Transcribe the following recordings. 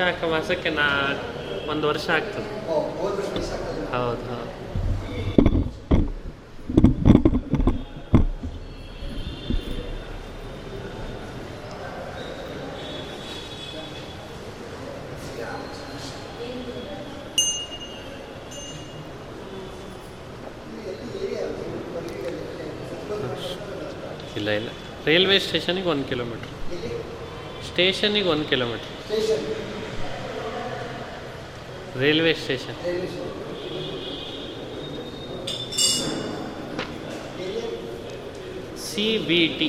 ವೈಶಾಖ ಮಾಸಕ್ಕೆ ನಾ ಒಂದು ವರ್ಷ ಆಗ್ತದೆ. ಹೌದು ಹೌದು. ಇಲ್ಲ ಇಲ್ಲ. ರೈಲ್ವೆ ಸ್ಟೇಷನಿಗೆ ಒಂದು ಕಿಲೋಮೀಟ್ರ್. ಸ್ಟೇಷನಿಗೆ ಒಂದು kilometre. Railway station C B T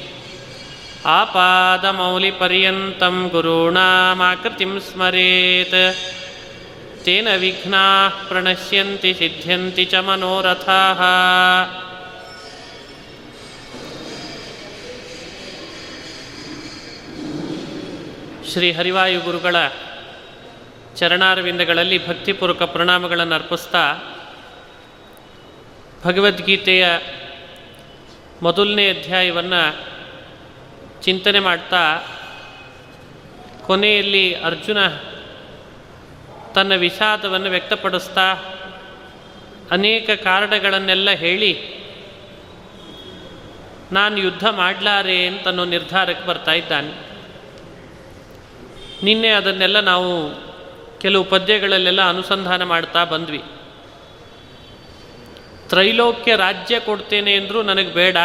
आपादमौलिपर्यन्तं गुरूणामाकृतिं स्मरेत् तेन विघ्नाः प्रणश्यन्ति सिद्ध्यन्ति च मनोरथाः ಶ್ರೀ ಹರಿವಾಯು ಗುರುಗಳ ಚರಣಾರವಿಂದಗಳಲ್ಲಿ ಭಕ್ತಿಪೂರ್ವಕ ಪ್ರಣಾಮಗಳನ್ನು ಅರ್ಪಿಸ್ತಾ ಭಗವದ್ಗೀತೆಯ ಮೊದಲನೇ ಅಧ್ಯಾಯವನ್ನು ಚಿಂತನೆ ಮಾಡ್ತಾ ಕೊನೆಯಲ್ಲಿ ಅರ್ಜುನ ತನ್ನ ವಿಷಾದವನ್ನು ವ್ಯಕ್ತಪಡಿಸ್ತಾ ಅನೇಕ ಕಾರಣಗಳನ್ನೆಲ್ಲ ಹೇಳಿ, ನಾನು ಯುದ್ಧ ಮಾಡಲಾರೆ ಅಂತನ್ನೋ ನಿರ್ಧಾರಕ್ಕೆ ಬರ್ತಾ ಇದ್ದಾನೆ. ನಿನ್ನೆ ಅದನ್ನೆಲ್ಲ ನಾವು ಕೆಲವು ಪದ್ಯಗಳಲ್ಲೆಲ್ಲ ಅನುಸಂಧಾನ ಮಾಡ್ತಾ ಬಂದ್ವಿ. ತ್ರೈಲೋಕ್ಯ ರಾಜ್ಯ ಕೊಡ್ತೇನೆ ಅಂದರೂ ನನಗೆ ಬೇಡ.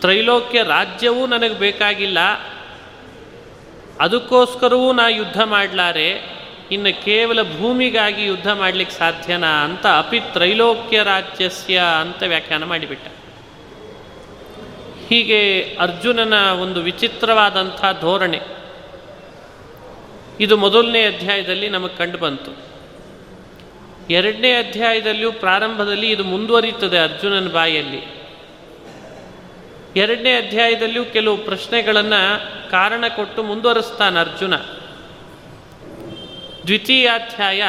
ತ್ರೈಲೋಕ್ಯ ರಾಜ್ಯವೂ ನನಗೆ ಬೇಕಾಗಿಲ್ಲ. ಅದಕ್ಕೋಸ್ಕರವೂ ನಾ ಯುದ್ಧ ಮಾಡಲಾರೆ. ಇನ್ನು ಕೇವಲ ಭೂಮಿಗಾಗಿ ಯುದ್ಧ ಮಾಡಲಿಕ್ಕೆ ಸಾಧ್ಯನಾ ಅಂತ ಅಪಿ ತ್ರೈಲೋಕ್ಯ ರಾಜ್ಯಸ್ಯ ಅಂತ ವ್ಯಾಖ್ಯಾನ ಮಾಡಿಬಿಟ್ಟ. ಹೀಗೆ ಅರ್ಜುನನ ಒಂದು ವಿಚಿತ್ರವಾದಂಥ ಧೋರಣೆ. ಇದು ಮೊದಲನೇ ಅಧ್ಯಾಯದಲ್ಲಿ ನಮಗೆ ಕಂಡು ಬಂತು. ಎರಡನೇ ಅಧ್ಯಾಯದಲ್ಲಿಯೂ ಪ್ರಾರಂಭದಲ್ಲಿ ಇದು ಮುಂದುವರಿಯುತ್ತದೆ ಅರ್ಜುನನ ಬಾಯಲ್ಲಿ. ಎರಡನೇ ಅಧ್ಯಾಯದಲ್ಲಿಯೂ ಕೆಲವು ಪ್ರಶ್ನೆಗಳನ್ನು ಕಾರಣ ಕೊಟ್ಟು ಮುಂದುವರಿಸ್ತಾನೆ ಅರ್ಜುನ. ದ್ವಿತೀಯಾಧ್ಯಾಯ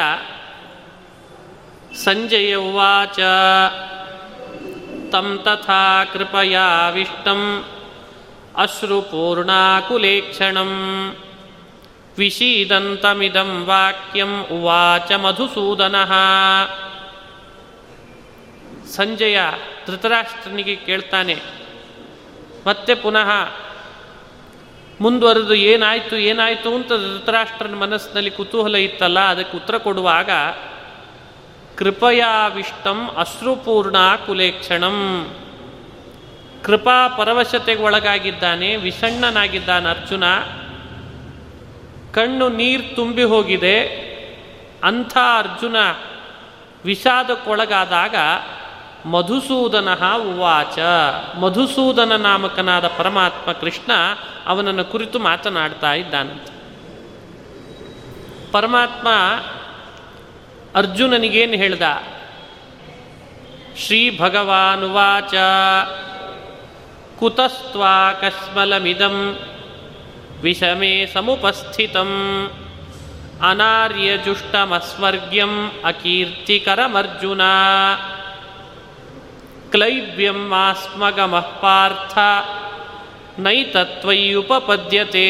ಸಂಜಯ ಉವಾಚ. ತಂ ತಥಾ ಕೃಪಯಾವಿಷ್ಟಂ ಅಶ್ರುಪೂರ್ಣಾಕುಲೇಕ್ಷಣಂ ವಿಷೀದಂತಮಿದಂ ವಾಕ್ಯಂ ಉವಾಚ ಮಧುಸೂದನಃ. ಸಂಜಯ ಧೃತರಾಷ್ಟ್ರನಿಗೆ ಕೇಳ್ತಾನೆ ಮತ್ತೆ ಪುನಃ ಮುಂದುವರೆದು ಏನಾಯಿತು ಏನಾಯಿತು ಅಂತ ಧೃತರಾಷ್ಟ್ರನ ಮನಸ್ಸಿನಲ್ಲಿ ಕುತೂಹಲ ಇತ್ತಲ್ಲ, ಅದಕ್ಕೆ ಉತ್ತರ ಕೊಡುವಾಗ, ಕೃಪಯಾವಿಷ್ಟಂ ಅಶ್ರುಪೂರ್ಣ ಕುಲೇಕ್ಷಣಂ. ಕೃಪಾ ಪರವಶತೆಗೆ ಒಳಗಾಗಿದ್ದಾನೆ, ವಿಷಣ್ಣನಾಗಿದ್ದಾನೆ ಅರ್ಜುನ. ಕಣ್ಣು ನೀರು ತುಂಬಿ ಹೋಗಿದೆ. ಅಂಥ ಅರ್ಜುನ ವಿಷಾದಕ್ಕೊಳಗಾದಾಗ ಮಧುಸೂದನ ಉವಾಚ. ಮಧುಸೂದನ ನಾಮಕನಾದ ಪರಮಾತ್ಮ ಕೃಷ್ಣ ಅವನನ್ನು ಕುರಿತು ಮಾತನಾಡ್ತಾ ಇದ್ದಾನಂತೆ ಪರಮಾತ್ಮ ಅರ್ಜುನನಿಗೇನು ಹೇಳ್ದ? ಶ್ರೀ ಭಗವಾನುವಾಚ ಕುತಸ್ತ್ವಾ ಕಸ್ಮಲಮಿದಂ ವಿಷಮೇ ಸಮುಪಸ್ಥಿತಂ. ಅನಾರ್ಯಜುಷ್ಟಮಸ್ವರ್ಗ್ಯಂ ಅಕೀರ್ತಿಕರಮರ್ಜುನ. ಕ್ಲೈಬ್ಯಂ ಆಸ್ಮಗಮಃ ಪಾರ್ಥ ನೈತತ್ವಯ್ಯುಪಪದ್ಯತೆ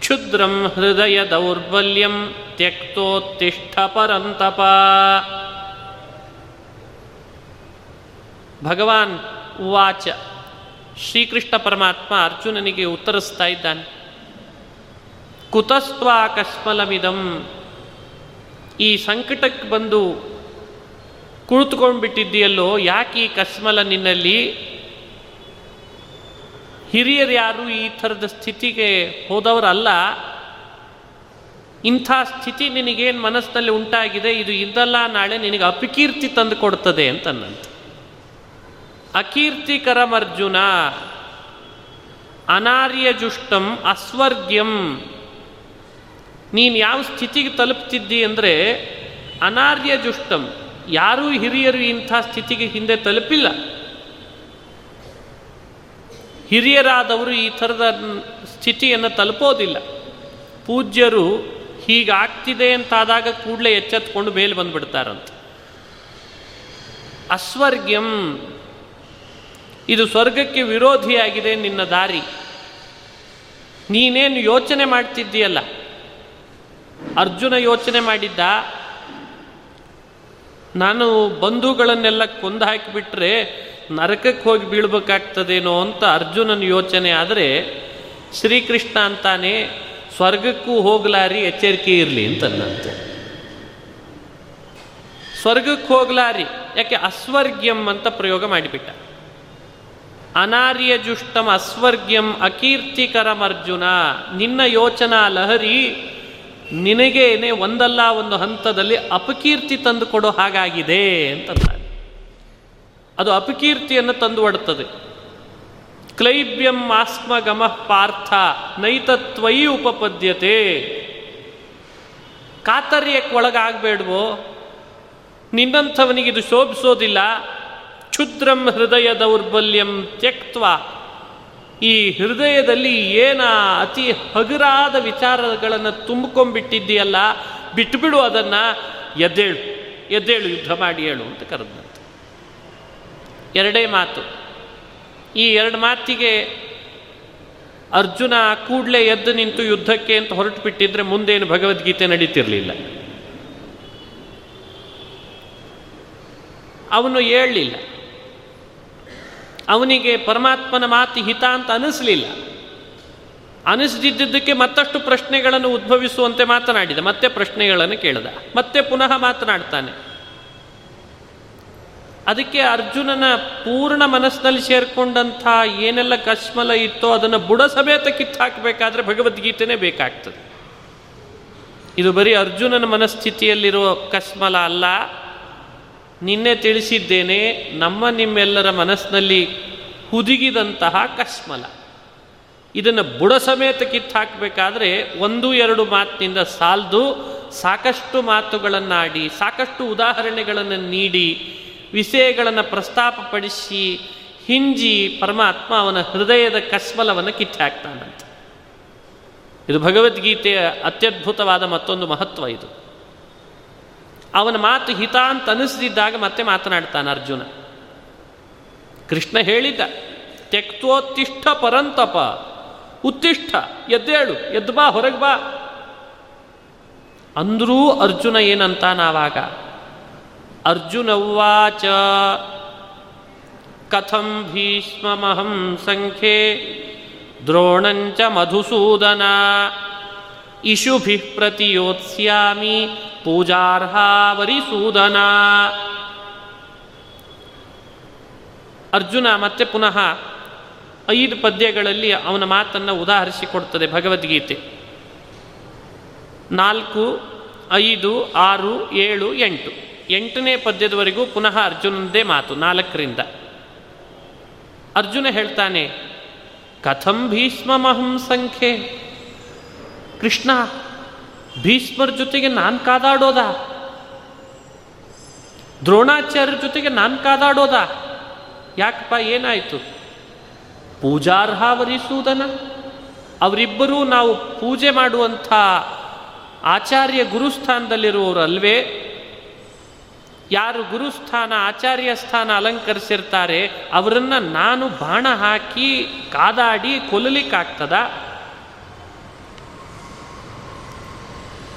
ಕ್ಷುದ್ರಂ ಹೃದಯ ದೌರ್ಬಲ್ಯಂ ತ್ಯಕ್ತೋತ್ತಿಷ್ಠ ಪರಂತಪ ಭಗವಾನ್ ಉವಾಚ ಶ್ರೀಕೃಷ್ಣ ಪರಮಾತ್ಮ ಅರ್ಜುನನಿಗೆ ಉತ್ತರಿಸ್ತಾ ಇದ್ದಾನೆ ಕುತಸ್ತ್ವಾ ಕಸ್ಮಲಮಿದಂ ಈ ಸಂಕಟಕ್ಕೆ ಬಂದು ಕುಳಿತುಕೊಂಡ್ಬಿಟ್ಟಿದ್ದೀಯಲ್ಲೋ, ಯಾಕೆ ಈ ಕಸ್ಮಲ ನಿನ್ನಲ್ಲಿ? ಹಿರಿಯರು ಯಾರು ಈ ಥರದ ಸ್ಥಿತಿಗೆ ಹೋದವರಲ್ಲ. ಇಂಥ ಸ್ಥಿತಿ ನಿನಗೇನು ಮನಸ್ಸಿನಲ್ಲಿ ಉಂಟಾಗಿದೆ? ಇದು ಇದಲ್ಲ, ನಾಳೆ ನಿನಗೆ ಅಪಕೀರ್ತಿ ತಂದು ಕೊಡ್ತದೆ ಅಂತನ್ನಂತೆ ಅಕೀರ್ತಿಕರಮರ್ಜುನ ಅನಾರ್ಯಜುಷ್ಟಂ ಅಸ್ವರ್ಗ್ಯಂ. ನೀನು ಯಾವ ಸ್ಥಿತಿಗೆ ತಲುಪ್ತಿದ್ದಿ ಅಂದರೆ ಅನಾರ್ಯಜುಷ್ಟಂ. ಯಾರೂ ಹಿರಿಯರು ಇಂಥ ಸ್ಥಿತಿಗೆ ಹಿಂದೆ ತಲುಪಿಲ್ಲ. ಹಿರಿಯರಾದವರು ಈ ಥರದ ಸ್ಥಿತಿಯನ್ನು ತಲುಪೋದಿಲ್ಲ. ಪೂಜ್ಯರು ಹೀಗಾಗ್ತಿದೆ ಅಂತಾದಾಗ ಕೂಡಲೇ ಎಚ್ಚೆತ್ಕೊಂಡು ಮೇಲೆ ಬಂದುಬಿಡ್ತಾರಂತ. ಅಸ್ವರ್ಗ್ಯಂ, ಇದು ಸ್ವರ್ಗಕ್ಕೆ ವಿರೋಧಿಯಾಗಿದೆ ನಿನ್ನ ದಾರಿ. ನೀನೇನು ಯೋಚನೆ ಮಾಡ್ತಿದ್ದೀಯಲ್ಲ? ಅರ್ಜುನ ಯೋಚನೆ ಮಾಡಿದ್ದ? ನಾನು ಬಂಧುಗಳನ್ನೆಲ್ಲ ಕೊಂದು ಹಾಕಿಬಿಟ್ರೆ ನರಕಕ್ಕೆ ಹೋಗಿ ಬೀಳ್ಬೇಕಾಗ್ತದೇನೋ ಅಂತ ಅರ್ಜುನನ ಯೋಚನೆ ಆದರೆ ಶ್ರೀಕೃಷ್ಣ ಅಂತಾನೆ, ಸ್ವರ್ಗಕ್ಕೂ ಹೋಗ್ಲಾರಿ, ಎಚ್ಚರಿಕೆ ಇರಲಿ ಅಂತಂದಂತೆ ಸ್ವರ್ಗಕ್ಕೆ ಹೋಗ್ಲಾರಿ, ಯಾಕೆ ಅಸ್ವರ್ಗ್ಯಂ ಅಂತ ಪ್ರಯೋಗ ಮಾಡಿಬಿಟ್ಟ. ಅನಾರ್ಯಜುಷ್ಟಂ ಅಸ್ವರ್ಗ್ಯಂ ಅಕೀರ್ತಿಕರಂ ಅರ್ಜುನ ನಿನ್ನ ಯೋಚನಾ ಲಹರಿ ನಿನಗೇನೆ ಒಂದಲ್ಲ ಒಂದು ಹಂತದಲ್ಲಿ ಅಪಕೀರ್ತಿ ತಂದು ಕೊಡೋ ಹಾಗಾಗಿದೆ ಅಂತಂದ ಅದು ಅಪಕೀರ್ತಿಯನ್ನು ತಂದು ಒಡ್ತದೆ ಕ್ಲೈಬ್ಯಂ ಆಸ್ಮ ಗಮ ಪಾರ್ಥ ನೈತತ್ವಯಿ ಉಪಪದ್ಯತೆ. ಕಾತರ್ಯಕ್ಕೆ ಒಳಗಾಗಬೇಡ್ವೋ? ನಿನ್ನಂಥವನಿಗೆ ಇದು ಶೋಭಿಸೋದಿಲ್ಲ. ಕ್ಷುದ್ರಂ ಹೃದಯ ದೌರ್ಬಲ್ಯಂ ತ್ಯಕ್ತ್ವ. ಈ ಹೃದಯದಲ್ಲಿ ಏನ ಅತಿ ಹಗುರಾದ ವಿಚಾರಗಳನ್ನು ತುಂಬಿಕೊಂಡ್ಬಿಟ್ಟಿದ್ದೀಯಲ್ಲ ಬಿಟ್ಟುಬಿಡು ಅದನ್ನು, ಎದ್ದೇಳು ಎದ್ದೇಳು, ಯುದ್ಧ ಮಾಡಿ ಹೇಳು ಅಂತ ಕರೆದಂತೆ. ಎರಡೇ ಮಾತು. ಈ ಎರಡು ಮಾತಿಗೆ ಅರ್ಜುನ ಕೂಡಲೇ ಎದ್ದು ನಿಂತು ಯುದ್ಧಕ್ಕೆ ಅಂತ ಹೊರಟು ಬಿಟ್ಟಿದ್ರೆ ಮುಂದೇನು ಭಗವದ್ಗೀತೆ ನಡೀತಿರಲಿಲ್ಲ. ಅವನು ಹೇಳಲಿಲ್ಲ ಅವನಿಗೆ ಪರಮಾತ್ಮನ ಮಾತು ಹಿತ ಅಂತ ಅನಿಸ್ಲಿಲ್ಲ. ಅನಿಸದಿದ್ದಕ್ಕೆ ಮತ್ತಷ್ಟು ಪ್ರಶ್ನೆಗಳನ್ನು ಉದ್ಭವಿಸುವಂತೆ ಮಾತನಾಡಿದ. ಮತ್ತೆ ಪ್ರಶ್ನೆಗಳನ್ನು ಕೇಳಿದ. ಮತ್ತೆ ಪುನಃ ಮಾತನಾಡ್ತಾನೆ. ಅದಕ್ಕೆ ಅರ್ಜುನನ ಪೂರ್ಣ ಮನಸ್ಸಿನಲ್ಲಿ ಸೇರ್ಕೊಂಡಂಥ ಏನೆಲ್ಲ ಕಶ್ಮಲ ಇತ್ತೋ ಅದನ್ನು ಬುಡ ಸಮೇತ ಕಿತ್ತಾಕಬೇಕಾದ್ರೆ ಭಗವದ್ಗೀತೆನೇ ಬೇಕಾಗ್ತದೆ. ಇದು ಬರೀ ಅರ್ಜುನನ ಮನಸ್ಥಿತಿಯಲ್ಲಿರುವ ಕಶ್ಮಲ ಅಲ್ಲ. ನಿನ್ನೆ ತಿಳಿಸಿದ್ದೇನೆ, ನಮ್ಮ ನಿಮ್ಮೆಲ್ಲರ ಮನಸ್ಸಿನಲ್ಲಿ ಹುದುಗಿದಂತಹ ಕಸ್ಮಲ. ಇದನ್ನು ಬುಡ ಸಮೇತ ಕಿತ್ತು ಹಾಕಬೇಕಾದ್ರೆ ಒಂದು, ಎರಡು ಮಾತಿನಿಂದ ಸಾಲ್ದು, ಸಾಕಷ್ಟು ಮಾತುಗಳನ್ನಾಡಿ, ಸಾಕಷ್ಟು ಉದಾಹರಣೆಗಳನ್ನು ನೀಡಿ, ವಿಷಯಗಳನ್ನು ಪ್ರಸ್ತಾಪಪಡಿಸಿ, ಹಿಂಜಿ ಪರಮಾತ್ಮ ಅವನ ಹೃದಯದ ಕಸ್ಮಲವನ್ನು ಕಿತ್ತು ಹಾಕ್ತಾನಂತೆ. ಇದು ಭಗವದ್ಗೀತೆಯ ಅತ್ಯದ್ಭುತವಾದ ಮತ್ತೊಂದು ಮಹತ್ವ ಇದು. ಅವನ ಮಾತು ಹಿತ ಅಂತ ಅನಿಸದಿದ್ದಾಗ ಮತ್ತೆ ಮಾತನಾಡ್ತಾನೆ ಅರ್ಜುನ. ಕೃಷ್ಣ ಹೇಳಿದ ತೆಕ್ತೋತ್ತಿಷ್ಠ ಪರಂತಪ, ಉತ್ತಿಷ್ಠ, ಎದ್ದೇಳು, ಎದ್ದು ಬಾ, ಹೊರಗೆ ಬಾ. ಅಂದ್ರೂ ಅರ್ಜುನ ಏನಂತ ನಾವಾಗ ಅರ್ಜುನ ಉವಾಚ ಕಥಂ ಭೀಷ್ಮಮಹಂ ಸಂಖ್ಯೆ, ದ್ರೋಣಂಚ ಮಧುಸೂದನ, ಇಶುಭಿ ಪ್ರತಿಯೋತ್ಸ್ಯಾಮಿ ಪೂಜಾರ್ಹಾವರಿಸೂದನ. ಅರ್ಜುನ ಮತ್ತೆ ಪುನಃ ಐದು ಪದ್ಯಗಳಲ್ಲಿ ಅವನ ಮಾತನ್ನು ಉದಾಹರಿಸಿಕೊಡ್ತದೆ ಭಗವದ್ಗೀತೆ. ನಾಲ್ಕು, ಐದು, ಆರು, ಏಳು, ಎಂಟು. ಎಂಟನೇ ಪದ್ಯದವರೆಗೂ ಪುನಃ ಅರ್ಜುನಂದೇ ಮಾತು, ನಾಲ್ಕರಿಂದ. ಅರ್ಜುನ ಹೇಳ್ತಾನೆ, ಕಥಂ ಭೀಷ್ಮಮಹಂ ಸಂಖ್ಯೆ. ಕೃಷ್ಣ, ಭೀಷ್ಮರ ಜೊತೆಗೆ ನಾನು ಕಾದಾಡೋದಾ? ದ್ರೋಣಾಚಾರ್ಯರ ಜೊತೆಗೆ ನಾನು ಕಾದಾಡೋದಾ? ಯಾಕಪ್ಪ ಏನಾಯಿತು? ಪೂಜಾರ್ಹ ವರಿಸುವುದನ? ಅವರಿಬ್ಬರೂ ನಾವು ಪೂಜೆ ಮಾಡುವಂಥ ಆಚಾರ್ಯ ಗುರುಸ್ಥಾನದಲ್ಲಿರುವವರು ಅಲ್ವೇ ಯಾರು ಗುರುಸ್ಥಾನ, ಆಚಾರ್ಯ ಸ್ಥಾನ ಅಲಂಕರಿಸಿರ್ತಾರೆ, ಅವರನ್ನು ನಾನು ಬಾಣ ಹಾಕಿ ಕಾದಾಡಿ ಕೊಲ್ಲಲಿಕ್ಕಾಗ್ತದ?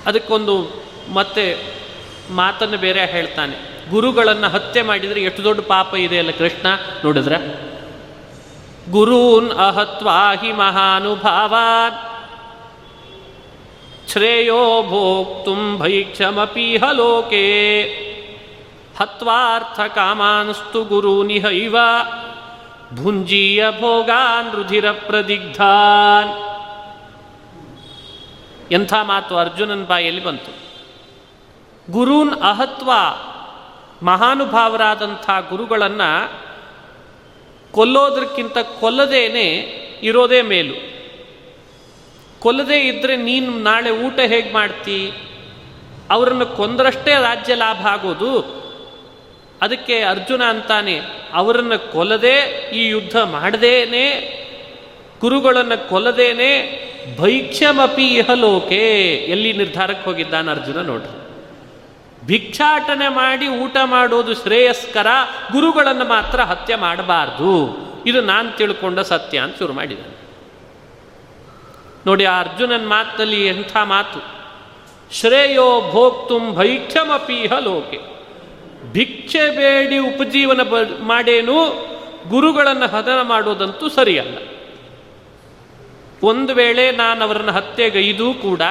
ಅದಕ್ಕೊಂದು ಮತ್ತೆ ಮಾತನ್ನು ಬೇರೆ ಹೇಳ್ತಾನೆ. ಗುರುಗಳನ್ನು ಹತ್ಯೆ ಮಾಡಿದರೆ ಎಷ್ಟು ದೊಡ್ಡ ಪಾಪ ಇದೆ ಅಲ್ಲ ಕೃಷ್ಣ? ನೋಡಿದ್ರೆ, ಗುರೂನ್ ಅಹತ್ವಾ ಹಿ ಮಹಾನುಭಾವಾನ್. ಶ್ರೇಯೋ ಭೋಕ್ತುಂ ಭೈಕ್ಷಮಪೀಹ ಲೋಕೆ ಹತ್ವಾರ್ಥ ಕಾಮಾನ್ಸ್ತು ಗುರೂನಿಹೈವ ಭುಂಜೀಯ ಭೋಗಾನ್ ರುಧಿರ ಪ್ರದಿಗ್ಧಾನ್. ಎಂಥ ಮಾತು ಅರ್ಜುನನ್ ಬಾಯಲ್ಲಿ ಬಂತು. ಗುರೂನ್ ಅಹತ್ವ ಮಹಾನುಭಾವರಾದಂಥ ಗುರುಗಳನ್ನು ಕೊಲ್ಲೋದಕ್ಕಿಂತ ಕೊಲ್ಲದೇನೆ ಇರೋದೇ ಮೇಲು. ಕೊಲ್ಲದೇ ಇದ್ದರೆ ನೀನು ನಾಳೆ ಊಟ ಹೇಗೆ ಮಾಡ್ತಿ? ಅವರನ್ನು ಕೊಂದರಷ್ಟೇ ರಾಜ್ಯ ಲಾಭ ಆಗೋದು. ಅದಕ್ಕೆ ಅರ್ಜುನ ಅಂತಾನೆ, ಅವರನ್ನು ಕೊಲ್ಲದೆ ಈ ಯುದ್ಧ ಮಾಡದೇನೆ, ಗುರುಗಳನ್ನು ಕೊಲ್ಲದೇನೆ ಭೈಕ್ಷಮಪಿ ಇಹಲೋಕೆ ಎಲ್ಲಿ ನಿರ್ಧಾರಕ್ಕೆ ಹೋಗಿದ್ದಾನೆ ಅರ್ಜುನ ನೋಡ್ರಿ. ಭಿಕ್ಷಾಟನೆ ಮಾಡಿ ಊಟ ಮಾಡೋದು ಶ್ರೇಯಸ್ಕರ, ಗುರುಗಳನ್ನು ಮಾತ್ರ ಹತ್ಯೆ ಮಾಡಬಾರ್ದು. ಇದು ನಾನು ತಿಳ್ಕೊಂಡ ಸತ್ಯ ಅಂತ ಶುರು ಮಾಡಿದ್ದಾನೆ. ನೋಡಿ, ಆ ಅರ್ಜುನನ ಮಾತಲ್ಲಿ ಎಂಥ ಮಾತು? ಶ್ರೇಯೋ ಭೋಕ್ತುಂ ಭೈಕ್ಷಮಪೀಹ ಲೋಕೆ. ಭಿಕ್ಷೆ ಬೇಡಿ ಉಪಜೀವನ ಬ ಮಾಡೇನು, ಗುರುಗಳನ್ನು ಹದನ ಮಾಡೋದಂತೂ ಸರಿಯಲ್ಲ. ಒಂದು ವೇಳೆ ನಾನು ಅವರನ್ನು ಹತ್ಯೆಗೈದೂ ಕೂಡ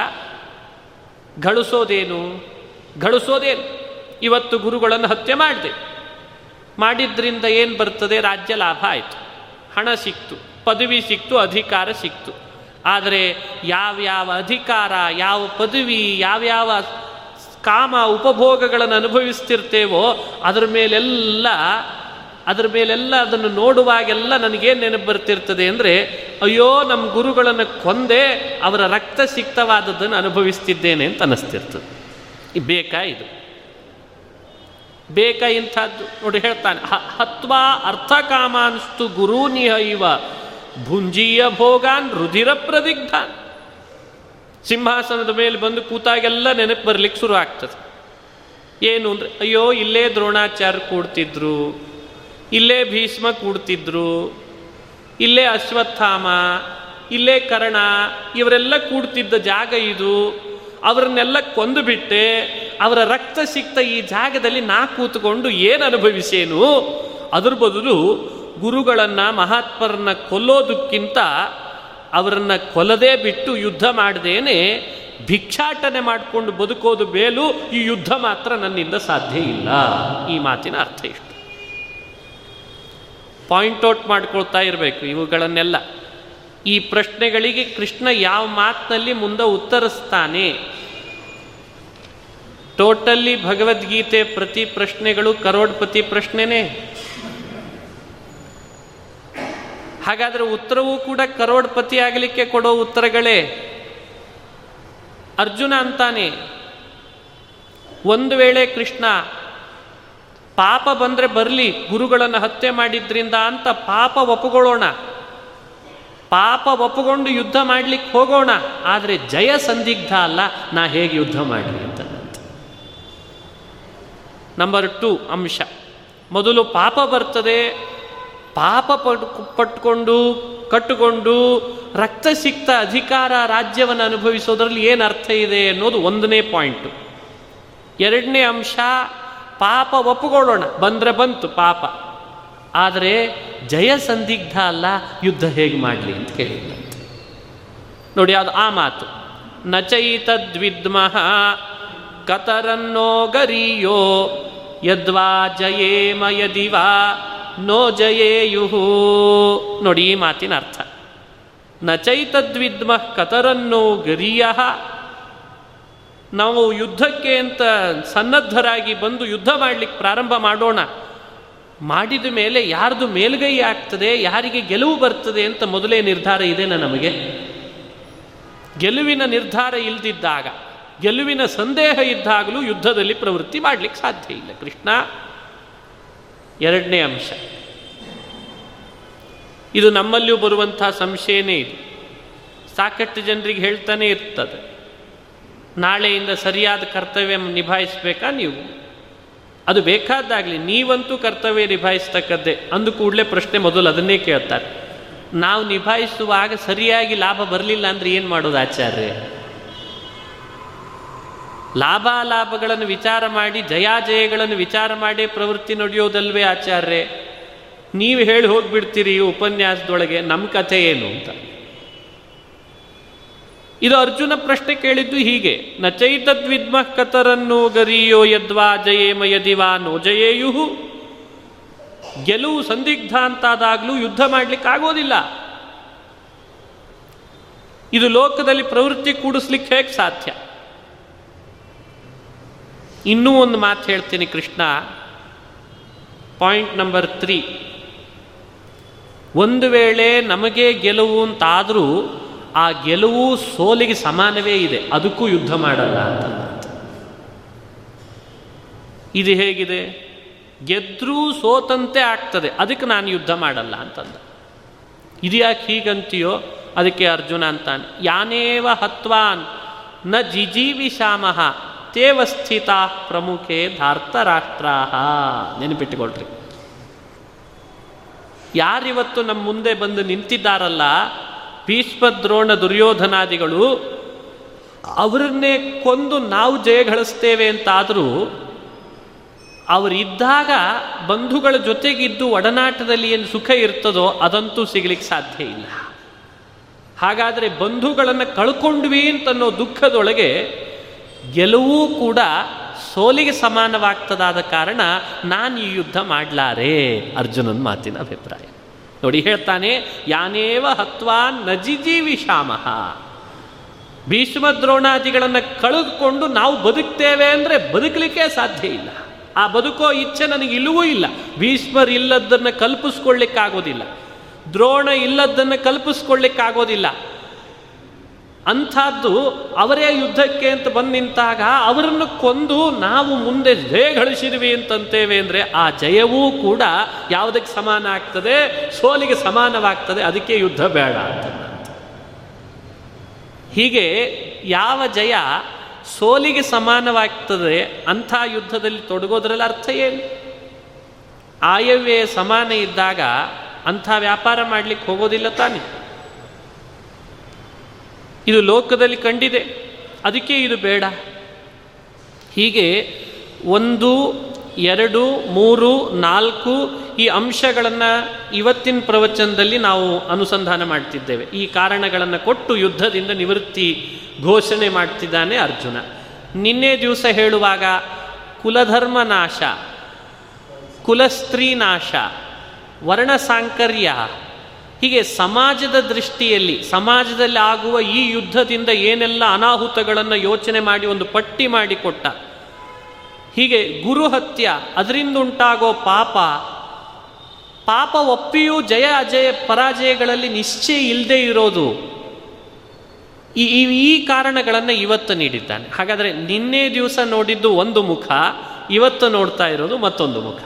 ಗಳಿಸೋದೇನು ಗಳಿಸೋದೇನು ಇವತ್ತು ಗುರುಗಳನ್ನು ಹತ್ಯೆ ಮಾಡಿದೆ. ಮಾಡಿದ್ರಿಂದ ಏನು ಬರ್ತದೆ? ರಾಜ್ಯ ಲಾಭ ಆಯಿತು. ಹಣ ಸಿಕ್ತು, ಪದವಿ ಸಿಕ್ತು, ಅಧಿಕಾರ ಸಿಕ್ತು. ಆದರೆ ಯಾವ್ಯಾವ ಅಧಿಕಾರ, ಯಾವ ಪದವಿ ಯಾವ್ಯಾವ ಕಾಮ ಉಪಭೋಗಗಳನ್ನು ಅನುಭವಿಸ್ತಿರ್ತೇವೋ ಅದರ ಮೇಲೆಲ್ಲ ಅದರ ಮೇಲೆಲ್ಲ ಅದನ್ನು ನೋಡುವಾಗೆಲ್ಲ ನನಗೇನು ನೆನಪು ಬರ್ತಿರ್ತದೆ ಅಂದರೆ, ಅಯ್ಯೋ ನಮ್ಮ ಗುರುಗಳನ್ನು ಕೊಂದೆ ಅವರ ರಕ್ತ ಸಿಕ್ತವಾದದ್ದನ್ನು ಅನುಭವಿಸ್ತಿದ್ದೇನೆ ಅಂತ ಅನ್ನಿಸ್ತಿರ್ತದೆ. ಬೇಕಾ ಇದು? ಬೇಕಾ ಇಂಥದ್ದು? ನೋಡಿ ಹೇಳ್ತಾನೆ ಹತ್ವಾ ಅರ್ಥಕಾಮಾನ್ಸ್ತು ಗುರೂನಿಹ ಇವ ಭುಂಜೀಯ ಭೋಗಾನ್ ರುಧಿರ ಪ್ರದಿಗ್ಧಾನ್. ಸಿಂಹಾಸನದ ಮೇಲೆ ಬಂದು ಕೂತಾಗೆಲ್ಲ ನೆನಪು ಬರ್ಲಿಕ್ಕೆ ಶುರು ಆಗ್ತದೆ. ಏನು ಅಂದರೆ, ಅಯ್ಯೋ, ಇಲ್ಲೇ ದ್ರೋಣಾಚಾರ್ಯ ಕೂಡ್ತಿದ್ರು, ಇಲ್ಲೇ ಭೀಷ್ಮ ಕೂಡ್ತಿದ್ರು, ಇಲ್ಲೇ ಅಶ್ವತ್ಥಾಮ, ಇಲ್ಲೇ ಕರ್ಣ, ಇವರೆಲ್ಲ ಕೂಡ್ತಿದ್ದ ಜಾಗ ಇದು. ಅವರನ್ನೆಲ್ಲ ಕೊಂದು ಬಿಟ್ಟೆ, ಅವರ ರಕ್ತ ಸಿಕ್ತ ಈ ಜಾಗದಲ್ಲಿ ನಾ ಕೂತ್ಕೊಂಡು ಏನು ಅನುಭವಿಸೇನು? ಅದ್ರ ಬದಲು ಗುರುಗಳನ್ನು, ಮಹಾತ್ಮರನ್ನ ಕೊಲ್ಲೋದಕ್ಕಿಂತ ಅವರನ್ನು ಕೊಲ್ಲದೆ ಬಿಟ್ಟು ಯುದ್ಧ ಮಾಡದೇನೆ, ಭಿಕ್ಷಾಟನೆ ಮಾಡಿಕೊಂಡು ಬದುಕೋದು ಮೇಲೂ ಈ ಯುದ್ಧ ಮಾತ್ರ ನನ್ನಿಂದ ಸಾಧ್ಯ ಇಲ್ಲ. ಈ ಮಾತಿನ ಅರ್ಥ ಇಷ್ಟು. ಪಾಯಿಂಟ್ ಔಟ್ ಮಾಡ್ಕೊಳ್ತಾ ಇರಬೇಕು ಇವುಗಳನ್ನೆಲ್ಲ. ಈ ಪ್ರಶ್ನೆಗಳಿಗೆ ಕೃಷ್ಣ ಯಾವ ಮಾತಿನಲ್ಲಿ ಮುಂದೆ ಉತ್ತರಿಸ್ತಾನೆ? ಟೋಟಲ್ಲಿ ಭಗವದ್ಗೀತೆ ಪ್ರತಿ ಪ್ರಶ್ನೆಗಳು ಕರೋಡ್ಪತಿ ಪ್ರಶ್ನೆನೇ. ಹಾಗಾದರೆ ಉತ್ತರವೂ ಕೂಡ ಕರೋಡ್ಪತಿ ಆಗಲಿಕ್ಕೆ ಕೊಡೋ ಉತ್ತರಗಳೇ? ಅರ್ಜುನ ಅಂತಾನೆ. ಒಂದು ವೇಳೆ ಕೃಷ್ಣ, ಪಾಪ ಬಂದರೆ ಬರಲಿ, ಗುರುಗಳನ್ನು ಹತ್ಯೆ ಮಾಡಿದ್ರಿಂದ ಅಂತ ಪಾಪ ಒಪ್ಪುಕೊಳ್ಳೋಣ ಪಾಪ ಒಪ್ಪಿಕೊಂಡು ಯುದ್ಧ ಮಾಡಲಿಕ್ಕೆ ಹೋಗೋಣ, ಆದರೆ ಜಯ ಸಂದಿಗ್ಧ ಅಲ್ಲ, ನಾ ಹೇಗೆ ಯುದ್ಧ ಮಾಡಲಿ ಅಂತ ನಂಬರ್ ಟು ಅಂಶ. ಮೊದಲು ಪಾಪ ಬರ್ತದೆ, ಪಾಪ ಪಟ್ ಪಟ್ಕೊಂಡು, ಕಟ್ಟುಕೊಂಡು, ರಕ್ತ ಸಿಕ್ತ ಅಧಿಕಾರ ರಾಜ್ಯವನ್ನು ಅನುಭವಿಸೋದ್ರಲ್ಲಿ ಏನು ಅರ್ಥ ಇದೆ ಅನ್ನೋದು ಒಂದನೇ ಪಾಯಿಂಟು. ಎರಡನೇ ಅಂಶ, ಪಾಪ ಒಪ್ಪುಕೊಳ್ಳೋಣ, ಬಂದರೆ ಬಂತು ಪಾಪ. ಆದರೆ ಜಯ ಸಂದಿಗ್ಧ ಅಲ್ಲ, ಯುದ್ಧ ಹೇಗೆ ಮಾಡಲಿ ಅಂತ ಕೇಳಿದ್ದಂತೆ ನೋಡಿ, ಅದು ಆ ಮಾತು. ನಚೈತದ್ವಿದ್ಮಃ ಕತರನ್ನೋ ಗರಿಯೋ, ಯದ್ವಾ ಜಯೇಮ ಯದಿವಾ ನೋ ಜಯೇಯುಹು. ನೋಡಿ, ಈ ಮಾತಿನ ಅರ್ಥ. ನಚೈತದ್ವಿದ್ಮಃ ಕತರನ್ನೋ ಗರಿಯ, ನಾವು ಯುದ್ಧಕ್ಕೆ ಅಂತ ಸನ್ನದ್ಧರಾಗಿ ಬಂದು ಯುದ್ಧ ಮಾಡಲಿಕ್ಕೆ ಪ್ರಾರಂಭ ಮಾಡೋಣ. ಮಾಡಿದ ಮೇಲೆ ಯಾರ್ದು ಮೇಲುಗೈ ಆಗ್ತದೆ, ಯಾರಿಗೆ ಗೆಲುವು ಬರ್ತದೆ ಅಂತ ಮೊದಲೇ ನಿರ್ಧಾರ ಇದೆನಾ ನಮಗೆ? ಗೆಲುವಿನ ನಿರ್ಧಾರ ಇಲ್ದಿದ್ದಾಗ, ಗೆಲುವಿನ ಸಂದೇಹ ಇದ್ದಾಗಲೂ ಯುದ್ಧದಲ್ಲಿ ಪ್ರವೃತ್ತಿ ಮಾಡಲಿಕ್ಕೆ ಸಾಧ್ಯ ಇಲ್ಲ ಕೃಷ್ಣ. ಎರಡನೇ ಅಂಶ. ಇದು ನಮ್ಮಲ್ಲಿಯೂ ಬರುವಂಥ ಸಂಶಯನೇ ಇದು. ಸಾಕಷ್ಟು ಜನರಿಗೆ ಹೇಳ್ತಾನೆ ಇರ್ತದೆ. ನಾಳೆಯಿಂದ ಸರಿಯಾದ ಕರ್ತವ್ಯ ನಿಭಾಯಿಸಬೇಕಾ ನೀವು? ಅದು ಬೇಕಾದಾಗಲಿ ನೀವಂತೂ ಕರ್ತವ್ಯ ನಿಭಾಯಿಸ್ತಕ್ಕದ್ದೇ. ಅಂದು ಕೂಡಲೇ ಪ್ರಶ್ನೆ ಮೊದಲು ಅದನ್ನೇ ಕೇಳ್ತಾರೆ. ನಾವು ನಿಭಾಯಿಸುವಾಗ ಸರಿಯಾಗಿ ಲಾಭ ಬರಲಿಲ್ಲ ಅಂದ್ರೆ ಏನು ಮಾಡೋದು ಆಚಾರ್ಯ ಲಾಭಾಲಾಭಗಳನ್ನು ವಿಚಾರ ಮಾಡಿ, ಜಯಾಜಯಗಳನ್ನು ವಿಚಾರ ಮಾಡಿ ಪ್ರವೃತ್ತಿ ನಡೆಯೋದಲ್ವೇ ಆಚಾರ್ಯ ನೀವು ಹೇಳಿ ಹೋಗ್ಬಿಡ್ತೀರಿ ಈ ಉಪನ್ಯಾಸದೊಳಗೆ ನಮ್ಮ ಕಥೆ ಏನು ಅಂತ. ಇದು ಅರ್ಜುನ ಪ್ರಶ್ನೆ ಕೇಳಿದ್ದು ಹೀಗೆ, ನ ಚೈತದ್ವಿದ್ಮ ಗರಿಯೋ ಯದ್ವಾ ಜಯೇಮ ಯದಿವಾ ನೋ ಜಯೇಯುಹು ಗೆಲುವು ಸಂದಿಗ್ಧ ಅಂತಾದಾಗಲೂ ಯುದ್ಧ ಮಾಡ್ಲಿಕ್ಕೆ ಆಗೋದಿಲ್ಲ. ಇದು ಲೋಕದಲ್ಲಿ ಪ್ರವೃತ್ತಿ ಕೂಡಿಸ್ಲಿಕ್ಕೆ ಹೇಗೆ ಸಾಧ್ಯ? ಇನ್ನೂ ಒಂದು ಮಾತು ಹೇಳ್ತೀನಿ ಕೃಷ್ಣ. Point number three. ಒಂದು ವೇಳೆ ನಮಗೆ ಗೆಲುವು ಅಂತಾದರೂ ಆ ಗೆಲುವು ಸೋಲಿಗೆ ಸಮಾನವೇ ಇದೆ. ಅದಕ್ಕೂ ಯುದ್ಧ ಮಾಡಲ್ಲ ಅಂತ. ಇದು ಹೇಗಿದೆ? ಗೆದ್ರೂ ಸೋತಂತೆ ಆಗ್ತದೆ. ಅದಕ್ಕೆ ನಾನು ಯುದ್ಧ ಮಾಡಲ್ಲ ಅಂತಂದ. ಇದು ಯಾಕೆ ಹೀಗಂತೀಯೋ? ಅದಕ್ಕೆ ಅರ್ಜುನ ಅಂತಾನೆ, ಯಾನೇವ ಹತ್ವಾನ್ನ ಜಿಜೀವಿಷಾಮಹ ತೇವಸ್ಥಿತ ಪ್ರಮುಖೇ ಪ್ರಮುಖೆ ಧಾರ್ತರಾಷ್ಟ್ರಾ ನೆನಪಿಟ್ಟುಕೊಳ್ರಿ. ಯಾರಿವತ್ತು ನಮ್ಮ ಮುಂದೆ ಬಂದು ನಿಂತಿದ್ದಾರಲ್ಲ ಭೀಷ್ಮ ದ್ರೋಣ ದುರ್ಯೋಧನಾದಿಗಳು ಅವರನ್ನೇ ಕೊಂದು ನಾವು ಜಯ ಗಳಿಸ್ತೇವೆ ಅಂತಾದರೂ ಅವರಿದ್ದಾಗ ಬಂಧುಗಳ ಜೊತೆಗಿದ್ದು ಒಡನಾಟದಲ್ಲಿ ಏನು ಸುಖ ಇರ್ತದೋ ಅದಂತೂ ಸಿಗಲಿಕ್ಕೆ ಸಾಧ್ಯ ಇಲ್ಲ. ಹಾಗಾದರೆ ಬಂಧುಗಳನ್ನು ಕಳ್ಕೊಂಡ್ವಿ ಅಂತನ್ನೋ ದುಃಖದೊಳಗೆ ಗೆಲುವು ಕೂಡ ಸೋಲಿಗೆ ಸಮಾನವಾಗ್ತದಾದ ಕಾರಣ ನಾನು ಈ ಯುದ್ಧ ಮಾಡಲಾರೆ, ಅರ್ಜುನನ ಮಾತಿನ ಅಭಿಪ್ರಾಯ. ನೋಡಿ ಹೇಳ್ತಾನೆ, ಯಾನೇವ ಹತ್ವಾ ನಜಿಜೀವಿಷಾಮಹ ಭೀಷ್ಮ ದ್ರೋಣಾದಿಗಳನ್ನು ಕಳೆದುಕೊಂಡು ನಾವು ಬದುಕ್ತೇವೆ ಅಂದರೆ ಬದುಕಲಿಕ್ಕೆ ಸಾಧ್ಯ ಇಲ್ಲ. ಆ ಬದುಕೋ ಇಚ್ಛೆ ನನಗೆ ಇಲ್ಲವೂ ಇಲ್ಲ. ಭೀಷ್ಮರ್ ಇಲ್ಲದನ್ನು ಕಲ್ಪಿಸ್ಕೊಳ್ಳಿಕ್ಕಾಗೋದಿಲ್ಲ. ದ್ರೋಣ ಇಲ್ಲದನ್ನು ಕಲ್ಪಿಸ್ಕೊಳ್ಳಿಕ್ಕಾಗೋದಿಲ್ಲ. ಅಂಥದ್ದು ಅವರೇ ಯುದ್ಧಕ್ಕೆ ಅಂತ ಬಂದು ನಿಂತಾಗ ಅವರನ್ನು ಕೊಂದು ನಾವು ಮುಂದೆ ಜಯ ಗಳಿಸಿದ್ವಿ ಅಂತಂತೇವೆ ಅಂದರೆ ಆ ಜಯವೂ ಕೂಡ ಯಾವುದಕ್ಕೆ ಸಮಾನ ಆಗ್ತದೆ? ಸೋಲಿಗೆ ಸಮಾನವಾಗ್ತದೆ. ಅದಕ್ಕೆ ಯುದ್ಧ ಬೇಡ ಹೀಗೆ ಯಾವ ಜಯ ಸೋಲಿಗೆ ಸಮಾನವಾಗ್ತದೆ ಅಂಥ ಯುದ್ಧದಲ್ಲಿ ತೊಡಗೋದ್ರಲ್ಲಿ ಅರ್ಥ ಏನು? ಆಯವ್ಯಯ ಸಮಾನ ಇದ್ದಾಗ ಅಂಥ ವ್ಯಾಪಾರ ಮಾಡಲಿಕ್ಕೆ ಹೋಗೋದಿಲ್ಲ ತಾನೆ. ಇದು ಲೋಕದಲ್ಲಿ ಕಂಡಿದೆ. ಅದಕ್ಕೆ ಇದು ಬೇಡ. ಹೀಗೆ ಒಂದು, ಎರಡು, ಮೂರು, ನಾಲ್ಕು ಈ ಅಂಶಗಳನ್ನು ಇವತ್ತಿನ ಪ್ರವಚನದಲ್ಲಿ ನಾವು ಅನುಸಂಧಾನ ಮಾಡ್ತಿದ್ದೇವೆ. ಈ ಕಾರಣಗಳನ್ನು ಕೊಟ್ಟು ಯುದ್ಧದಿಂದ ನಿವೃತ್ತಿ ಘೋಷಣೆ ಮಾಡ್ತಿದ್ದಾನೆ ಅರ್ಜುನ. ನಿನ್ನೆ ದಿವಸ ಹೇಳುವಾಗ, ಕುಲಧರ್ಮ ನಾಶ, ಕುಲಸ್ತ್ರೀ ನಾಶ ವರ್ಣ ಸಾಂಕರ್ಯ ಹೀಗೆ ಸಮಾಜದ ದೃಷ್ಟಿಯಲ್ಲಿ, ಸಮಾಜದಲ್ಲಿ ಆಗುವ ಈ ಯುದ್ಧದಿಂದ ಏನೆಲ್ಲ ಅನಾಹುತಗಳನ್ನು ಯೋಚನೆ ಮಾಡಿ ಒಂದು ಪಟ್ಟಿ ಮಾಡಿಕೊಟ್ಟ. ಹೀಗೆ ಗುರು ಹತ್ಯ ಅದರಿಂದ ಉಂಟಾಗೋ ಪಾಪ ಪಾಪ ಒಪ್ಪಿಯೂ ಜಯ ಅಜಯ ಪರಾಜಯಗಳಲ್ಲಿ ನಿಶ್ಚಯ ಇಲ್ಲದೆ ಇರೋದು ಈ ಈ ಕಾರಣಗಳನ್ನು ಇವತ್ತು ನೀಡಿದ್ದಾನೆ. ಹಾಗಾದರೆ ನಿನ್ನೆ ದಿವಸ ನೋಡಿದ್ದು ಒಂದು ಮುಖ, ಇವತ್ತು ನೋಡ್ತಾ ಇರೋದು ಮತ್ತೊಂದು ಮುಖ.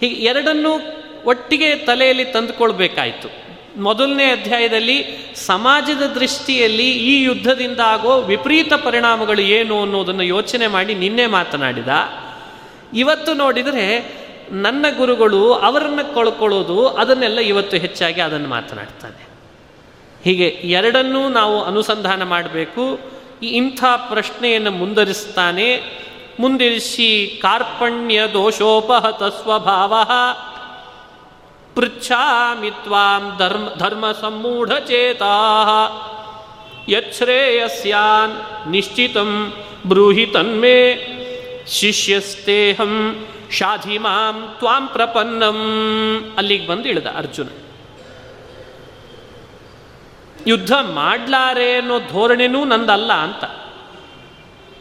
ಹೀಗೆ ಎರಡನ್ನೂ ಒಟ್ಟಿಗೆ ತಲೆಯಲ್ಲಿ ತಂದುಕೊಳ್ಬೇಕಾಯಿತು. ಮೊದಲನೇ ಅಧ್ಯಾಯದಲ್ಲಿ ಸಮಾಜದ ದೃಷ್ಟಿಯಲ್ಲಿ ಈ ಯುದ್ಧದಿಂದ ಆಗೋ ವಿಪರೀತ ಪರಿಣಾಮಗಳು ಏನು ಅನ್ನೋದನ್ನು ಯೋಚನೆ ಮಾಡಿ ನಿನ್ನೆ ಮಾತನಾಡಿದ. ಇವತ್ತು ನೋಡಿದರೆ ನನ್ನ ಗುರುಗಳು ಅವರನ್ನು ಕಳ್ಕೊಳ್ಳೋದು ಅದನ್ನೆಲ್ಲ ಇವತ್ತು ಹೆಚ್ಚಾಗಿ ಅದನ್ನು ಮಾತನಾಡ್ತಾನೆ. ಹೀಗೆ ಎರಡನ್ನೂ ನಾವು ಅನುಸಂಧಾನ ಮಾಡಬೇಕು. ಇಂಥ ಪ್ರಶ್ನೆಯನ್ನು ಮುಂದರಿಸ್ತಾನೆ ಮುಂದಿರಿಸಿ ಕಾರ್ಪಣ್ಯ ದೋಷೋಪಹತ ಸ್ವಭಾವ. ಪೃಚ್ಛಾಮಿ ತ್ವಾಂ ಧರ್ಮ ಧರ್ಮ ಸಮ್ಮೂಢಚೇತಾ ಯಚ್ಛ್ರೇಯಸ್ಯಾನ್ ನಿಶ್ಚಿತಂ ಬ್ರೂಹಿ ತನ್ಮೇ. ಶಿಷ್ಯಸ್ತೇಹಂ ಶಾಧಿ ಮಾಂ ತ್ವಾಂ ಪ್ರಪನ್ನಂ. ಅಲ್ಲಿಗೆ ಬಂದು ಇಳಿದ ಅರ್ಜುನ. ಯುದ್ಧ ಮಾಡ್ಲಾರೆ ಅನ್ನೋ ಧೋರಣೆನೂ ನಂದಲ್ಲ ಅಂತ.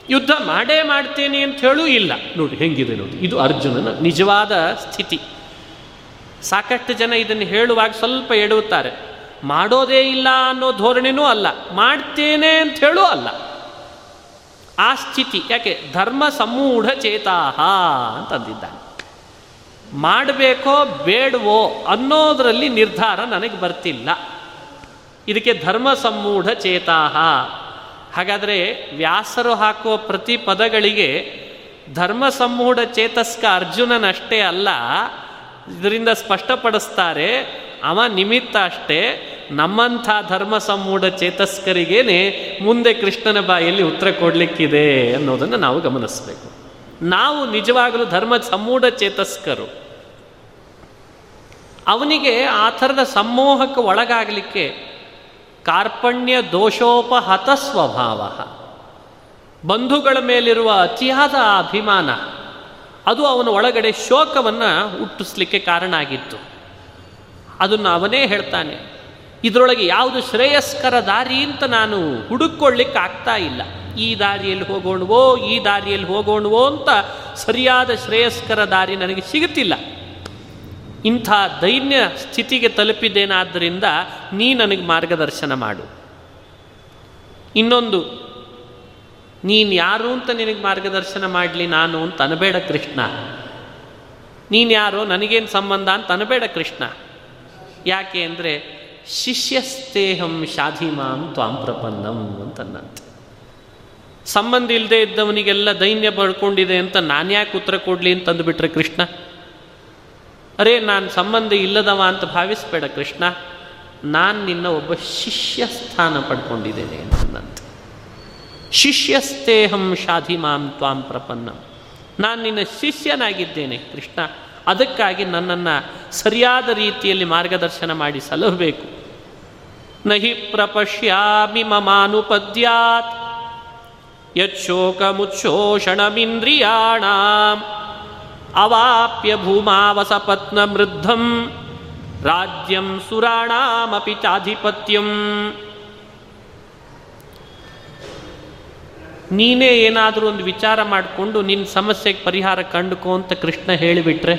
ಯುದ್ಧ ಮಾಡೇ ಮಾಡ್ತೇನೆ ಅಂತ ಹೇಳೂ ಇಲ್ಲ. ನೋಡಿ, ಹೆಂಗಿದೆ ನೋಡಿ. ಇದು ಅರ್ಜುನನ ನಿಜವಾದ ಸ್ಥಿತಿ. ಸಾಕಷ್ಟು ಜನ ಇದನ್ನು ಹೇಳುವಾಗ ಸ್ವಲ್ಪ ಎಡುತ್ತಾರೆ ಮಾಡೋದೇ ಇಲ್ಲ ಅನ್ನೋ ಧೋರಣೆನೂ ಅಲ್ಲ. ಮಾಡ್ತೇನೆ ಅಂತ ಹೇಳೂ ಅಲ್ಲ. ಆ ಸ್ಥಿತಿ, ಯಾಕೆ? ಧರ್ಮ ಸಮೂಢ ಚೇತಾಹ ಅಂತಂದಿದ್ದಾನೆ. ಮಾಡಬೇಕೋ ಬೇಡವೋ ಅನ್ನೋದರಲ್ಲಿ ನಿರ್ಧಾರ ನನಗೆ ಬರ್ತಿಲ್ಲ. ಇದಕ್ಕೆ ಧರ್ಮ ಸಮೂಢ ಚೇತಾಹ. ಹಾಗಾದರೆ ವ್ಯಾಸರು ಹಾಕುವ ಪ್ರತಿ ಪದಗಳಿಗೆ ಧರ್ಮ ಸಮೂಢ ಚೇತಸ್ಕ ಅರ್ಜುನನಷ್ಟೇ ಅಲ್ಲ ಇದರಿಂದ ಸ್ಪಷ್ಟಪಡಿಸ್ತಾರೆ, ಅವ ನಿಮಿತ್ತ ಅಷ್ಟೇ ನಮ್ಮಂಥ ಧರ್ಮ ಸಮೂಢ ಚೇತಸ್ಕರಿಗೇನೆ ಮುಂದೆ ಕೃಷ್ಣನ ಬಾಯಲ್ಲಿ ಉತ್ತರ ಕೊಡಲಿಕ್ಕಿದೆ ಅನ್ನೋದನ್ನು ನಾವು ಗಮನಿಸಬೇಕು. ನಾವು ನಿಜವಾಗಲೂ ಧರ್ಮ ಚೇತಸ್ಕರು. ಅವನಿಗೆ ಆ ಥರದ ಸಮೂಹಕ್ಕೆ ಒಳಗಾಗಲಿಕ್ಕೆ ಕಾರ್ಪಣ್ಯ ದೋಷೋಪಹತ ಸ್ವಭಾವ. ಬಂಧುಗಳ ಮೇಲಿರುವ ಅತಿಯಾದ ಅಭಿಮಾನ. ಅದು ಅವನ ಒಳಗಡೆ ಶೋಕವನ್ನು ಹುಟ್ಟಿಸ್ಲಿಕ್ಕೆ ಕಾರಣ ಆಗಿತ್ತು. ಅದನ್ನು ಅವನೇ ಹೇಳ್ತಾನೆ, ಇದರೊಳಗೆ ಯಾವುದು ಶ್ರೇಯಸ್ಕರ ದಾರಿ ಅಂತ ನಾನು ಹುಡುಕೊಳ್ಳಿಕ್ಕೆ ಆಗ್ತಾ ಇಲ್ಲ. ಈ ದಾರಿಯಲ್ಲಿ ಹೋಗೋಣವೋ, ಈ ದಾರಿಯಲ್ಲಿ ಹೋಗೋಣವೋ ಅಂತ ಸರಿಯಾದ ಶ್ರೇಯಸ್ಕರ ದಾರಿ ನನಗೆ ಸಿಗುತ್ತಿಲ್ಲ. ಇಂಥ ದೈನ್ಯ ಸ್ಥಿತಿಗೆ ತಲುಪಿದ್ದೇನಾದ್ದರಿಂದ ನೀ ನನಗೆ ಮಾರ್ಗದರ್ಶನ ಮಾಡು. ಇನ್ನೊಂದು ನೀನು ಯಾರು ಅಂತ ನಿನಗೆ ಮಾರ್ಗದರ್ಶನ ಮಾಡಲಿ ನಾನು ಅಂತ ಅನಬೇಡ ಕೃಷ್ಣ. ನೀನು ಯಾರೋ ನನಗೇನು ಸಂಬಂಧ ಅಂತ ಅನಬೇಡ ಕೃಷ್ಣ. ಯಾಕೆ ಅಂದರೆ ಶಿಷ್ಯಸ್ತೇಹಂ ಶಾಧಿಮಾಂ ತ್ವಾಂ ಪ್ರಪನ್ನಂ ಅಂತನ್ನಂತೆ ಸಂಬಂಧ ಇಲ್ಲದೆ ಇದ್ದವನಿಗೆಲ್ಲ ದೈನ್ಯ ಬಳ್ಕೊಂಡಿದೆ ಅಂತ ನಾನು ಯಾಕೆ ಉತ್ತರ ಕೊಡಲಿ ಅಂತ ಅಂದುಬಿಟ್ರೆ ಕೃಷ್ಣ? ಅರೇ, ನಾನು ಸಂಬಂಧ ಇಲ್ಲದವ ಅಂತ ಭಾವಿಸ್ಬೇಡ ಕೃಷ್ಣ. ನಾನು ನಿನ್ನ ಒಬ್ಬ ಶಿಷ್ಯ ಸ್ಥಾನ ಪಡ್ಕೊಂಡಿದ್ದೇನೆ ಅಂತಂತೆ ಶಿಷ್ಯಸ್ತೇಹಂ ಶಾಧಿಮಾಂ ತ್ವಾಂ ಪ್ರಪನ್ನ. ನಾನು ನಿನ್ನ ಶಿಷ್ಯನಾಗಿದ್ದೇನೆ, ಕೃಷ್ಣ. ಅದಕ್ಕಾಗಿ ನನ್ನನ್ನು ಸರಿಯಾದ ರೀತಿಯಲ್ಲಿ ಮಾರ್ಗದರ್ಶನ ಮಾಡಿ ಸಲಹಬೇಕು ನಹಿ ಪ್ರಪಶ್ಯಾಮಿ ಮಮಾನುಪದ್ಯಾತ್. ಯಶೋಕಮುಚ್ಛೋಷಣಮಿಂದ್ರಿಯಾಣ ಅವಾಪ್ಯ ಭೂಮಾವಸಪತ್ನ ಮೃದ್ಧಂ. ರಾಜ್ಯಂ ಸುರಾಣಾಮಪಿ ಚಾಧಿಪತ್ಯಂ. ನೀನೇ ಏನಾದರೂ ಒಂದು ವಿಚಾರ ಮಾಡಿಕೊಂಡು ನಿನ್ನ ಸಮಸ್ಯೆಗೆ ಪರಿಹಾರ ಕಂಡುಕೋ ಅಂತ ಕೃಷ್ಣ ಹೇಳಿಬಿಟ್ರೆ,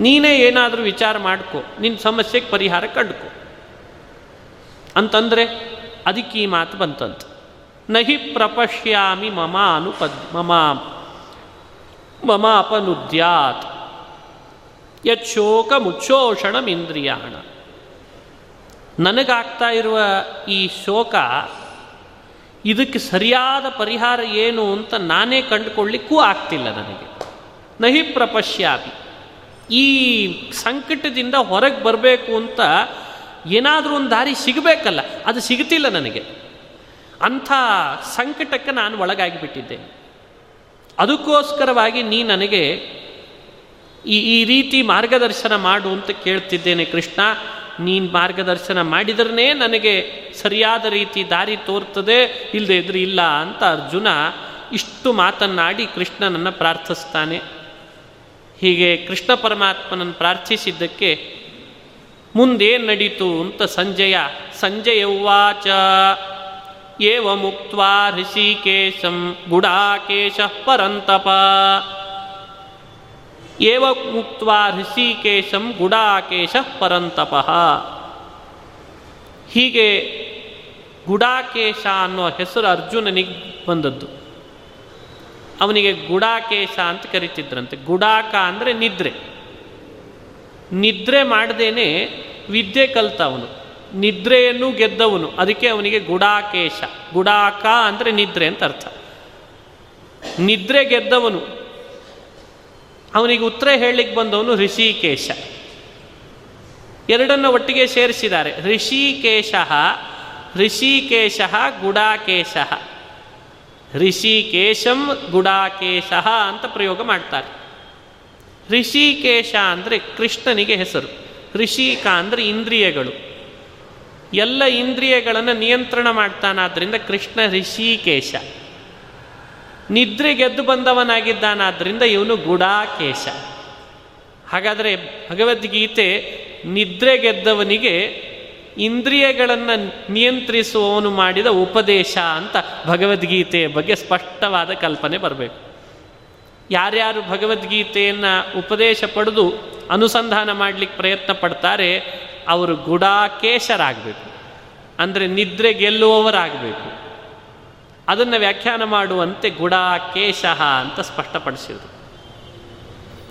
ನೀನೇ ಏನಾದರೂ ವಿಚಾರ ಮಾಡ್ಕೋ ನಿನ್ನ ಸಮಸ್ಯೆಗೆ ಪರಿಹಾರ ಕಂಡುಕೋ. ಅಂತಂದರೆ ಅದಕ್ಕೆ ಈ ಮಾತು ಬಂತಂತ. ನಹಿ ಪ್ರಪಶ್ಯಾಮಿ ಮಮ ಅನುಪದ್ ಮಮ ಮಮ ಅಪನುದ್ಯಾತ್ ಯಶೋಕ ಮುಚ್ಚೋಷಣಮಿಂದ್ರಿಯಾಣ. ನನಗಾಗ್ತಾ ಇರುವ ಈ ಶೋಕ ಇದಕ್ಕೆ ಸರಿಯಾದ ಪರಿಹಾರ ಏನು ಅಂತ ನಾನೇ ಕಂಡುಕೊಳ್ಳಿಕ್ಕೂ ಆಗ್ತಿಲ್ಲ ನನಗೆ. ನಹಿ ಪ್ರಪಶ್ಯಾಪಿ ಈ ಸಂಕಟದಿಂದ ಹೊರಗೆ ಬರಬೇಕು ಅಂತ ಏನಾದರೂ ಒಂದು ದಾರಿ ಸಿಗಬೇಕಲ್ಲ, ಅದು ಸಿಗುತ್ತಿಲ್ಲ ನನಗೆ. ಅಂಥ ಸಂಕಟಕ್ಕೆ ನಾನು ಒಳಗಾಗಿ ಬಿಟ್ಟಿದ್ದೆ ಅದಕ್ಕೋಸ್ಕರವಾಗಿ ನೀ ನನಗೆ ಈ ಈ ರೀತಿ ಮಾರ್ಗದರ್ಶನ ಮಾಡು ಅಂತ ಕೇಳ್ತಿದ್ದೇನೆ ಕೃಷ್ಣ. ನೀನು ಮಾರ್ಗದರ್ಶನ ಮಾಡಿದ್ರೇ ನನಗೆ ಸರಿಯಾದ ರೀತಿ ದಾರಿ ತೋರ್ತದೆ ಇಲ್ಲದೆ ಇದ್ರೆ ಇಲ್ಲ ಅಂತ ಅರ್ಜುನ ಇಷ್ಟು ಮಾತನ್ನಾಡಿ ಕೃಷ್ಣನನ್ನು ಪ್ರಾರ್ಥಿಸ್ತಾನೆ. ಹೀಗೆ ಕೃಷ್ಣ ಪರಮಾತ್ಮನನ್ನು ಪ್ರಾರ್ಥಿಸಿದ್ದಕ್ಕೆ ಮುಂದೇನು ನಡೀತು ಅಂತ ಸಂಜಯ ಸಂಜಯವಾಚ ಏವ ಮುಕ್ತ ಋಷಿಕೇಶಂ ಗುಡಾಕೇಶ ಪರಂತಪ. ಏವ ಮುಕ್ತ ಋಷಿಕೇಶಂ ಗುಡಾಕೇಶ ಪರಂತಪ. ಹೀಗೆ ಗುಡಾಕೇಶ ಅನ್ನೋ ಹೆಸರು ಅರ್ಜುನನಿಗೆ ಬಂದದ್ದು. ಅವನಿಗೆ ಗುಡಾಕೇಶ ಅಂತ ಕರಿತಿದ್ರಂತೆ. ಗುಡಾಕ ಅಂದರೆ ನಿದ್ರೆ. ನಿದ್ರೆ ಮಾಡದೇನೆ ವಿದ್ಯೆ ಕಲ್ತವನು. ನಿದ್ರೆಯನ್ನು ಗೆದ್ದವನು. ಅದಕ್ಕೆ ಅವನಿಗೆ ಗುಡಾಕೇಶ. ಗುಡಾಕ ಅಂದರೆ ನಿದ್ರೆ ಅಂತ ಅರ್ಥ. ನಿದ್ರೆ ಗೆದ್ದವನು. ಅವನಿಗೆ ಉತ್ತರ ಹೇಳಲಿಕ್ಕೆ ಬಂದವನು ಋಷಿಕೇಶ ಎರಡನ್ನು ಒಟ್ಟಿಗೆ ಸೇರಿಸಿದ್ದಾರೆ. ಋಷಿಕೇಶ ಋಷಿಕೇಶ ಗುಡಾಕೇಶ. ಋಷಿಕೇಶಂ ಗುಡಾಕೇಶ ಅಂತ ಪ್ರಯೋಗ ಮಾಡ್ತಾರೆ. ಋಷಿಕೇಶ ಅಂದರೆ ಕೃಷ್ಣನಿಗೆ ಹೆಸರು. ಋಷಿಕ ಅಂದರೆ ಇಂದ್ರಿಯಗಳು. ಎಲ್ಲ ಇಂದ್ರಿಯಗಳನ್ನು ನಿಯಂತ್ರಣ ಮಾಡ್ತಾನಾದ್ರಿಂದ ಕೃಷ್ಣ ಋಷಿಕೇಶ ನಿದ್ರೆ ಗೆದ್ದು ಬಂದವನಾಗಿದ್ದಾನಾದ್ರಿಂದ ಇವನು ಗುಡಾಕೇಶ ಹಾಗಾದರೆ ಭಗವದ್ಗೀತೆ ನಿದ್ರೆ ಗೆದ್ದವನಿಗೆ ಇಂದ್ರಿಯಗಳನ್ನು ನಿಯಂತ್ರಿಸುವವನು ಮಾಡಿದ ಉಪದೇಶ ಅಂತ ಭಗವದ್ಗೀತೆಯ ಬಗ್ಗೆ ಸ್ಪಷ್ಟವಾದ ಕಲ್ಪನೆ ಬರಬೇಕು. ಯಾರ್ಯಾರು ಭಗವದ್ಗೀತೆಯನ್ನು ಉಪದೇಶ ಪಡೆದು ಅನುಸಂಧಾನ ಮಾಡಲಿಕ್ಕೆ ಪ್ರಯತ್ನ ಪಡ್ತಾರೆ, ಅವರು ಗುಡಾಕೇಶರಾಗಬೇಕು ಅಂದರೆ ನಿದ್ರೆ ಗೆಲ್ಲುವವರಾಗಬೇಕು. ಅದನ್ನು ವ್ಯಾಖ್ಯಾನ ಮಾಡುವಂತೆ ಗುಡಾಕೇಶ ಅಂತ ಸ್ಪಷ್ಟಪಡಿಸಿದರು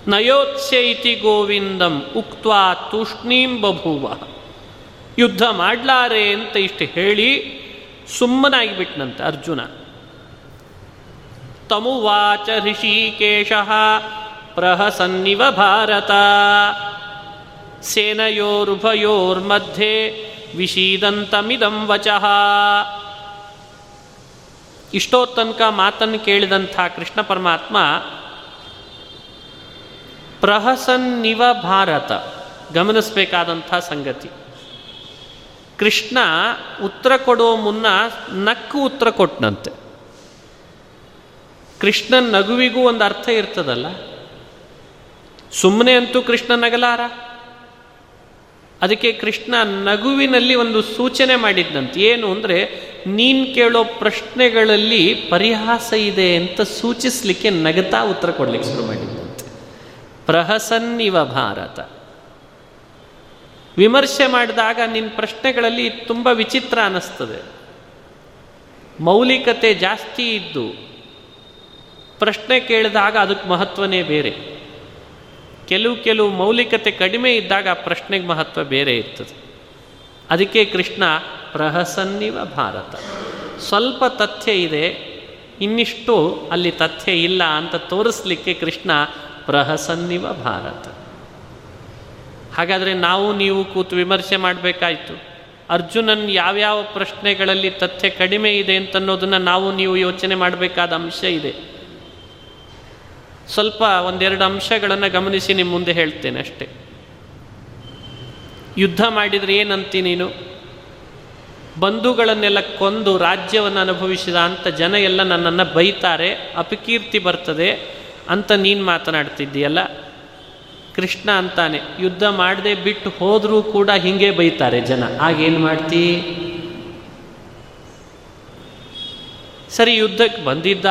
ನಯೋತ್ಸ್ಯ ಇತಿ ಗೋವಿಂದಂ ಉಕ್ತ್ವಾ ತೂಷ್ಣೀಂ ಬಭೂವ. ಯುದ್ಧ ಮಾಡಲಾರೆ ಅಂತ ಇಷ್ಟು ಹೇಳಿ ಸುಮ್ಮನಾಗಿಬಿಟ್ನಂತೆ ಅರ್ಜುನ. ತಮುವಾಚ ಋಷಿಕೇಶ ಪ್ರಹಸನ್ನಿವ ಭಾರತ. ಸೇನಯೋರುಭಯೋರ್ಮಧ್ಯೆ ವಿಷೀದಂತಮಿದಂ ವಚಃ. ಇಷ್ಟೋ ತನಕ ಮಾತನ್ನು ಕೇಳಿದಂಥ ಕೃಷ್ಣ ಪರಮಾತ್ಮ ಪ್ರಹಸನ್ನಿವ ಭಾರತ, ಗಮನಿಸಬೇಕಾದಂಥ ಸಂಗತಿ. ಕೃಷ್ಣ ಉತ್ತರ ಕೊಡೋ ಮುನ್ನ ನಕ್ಕು ಉತ್ತರ ಕೊಟ್ಟನಂತೆ ಕೃಷ್ಣನ್ ನಗುವಿಗೂ ಒಂದು ಅರ್ಥ ಇರ್ತದಲ್ಲ? ಸುಮ್ಮನೆ ಅಂತೂ ಕೃಷ್ಣ ನಗಲಾರ? ಅದಕ್ಕೆ ಕೃಷ್ಣ ನಗುವಿನಲ್ಲಿ ಒಂದು ಸೂಚನೆ ಮಾಡಿದ್ದಂತೆ ಏನು ಅಂದರೆ ನೀನು ಕೇಳೋ ಪ್ರಶ್ನೆಗಳಲ್ಲಿ ಪರಿಹಾಸ ಇದೆ ಅಂತ ಸೂಚಿಸಲಿಕ್ಕೆ ನಗತಾ ಉತ್ತರ ಕೊಡ್ಲಿಕ್ಕೆ ಶುರು ಮಾಡಿದ್ದಂತೆ ಪ್ರಹಸನ್ನಿವ ಭಾರತ. ವಿಮರ್ಶೆ ಮಾಡಿದಾಗ ನಿನ್ನ ಪ್ರಶ್ನೆಗಳಲ್ಲಿ ತುಂಬ ವಿಚಿತ್ರ ಅನ್ನಿಸ್ತದೆ ಮೌಲಿಕತೆ ಜಾಸ್ತಿ ಇದ್ದು ಪ್ರಶ್ನೆ ಕೇಳಿದಾಗ ಅದಕ್ಕೆ ಮಹತ್ವನೇ ಬೇರೆ. ಕೆಲವು ಕೆಲವು ಮೌಲಿಕತೆ ಕಡಿಮೆ ಇದ್ದಾಗ ಆ ಪ್ರಶ್ನೆಗೆ ಮಹತ್ವ ಬೇರೆ ಇರ್ತದೆ. ಅದಕ್ಕೆ ಕೃಷ್ಣ ಪ್ರಹಸನ್ನಿವ ಭಾರತ. ಸ್ವಲ್ಪ ತಥ್ಯ ಇದೆ, ಇನ್ನಿಷ್ಟು ಅಲ್ಲಿ ತಥ್ಯ ಇಲ್ಲ ಅಂತ ತೋರಿಸ್ಲಿಕ್ಕೆ ಕೃಷ್ಣ ಪ್ರಹಸನ್ನಿವ ಭಾರತ. ಹಾಗಾದರೆ ನಾವು ನೀವು ಕೂತು ವಿಮರ್ಶೆ ಮಾಡಬೇಕಾಯ್ತು. ಅರ್ಜುನನ್ ಯಾವ್ಯಾವ ಪ್ರಶ್ನೆಗಳಲ್ಲಿ ತಥ್ಯ ಕಡಿಮೆ ಇದೆ ಅಂತನ್ನೋದನ್ನು ನಾವು ನೀವು ಯೋಚನೆ ಮಾಡಬೇಕಾದ ಅಂಶ ಇದೆ. ಸ್ವಲ್ಪ ಒಂದೆರಡು ಅಂಶಗಳನ್ನು ಗಮನಿಸಿ ನಿಮ್ಮ ಮುಂದೆ ಹೇಳ್ತೇನೆ ಅಷ್ಟೆ. ಯುದ್ಧ ಮಾಡಿದರೆ ಏನಂತಿ ನೀನು? ಬಂಧುಗಳನ್ನೆಲ್ಲ ಕೊಂದು ರಾಜ್ಯವನ್ನು ಅನುಭವಿಸಿದ ಅಂತ ಜನ ಎಲ್ಲ ನನ್ನನ್ನು ಬೈತಾರೆ ಅಪಕೀರ್ತಿ ಬರ್ತದೆ ಅಂತ ನೀನು ಮಾತನಾಡ್ತಿದ್ದೀಯಲ್ಲ? ಕೃಷ್ಣ ಅಂತಾನೆ, ಯುದ್ಧ ಮಾಡದೆ ಬಿಟ್ಟು ಹೋದರೂ ಕೂಡ ಹಿಂಗೆ ಬೈತಾರೆ ಜನ. ಆಗೇನು ಮಾಡ್ತೀ? ಸರಿ, ಯುದ್ಧಕ್ಕೆ ಬಂದಿದ್ದ,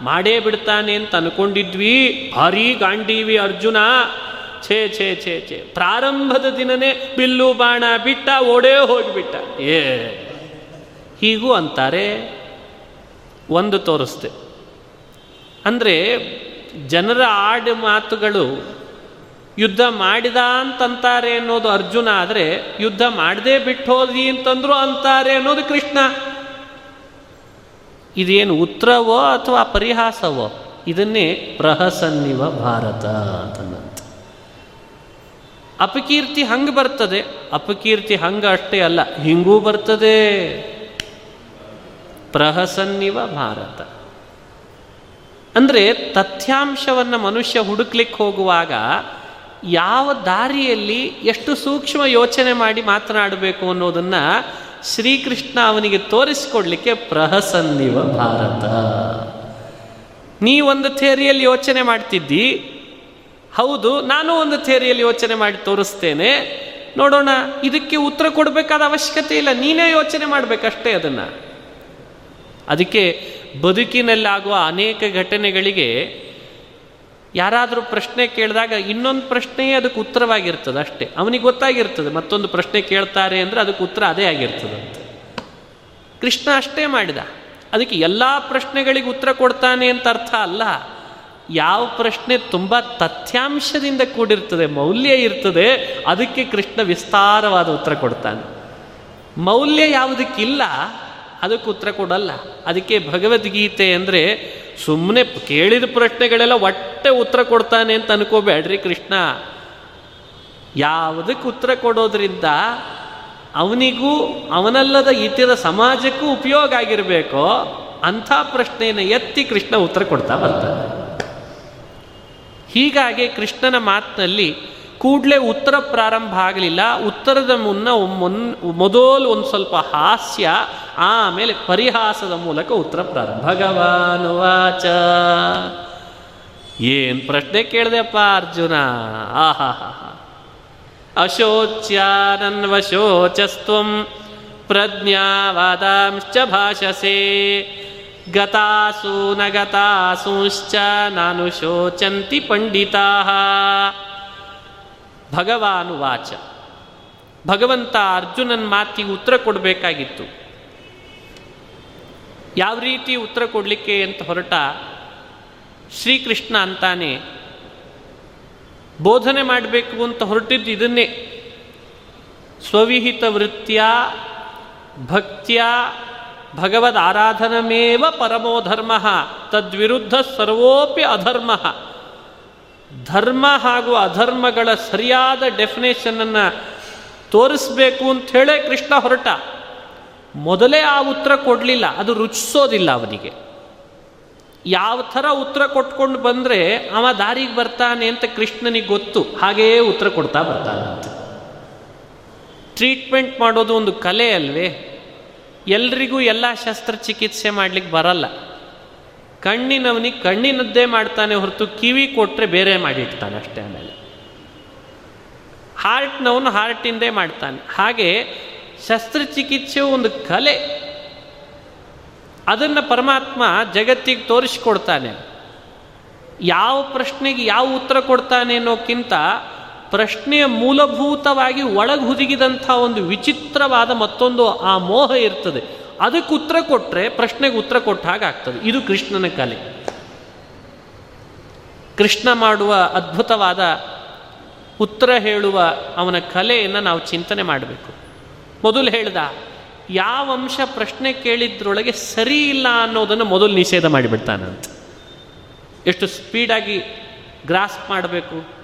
ಮಾಡೇ ಬಿಡ್ತಾನೆ ಅಂತ ಅನ್ಕೊಂಡಿದ್ವಿ. ಭಾರೀ ಗಾಂಡೀವಿ ಅರ್ಜುನ. ಛೇ ಛೇ ಛೇ ಛೇ. ಪ್ರಾರಂಭದ ದಿನನೇ ಬಿಲ್ಲು ಬಾಣ ಬಿಟ್ಟ, ಓಡೇ ಹೋಗಿಬಿಟ್ಟ. ಏ. ಹೀಗೂ ಅಂತಾರೆ. ಒಂದು ತೋರಿಸ್ತೆ. ಅಂದರೆ ಜನರ ಆಡು ಮಾತುಗಳು ಯುದ್ಧ ಮಾಡಿದ ಅಂತಂತಾರೆ ಅನ್ನೋದು ಅರ್ಜುನ, ಆದರೆ ಯುದ್ಧ ಮಾಡದೇ ಬಿಟ್ಟು ಹೋದಿ ಅಂತಂದ್ರು ಅಂತಾರೆ ಅನ್ನೋದು ಕೃಷ್ಣ. ಇದೇನು ಉತ್ತರವೋ ಅಥವಾ ಪರಿಹಾಸವೋ? ಇದನ್ನೇ ಪ್ರಹಸನ್ನಿವ ಭಾರತ ಅಂತಂದಂತೆ ಅಪಕೀರ್ತಿ ಹಂಗೆ ಬರ್ತದೆ? ಅಪಕೀರ್ತಿ ಹಂಗೆ ಅಷ್ಟೇ ಅಲ್ಲ, ಹಿಂಗೂ ಬರ್ತದೆ. ಪ್ರಹಸನ್ನಿವ ಭಾರತ. ಅಂದರೆ ತಥ್ಯಾಂಶವನ್ನು ಮನುಷ್ಯ ಹುಡುಕ್ಲಿಕ್ಕೆ ಹೋಗುವಾಗ ಯಾವ ದಾರಿಯಲ್ಲಿ ಎಷ್ಟು ಸೂಕ್ಷ್ಮ ಯೋಚನೆ ಮಾಡಿ ಮಾತನಾಡಬೇಕು ಅನ್ನೋದನ್ನು ಶ್ರೀಕೃಷ್ಣ ಅವನಿಗೆ ತೋರಿಸಿಕೊಡ್ಲಿಕ್ಕೆ ಪ್ರಹಸನ್ನಿವ ಭಾರತ. ನೀ ಒಂದು ಥೇರಿಯಲ್ಲಿ ಯೋಚನೆ ಮಾಡ್ತಿದ್ದಿ ಹೌದು, ನಾನು ಒಂದು ಥಿಯರಿಯಲ್ಲಿ ಯೋಚನೆ ಮಾಡಿ ತೋರಿಸ್ತೇನೆ. ನೋಡೋಣ, ಇದಕ್ಕೆ ಉತ್ತರ ಕೊಡಬೇಕಾದ ಅವಶ್ಯಕತೆ ಇಲ್ಲ, ನೀನೇ ಯೋಚನೆ ಮಾಡಬೇಕಷ್ಟೇ ಅದನ್ನು. ಅದಕ್ಕೆ ಬದುಕಿನಲ್ಲಾಗುವ ಅನೇಕ ಘಟನೆಗಳಿಗೆ ಯಾರಾದರೂ ಪ್ರಶ್ನೆ ಕೇಳಿದಾಗ ಇನ್ನೊಂದು ಪ್ರಶ್ನೆಯೇ ಅದಕ್ಕೆ ಉತ್ತರವಾಗಿರ್ತದೆ ಅಷ್ಟೇ. ಅವನಿಗೆ ಗೊತ್ತಾಗಿರ್ತದೆ, ಮತ್ತೊಂದು ಪ್ರಶ್ನೆ ಕೇಳ್ತಾರೆ ಅಂದರೆ ಅದಕ್ಕೆ ಉತ್ತರ ಅದೇ ಆಗಿರ್ತದೆ ಕೃಷ್ಣ ಅಷ್ಟೇ ಮಾಡಿದ. ಅದಕ್ಕೆ ಎಲ್ಲ ಪ್ರಶ್ನೆಗಳಿಗೆ ಉತ್ತರ ಕೊಡ್ತಾನೆ ಅಂತ ಅರ್ಥ ಅಲ್ಲ. ಯಾವ ಪ್ರಶ್ನೆ ತುಂಬ ತಥ್ಯಾಂಶದಿಂದ ಕೂಡಿರ್ತದೆ, ಮೌಲ್ಯ ಇರ್ತದೆ, ಅದಕ್ಕೆ ಕೃಷ್ಣ ವಿಸ್ತಾರವಾದ ಉತ್ತರ ಕೊಡ್ತಾನೆ. ಮೌಲ್ಯ ಯಾವುದಕ್ಕಿಲ್ಲ, ಅದಕ್ಕೆ ಉತ್ತರ ಕೊಡಲ್ಲ. ಅದಕ್ಕೆ ಭಗವದ್ಗೀತೆ ಅಂದರೆ ಸುಮ್ಮನೆ ಕೇಳಿದ ಪ್ರಶ್ನೆಗಳೆಲ್ಲ ಒಟ್ಟೆ ಉತ್ತರ ಕೊಡ್ತಾನೆ ಅಂತ ಅನ್ಕೋಬೇಡ್ರಿ ಕೃಷ್ಣ. ಯಾವುದಕ್ಕೆ ಉತ್ತರ ಕೊಡೋದ್ರಿಂದ ಅವನಿಗೂ ಅವನಲ್ಲದ ಇತರ ಸಮಾಜಕ್ಕೂ ಉಪಯೋಗ ಆಗಿರಬೇಕೋ ಅಂಥ ಪ್ರಶ್ನೆಯನ್ನು ಎತ್ತಿ ಕೃಷ್ಣ ಉತ್ತರ ಕೊಡ್ತಾ ಬರ್ತಾನೆ. ಹೀಗಾಗಿ ಕೃಷ್ಣನ ಮಾತಿನಲ್ಲಿ ಕೂಡಲೇ ಉತ್ತರ ಪ್ರಾರಂಭ ಆಗಲಿಲ್ಲ. ಉತ್ತರದ ಮುನ್ನ ಮೊನ್ ಮೊದಲು ಒಂದು ಸ್ವಲ್ಪ ಹಾಸ್ಯ, ಆಮೇಲೆ ಪರಿಹಾಸದ ಮೂಲಕ ಉತ್ತರ ಪ್ರಾರಂಭ ಭಗವಾನ್ ವಾಚ. ಏನು ಪ್ರಶ್ನೆ ಕೇಳಿದೆಪ್ಪ ಅರ್ಜುನ? ಆಹಾ ಅಶೋಚ್ಯಾನನ್ವಶೋಚಸ್ತ್ವ ಪ್ರಜ್ಞಾವಾದಾಂಶ್ಚ ಭಾಷಸೆ. ಗತಾಸು ನಗತಾಸೂಶ್ಚ ಗತಾಸೂಶ್ಚ ನಾನು ಶೋಚಂತಿ ಪಂಡಿತಾ ಭಗವಾನು ವಾಚ ಭಗವಂತ ಅರ್ಜುನನ್ ಮಾತಿಗೆ ಉತ್ತರ ಕೊಡಬೇಕಾಗಿತ್ತು। ಯಾವ ರೀತಿ ಉತ್ತರ ಕೊಡಲಿಕ್ಕೆ ಅಂತ ಹೊರಟ ಶ್ರೀಕೃಷ್ಣ ಅಂತಾನೆ, ಬೋಧನೆ ಮಾಡಬೇಕು ಅಂತ ಹೊರಟಿದ್ದು ಇದನ್ನೇ. ಸ್ವವಿಹಿತ ವೃತ್ತಿಯ ಭಕ್ತಿಯ ಭಗವದ್ ಆರಾಧನಮೇವ ಪರಮೋ ಧರ್ಮ, ತದ್ವಿರುದ್ಧ ಸರ್ವೋಪಿ ಅಧರ್ಮ. ಧರ್ಮ ಹಾಗೂ ಅಧರ್ಮಗಳ ಸರಿಯಾದ ಡೆಫಿನೇಷನನ್ನು ತೋರಿಸ್ಬೇಕು ಅಂತ ಹೇಳೇ ಕೃಷ್ಣ ಹೊರಟ. ಮೊದಲೇ ಆ ಉತ್ತರ ಕೊಡಲಿಲ್ಲ, ಅದು ರುಚಿಸೋದಿಲ್ಲ ಅವನಿಗೆ. ಯಾವ ಥರ ಉತ್ತರ ಕೊಟ್ಕೊಂಡು ಬಂದರೆ ಅವ ದಾರಿಗೆ ಬರ್ತಾನೆ ಅಂತ ಕೃಷ್ಣನಿಗೆ ಗೊತ್ತು ಹಾಗೆಯೇ ಉತ್ತರ ಕೊಡ್ತಾ ಬರ್ತಾನಂತೆ. ಟ್ರೀಟ್ಮೆಂಟ್ ಮಾಡೋದು ಒಂದು ಕಲೆ ಅಲ್ವೇ? ಎಲ್ರಿಗೂ ಎಲ್ಲ ಶಸ್ತ್ರಚಿಕಿತ್ಸೆ ಮಾಡಲಿಕ್ಕೆ ಬರಲ್ಲ. ಕಣ್ಣಿನವನಿಗೆ ಕಣ್ಣಿನದ್ದೇ ಮಾಡ್ತಾನೆ ಹೊರತು ಕಿವಿ ಕೊಟ್ಟರೆ ಬೇರೆ ಮಾಡಿಡ್ತಾನೆ ಅಷ್ಟೇ ಆಮೇಲೆ. ಹಾರ್ಟ್ನವನು ಹಾರ್ಟಿಂದೇ ಮಾಡ್ತಾನೆ. ಹಾಗೆ ಶಸ್ತ್ರಚಿಕಿತ್ಸೆ ಒಂದು ಕಲೆ. ಅದನ್ನು ಪರಮಾತ್ಮ ಜಗತ್ತಿಗೆ ತೋರಿಸಿಕೊಡ್ತಾನೆ. ಯಾವ ಪ್ರಶ್ನೆಗೆ ಯಾವ ಉತ್ತರ ಕೊಡ್ತಾನೆ ಅನ್ನೋಕ್ಕಿಂತ ಪ್ರಶ್ನೆಯ ಮೂಲಭೂತವಾಗಿ ಒಳಗೆ ಹುದುಗಿದಂಥ ಒಂದು ವಿಚಿತ್ರವಾದ ಮತ್ತೊಂದು ಆ ಮೋಹ ಇರ್ತದೆ. ಅದಕ್ಕೆ ಉತ್ತರ ಕೊಟ್ಟರೆ ಪ್ರಶ್ನೆಗೆ ಉತ್ತರ ಕೊಟ್ಟ ಹಾಗಾಗ್ತದೆ ಇದು ಕೃಷ್ಣನ ಕಲೆ. ಕೃಷ್ಣ ಮಾಡುವ ಅದ್ಭುತವಾದ ಉತ್ತರ ಹೇಳುವ ಅವನ ಕಲೆಯನ್ನು ನಾವು ಚಿಂತನೆ ಮಾಡಬೇಕು. ಮೊದಲು ಹೇಳ್ದ, ಯಾವ ಅಂಶ ಪ್ರಶ್ನೆ ಕೇಳಿದ್ರೊಳಗೆ ಸರಿ ಇಲ್ಲ ಅನ್ನೋದನ್ನು ಮೊದಲು ನಿಷೇಧ ಮಾಡಿಬಿಡ್ತಾನಂತ. ಎಷ್ಟು ಸ್ಪೀಡಾಗಿ ಗ್ರಾಸ್ಪ್ ಮಾಡಬೇಕು.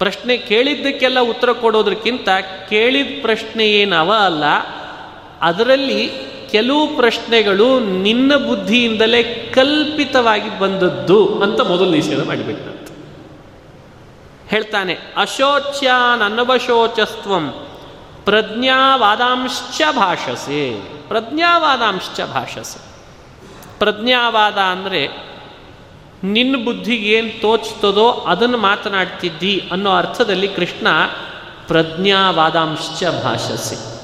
ಪ್ರಶ್ನೆ ಕೇಳಿದ್ದಕ್ಕೆಲ್ಲ ಉತ್ತರ ಕೊಡೋದಕ್ಕಿಂತ ಕೇಳಿದ ಪ್ರಶ್ನೆ ಏನವ ಅಲ್ಲ, ಅದರಲ್ಲಿ ಕೆಲವು ಪ್ರಶ್ನೆಗಳು ನಿನ್ನ ಬುದ್ಧಿಯಿಂದಲೇ ಕಲ್ಪಿತವಾಗಿ ಬಂದದ್ದು ಅಂತ ಮೊದಲು ನಿಷೇಧ ಮಾಡಿಬಿಟ್ಟಂತ. ಹೇಳ್ತಾನೆ ಅಶೋಚ್ಯಾನ್ ಅನ್ನವಶೋಚಸ್ತ್ವಂ ಪ್ರಜ್ಞಾವಾದಾಂಶ್ಚ ಭಾಷಸೆ. ಪ್ರಜ್ಞಾವಾದಾಂಶ್ಚ ಭಾಷಸೆ. ಪ್ರಜ್ಞಾವಾದ ಅಂದರೆ ನಿನ್ನ ಬುದ್ಧಿಗೆ ಏನು ತೋಚ್ತದೋ ಅದನ್ನು ಮಾತನಾಡ್ತಿದ್ದಿ ಅನ್ನೋ ಅರ್ಥದಲ್ಲಿ ಕೃಷ್ಣ ಪ್ರಜ್ಞಾವಾದಾಂಶ್ಚ ಭಾಷಸೆ.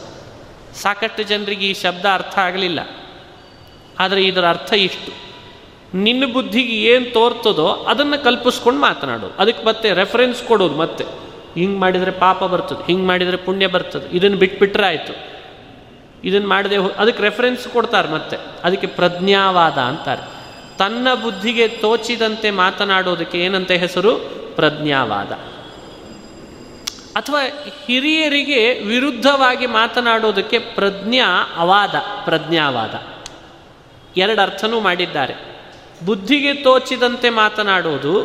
ಸಾಕಷ್ಟು ಜನರಿಗೆ ಈ ಶಬ್ದ ಅರ್ಥ ಆಗಲಿಲ್ಲ. ಆದರೆ ಇದರ ಅರ್ಥ ಇಷ್ಟು. ನಿನ್ನ ಬುದ್ಧಿಗೆ ಏನು ತೋರ್ತದೋ ಅದನ್ನು ಕಲ್ಪಿಸ್ಕೊಂಡು ಮಾತನಾಡೋದು ಅದಕ್ಕೆ ಮತ್ತೆ ರೆಫರೆನ್ಸ್ ಕೊಡೋದು ಮತ್ತೆ. ಹಿಂಗೆ ಮಾಡಿದರೆ ಪಾಪ ಬರ್ತದೆ, ಹಿಂಗೆ ಮಾಡಿದರೆ ಪುಣ್ಯ ಬರ್ತದೆ. ಇದನ್ನು ಬಿಟ್ಬಿಟ್ರೆ ಆಯಿತು. ಇದನ್ನು ಮಾಡದೆ ಅದಕ್ಕೆ ರೆಫರೆನ್ಸ್ ಕೊಡ್ತಾರೆ ಮತ್ತೆ. ಅದಕ್ಕೆ ಪ್ರಜ್ಞಾವಾದ ಅಂತಾರೆ. ತನ್ನ ಬುದ್ಧಿಗೆ ತೋಚಿದಂತೆ ಮಾತನಾಡೋದಕ್ಕೆ ಏನಂತ ಹೆಸರು? ಪ್ರಜ್ಞಾವಾದ. ಅಥವಾ ಹಿರಿಯರಿಗೆ ವಿರುದ್ಧವಾಗಿ ಮಾತನಾಡೋದಕ್ಕೆ ಪ್ರಜ್ಞಾ ಅವಾದ, ಪ್ರಜ್ಞಾವಾದ. ಎರಡು ಅರ್ಥನೂ ಮಾಡಿದ್ದಾರೆ. ಬುದ್ಧಿಗೆ ತೋಚಿದಂತೆ ಮಾತನಾಡೋದು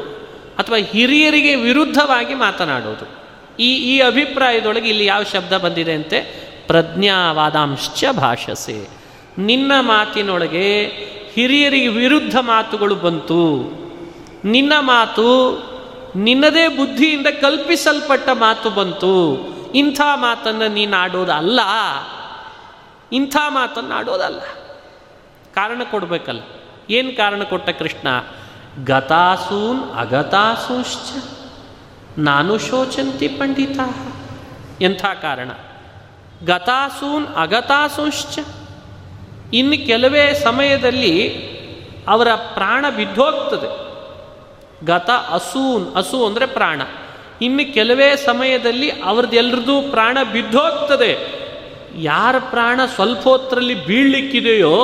ಅಥವಾ ಹಿರಿಯರಿಗೆ ವಿರುದ್ಧವಾಗಿ ಮಾತನಾಡೋದು. ಈ ಈ ಅಭಿಪ್ರಾಯದೊಳಗೆ ಇಲ್ಲಿ ಯಾವ ಶಬ್ದ ಬಂದಿದೆ ಅಂತೆ? ಪ್ರಜ್ಞಾವಾದಾಂಶ್ಚ ಭಾಷಸೆ. ನಿನ್ನ ಮಾತಿನೊಳಗೆ ಹಿರಿಯರಿಗೆ ವಿರುದ್ಧ ಮಾತುಗಳು ಬಂತು. ನಿನ್ನ ಮಾತು, ನಿನ್ನದೇ ಬುದ್ಧಿಯಿಂದ ಕಲ್ಪಿಸಲ್ಪಟ್ಟ ಮಾತು ಬಂತು. ಇಂಥ ಮಾತನ್ನು ನೀನು ಆಡೋದಲ್ಲ. ಇಂಥ ಮಾತನ್ನು ಆಡೋದಲ್ಲ. ಕಾರಣ ಕೊಡಬೇಕಲ್ಲ. ಏನು ಕಾರಣ ಕೊಟ್ಟ ಕೃಷ್ಣ? ಗತಾಸೂನ್ ಅಗತಾಸೂಶ್ಚ, ನಾನು ಶೋಚಂತಿ ಪಂಡಿತ. ಎಂಥ ಕಾರಣ? ಗತಾಸೂನ್ ಅಗತಾಸೂಶ್ಚ ಇನ್ನು ಕೆಲವೇ ಸಮಯದಲ್ಲಿ ಅವರ ಪ್ರಾಣ ಬಿದ್ದೋಗ್ತದೆ. ಗತ ಅಸೂನ್, ಅಸು ಅಂದರೆ ಪ್ರಾಣ. ಇನ್ನು ಕೆಲವೇ ಸಮಯದಲ್ಲಿ ಅವ್ರದ್ದೆಲ್ಲರದು ಪ್ರಾಣ ಬಿದ್ದೋಗ್ತದೆ. ಯಾರ ಪ್ರಾಣ ಸ್ವಲ್ಪ ಹೊತ್ತರಲ್ಲಿ ಬೀಳ್ಲಿಕ್ಕಿದೆಯೋ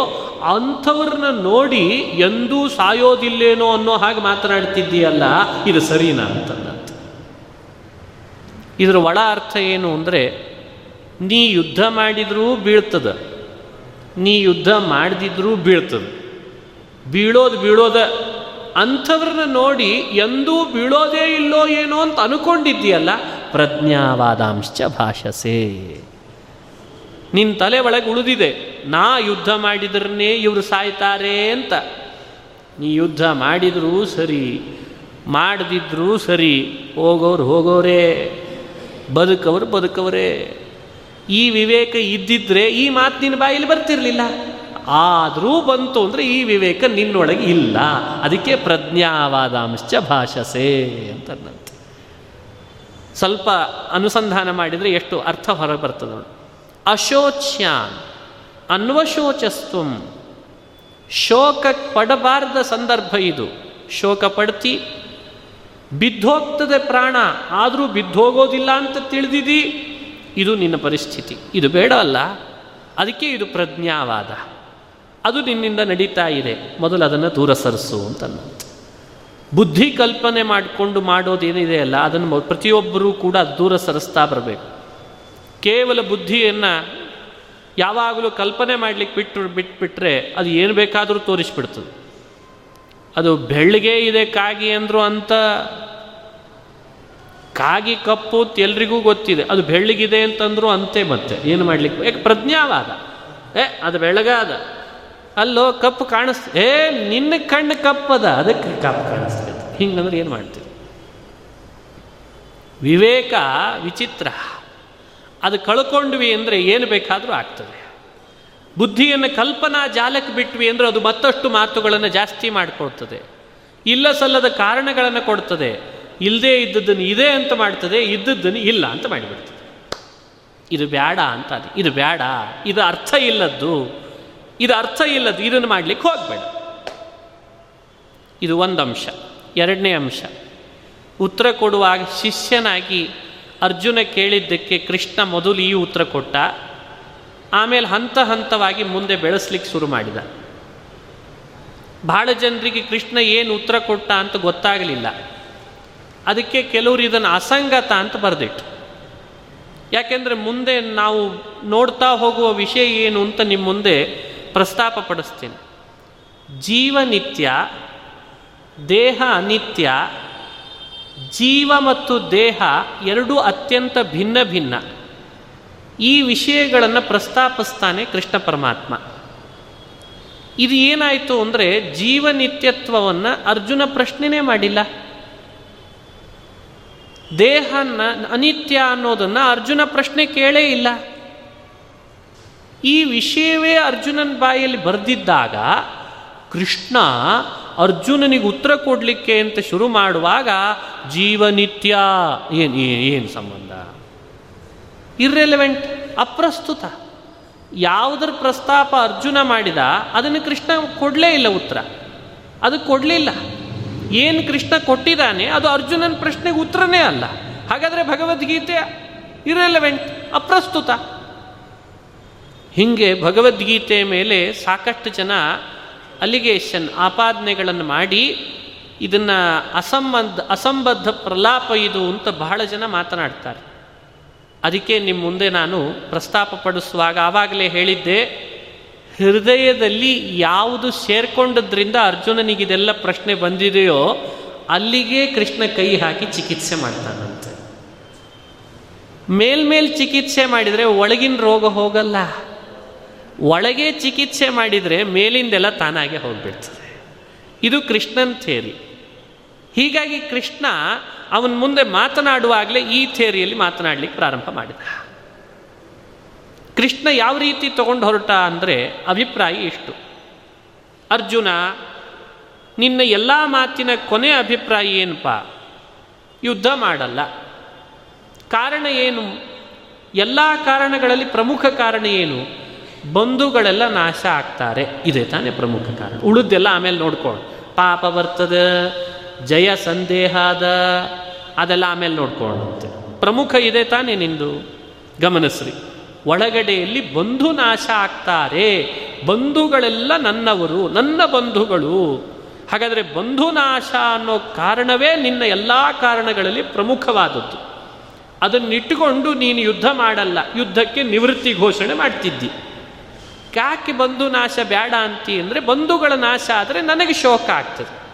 ಅಂಥವ್ರನ್ನ ನೋಡಿ ಎಂದೂ ಸಾಯೋದಿಲ್ಲೇನೋ ಅನ್ನೋ ಹಾಗೆ ಮಾತನಾಡ್ತಿದ್ದೀಯಲ್ಲ, ಇದು ಸರಿನಾ ಅಂತಂದಂತೆ. ಇದರ ಒಳ ಅರ್ಥ ಏನು ಅಂದರೆ, ನೀ ಯುದ್ಧ ಮಾಡಿದರೂ ಬೀಳ್ತದ. ನೀ ಯುದ್ಧ ಮಾಡದಿದ್ರೂ ಬೀಳ್ತದೆ. ಬೀಳೋದು ಬೀಳೋದ ಅಂಥವ್ರನ್ನ ನೋಡಿ ಎಂದೂ ಬೀಳೋದೇ ಇಲ್ಲೋ ಏನೋ ಅಂತ ಅನ್ಕೊಂಡಿದ್ದೀಯಲ್ಲ ಪ್ರಜ್ಞಾವಾದಾಂಶ ಭಾಷಸೆ. ನಿನ್ನ ತಲೆ ಒಳಗೆ ಉಳಿದಿದೆ, ನಾ ಯುದ್ಧ ಮಾಡಿದ್ರನ್ನೇ ಇವರು ಸಾಯ್ತಾರೆ ಅಂತ. ನೀ ಯುದ್ಧ ಮಾಡಿದರೂ ಸರಿ, ಮಾಡದಿದ್ರೂ ಸರಿ, ಹೋಗೋರು ಹೋಗೋರೇ, ಬದುಕವರು ಬದುಕವರೇ. ಈ ವಿವೇಕ ಇದ್ದಿದ್ರೆ ಈ ಮಾತು ನಿನ್ನ ಬಾಯಲ್ಲಿ ಬರ್ತಿರ್ಲಿಲ್ಲ. ಆದರೂ ಬಂತು ಅಂದರೆ ಈ ವಿವೇಕ ನಿನ್ನೊಳಗೆ ಇಲ್ಲ. ಅದಕ್ಕೆ ಪ್ರಜ್ಞಾವಾದಾಂಶ ಭಾಷಸೆ ಅಂತ ಸ್ವಲ್ಪ ಅನುಸಂಧಾನ ಮಾಡಿದರೆ ಎಷ್ಟು ಅರ್ಥ ಹೊರ ಬರ್ತದೆ ಅಶೋಚ್ಯಾನ್ ಅನ್ವಶೋಚಸ್ತ್ವಂ ಶೋಕ ಪಡಬಾರದ ಸಂದರ್ಭ ಇದು. ಶೋಕ ಪಡ್ತಿ ಬಿದ್ದೋಗ್ತದೆ ಪ್ರಾಣ, ಆದರೂ ಬಿದ್ದೋಗೋದಿಲ್ಲ ಅಂತ ತಿಳಿದಿದಿ. ಇದು ನಿನ್ನ ಪರಿಸ್ಥಿತಿ. ಇದು ಬೇಡ ಅಲ್ಲ. ಅದಕ್ಕೆ ಇದು ಪ್ರಜ್ಞಾವಾದ. ಅದು ನಿನ್ನಿಂದ ನಡೀತಾ ಇದೆ. ಮೊದಲು ಅದನ್ನು ದೂರ ಸರಿಸು ಅಂತ ಬುದ್ಧಿ ಕಲ್ಪನೆ ಮಾಡಿಕೊಂಡು ಮಾಡೋದೇನಿದೆ ಅಲ್ಲ, ಅದನ್ನು ಪ್ರತಿಯೊಬ್ಬರೂ ಕೂಡ ದೂರ ಸರಿಸ್ತಾ ಬರಬೇಕು. ಕೇವಲ ಬುದ್ಧಿಯನ್ನು ಯಾವಾಗಲೂ ಕಲ್ಪನೆ ಮಾಡಲಿಕ್ಕೆ ಬಿಟ್ಟು, ಬಿಟ್ಬಿಟ್ರೆ ಅದು ಏನು ಬೇಕಾದರೂ ತೋರಿಸ್ಬಿಡ್ತದೆ. ಅದು ಬೆಳ್ಳಿಗೆ ಇದೆ ಕಾಗಿ ಅಂದರು ಅಂತ ಕಾಗಿ ಕಪ್ಪು ಅಂತ ಎಲ್ರಿಗೂ ಗೊತ್ತಿದೆ. ಅದು ಬೆಳ್ಳಗಿದೆ ಅಂತಂದ್ರು ಅಂತೆ ಮತ್ತೆ. ಏನು ಮಾಡ್ಲಿಕ್ಕೆ? ಯಾಕೆ ಪ್ರಜ್ಞಾವಾದ? ಏ, ಅದು ಬೆಳಗಾದ ಅಲ್ಲೋ, ಕಪ್ಪು ಕಾಣಿಸ್ ಏ, ನಿನ್ನ ಕಣ್ಣು ಕಪ್ಪದ. ಅದಕ್ಕೆ ಕಪ್ಪು ಕಾಣಿಸ್ತದೆ ಹಿಂಗಂದ್ರೆ ಏನು ಮಾಡ್ತೀವಿ ವಿವೇಕ ವಿಚಿತ್ರ. ಅದು ಕಳ್ಕೊಂಡ್ವಿ ಅಂದರೆ ಏನು ಬೇಕಾದರೂ ಆಗ್ತದೆ. ಬುದ್ಧಿಯನ್ನು ಕಲ್ಪನಾ ಜಾಲಕ್ಕೆ ಬಿಟ್ವಿ ಅಂದರೆ ಅದು ಮತ್ತಷ್ಟು ಮಾತುಗಳನ್ನು ಜಾಸ್ತಿ ಮಾಡಿಕೊಡ್ತದೆ ಇಲ್ಲ ಸಲ್ಲದ ಕಾರಣಗಳನ್ನು ಕೊಡ್ತದೆ. ಇಲ್ಲದೇ ಇದ್ದದ್ದನ್ನು ಇದೆ ಅಂತ ಮಾಡ್ತದೆ ಇದ್ದದ್ದನ್ನು ಇಲ್ಲ ಅಂತ ಮಾಡಿಬಿಡ್ತದೆ. ಇದು ಬೇಡ ಅಂತ ಅದು ಇದು ಬೇಡ ಇದು ಅರ್ಥ ಇಲ್ಲದ್ದು, ಇದು ಅರ್ಥ ಇಲ್ಲದ್ದು ಇದನ್ನು ಮಾಡಲಿಕ್ಕೆ ಹೋಗಬೇಡ. ಇದು ಒಂದು ಅಂಶ ಎರಡನೇ ಅಂಶ. ಉತ್ತರ ಕೊಡುವಾಗ ಶಿಷ್ಯನಾಗಿ ಅರ್ಜುನ ಕೇಳಿದ್ದಕ್ಕೆ ಕೃಷ್ಣ ಮೊದಲು ಈ ಉತ್ತರ ಕೊಟ್ಟ. ಆಮೇಲೆ ಹಂತ ಹಂತವಾಗಿ ಮುಂದೆ ಬೆಳೆಸ್ಲಿಕ್ಕೆ ಶುರು ಮಾಡಿದ. ಬಹಳ ಜನರಿಗೆ ಕೃಷ್ಣ ಏನು ಉತ್ತರ ಕೊಟ್ಟ ಅಂತ ಗೊತ್ತಾಗಲಿಲ್ಲ. ಅದಕ್ಕೆ ಕೆಲವರು ಇದನ್ನು ಅಸಂಗತ ಅಂತ ಬರೆದಿಟ್ಟು ಯಾಕೆಂದರೆ ಮುಂದೆ ನಾವು ನೋಡ್ತಾ ಹೋಗುವ ವಿಷಯ ಏನು ಅಂತ ನಿಮ್ಮ ಮುಂದೆ ಪ್ರಸ್ತಾಪ ಪಡಿಸ್ತೀನಿ. ಜೀವನಿತ್ಯ, ದೇಹ ಅನಿತ್ಯ, ಜೀವ ಮತ್ತು ದೇಹ ಎರಡೂ ಅತ್ಯಂತ ಭಿನ್ನ ಭಿನ್ನ. ಈ ವಿಷಯಗಳನ್ನು ಪ್ರಸ್ತಾಪಿಸ್ತಾನೆ ಕೃಷ್ಣ ಪರಮಾತ್ಮ. ಇದು ಏನಾಯಿತು ಅಂದರೆ ಜೀವನಿತ್ಯತ್ವವನ್ನು ಅರ್ಜುನ ಪ್ರಶ್ನೆನೇ ಮಾಡಿಲ್ಲ. ದೇಹ ಅನಿತ್ಯ ಅನ್ನೋದನ್ನು ಅರ್ಜುನ ಪ್ರಶ್ನೆ ಕೇಳೇ ಇಲ್ಲ. ಈ ವಿಷಯವೇ ಅರ್ಜುನನ ಬಾಯಲ್ಲಿ ಬರೆದಿದ್ದಾಗ ಕೃಷ್ಣ ಅರ್ಜುನನಿಗೆ ಉತ್ತರ ಕೊಡಲಿಕ್ಕೆ ಅಂತ ಶುರು ಮಾಡುವಾಗ ಜೀವನಿತ್ಯ ಏನು ಏನು ಸಂಬಂಧ? ಇರ್ರೆಲೆವೆಂಟ್ ಅಪ್ರಸ್ತುತ. ಯಾವುದ್ರ ಪ್ರಸ್ತಾಪ ಅರ್ಜುನ ಮಾಡಿದ ಅದನ್ನು ಕೃಷ್ಣ ಕೊಡಲೇ ಇಲ್ಲ ಉತ್ತರ. ಅದು ಕೊಡಲಿಲ್ಲ. ಏನು ಕೃಷ್ಣ ಕೊಟ್ಟಿದ್ದಾನೆ ಅದು ಅರ್ಜುನನ ಪ್ರಶ್ನೆಗೆ ಉತ್ತರನೇ ಅಲ್ಲ. ಹಾಗಾದರೆ ಭಗವದ್ಗೀತೆ ಇರೆಲೆವೆಂಟ್ ಅಪ್ರಸ್ತುತ. ಹಿಂಗೆ ಭಗವದ್ಗೀತೆ ಮೇಲೆ ಸಾಕಷ್ಟು ಜನ ಅಲಿಗೇಷನ್ ಆಪಾದನೆಗಳನ್ನು ಮಾಡಿ ಇದನ್ನು ಅಸಂಬದ್ಧ ಅಸಂಬದ್ಧ ಪ್ರಲಾಪ ಇದು ಅಂತ ಬಹಳ ಜನ ಮಾತನಾಡ್ತಾರೆ. ಅದಕ್ಕೆ ನಿಮ್ಮ ಮುಂದೆ ನಾನು ಪ್ರಸ್ತಾಪ ಪಡಿಸುವಾಗ ಆವಾಗಲೇ ಹೇಳಿದ್ದೆ ಹೃದಯದಲ್ಲಿ ಯಾವುದು ಸೇರ್ಕೊಂಡದ್ರಿಂದ ಅರ್ಜುನನಿಗೆ ಇದೆಲ್ಲ ಪ್ರಶ್ನೆ ಬಂದಿದೆಯೋ ಅಲ್ಲಿಗೆ ಕೃಷ್ಣ ಕೈ ಹಾಕಿ ಚಿಕಿತ್ಸೆ ಮಾಡ್ತಾನಂತೆ. ಮೇಲ್ಮೇಲ್ ಚಿಕಿತ್ಸೆ ಮಾಡಿದರೆ ಒಳಗಿನ ರೋಗ ಹೋಗಲ್ಲ. ಒಳಗೆ ಚಿಕಿತ್ಸೆ ಮಾಡಿದರೆ ಮೇಲಿಂದೆಲ್ಲ ತಾನಾಗೆ ಹೋಗ್ಬಿಡ್ತದೆ. ಇದು ಕೃಷ್ಣನ್ ಥೇರಿ ಹೀಗಾಗಿ ಕೃಷ್ಣ ಅವನ ಮುಂದೆ ಮಾತನಾಡುವಾಗಲೇ ಈ ಥೇರಿಯಲ್ಲಿ ಮಾತನಾಡಲಿಕ್ಕೆ ಪ್ರಾರಂಭ ಮಾಡಿದ. ಕೃಷ್ಣ ಯಾವ ರೀತಿ ತಗೊಂಡು ಹೊರಟ ಅಂದರೆ ಅಭಿಪ್ರಾಯ ಇಷ್ಟು. ಅರ್ಜುನ, ನಿನ್ನ ಎಲ್ಲ ಮಾತಿನ ಕೊನೆ ಅಭಿಪ್ರಾಯ ಏನಪ್ಪ? ಯುದ್ಧ ಮಾಡಲ್ಲ. ಕಾರಣ ಏನು? ಎಲ್ಲ ಕಾರಣಗಳಲ್ಲಿ ಪ್ರಮುಖ ಕಾರಣ ಏನು? ಬಂಧುಗಳೆಲ್ಲ ನಾಶ ಆಗ್ತಾರೆ. ಇದೆ ತಾನೇ ಪ್ರಮುಖ ಕಾರಣ. ಉಳಿದೆಲ್ಲ ಆಮೇಲೆ ನೋಡ್ಕೊಂಡು ಪಾಪ ಬರ್ತದ, ಜಯ ಸಂದೇಹದ ಅದೆಲ್ಲ ಆಮೇಲೆ ನೋಡ್ಕೊಳ್ಳುತ್ತೆ ಪ್ರಮುಖ ಇದೆ ತಾನೇ ನಿಂದು? ಗಮನಿಸ್ರಿ ಒಳಗಡೆಯಲ್ಲಿ ಬಂಧು ನಾಶ ಆಗ್ತಾರೆ. ಬಂಧುಗಳೆಲ್ಲ ನನ್ನವರು, ನನ್ನ ಬಂಧುಗಳು. ಹಾಗಾದರೆ ಬಂಧು ನಾಶ ಅನ್ನೋ ಕಾರಣವೇ ನಿನ್ನ ಎಲ್ಲ ಕಾರಣಗಳಲ್ಲಿ ಪ್ರಮುಖವಾದದ್ದು. ಅದನ್ನಿಟ್ಟುಕೊಂಡು ನೀನು ಯುದ್ಧ ಮಾಡಲ್ಲ. ಯುದ್ಧಕ್ಕೆ ನಿವೃತ್ತಿ ಘೋಷಣೆ ಮಾಡ್ತಿದ್ದಿ. ಯಾಕೆ ಬಂಧು ನಾಶ ಬೇಡ ಅಂತಿ ಅಂದರೆ ಬಂಧುಗಳ ನಾಶ ಆದರೆ ನನಗೆ ಶೋಕ ಆಗ್ತದೆ.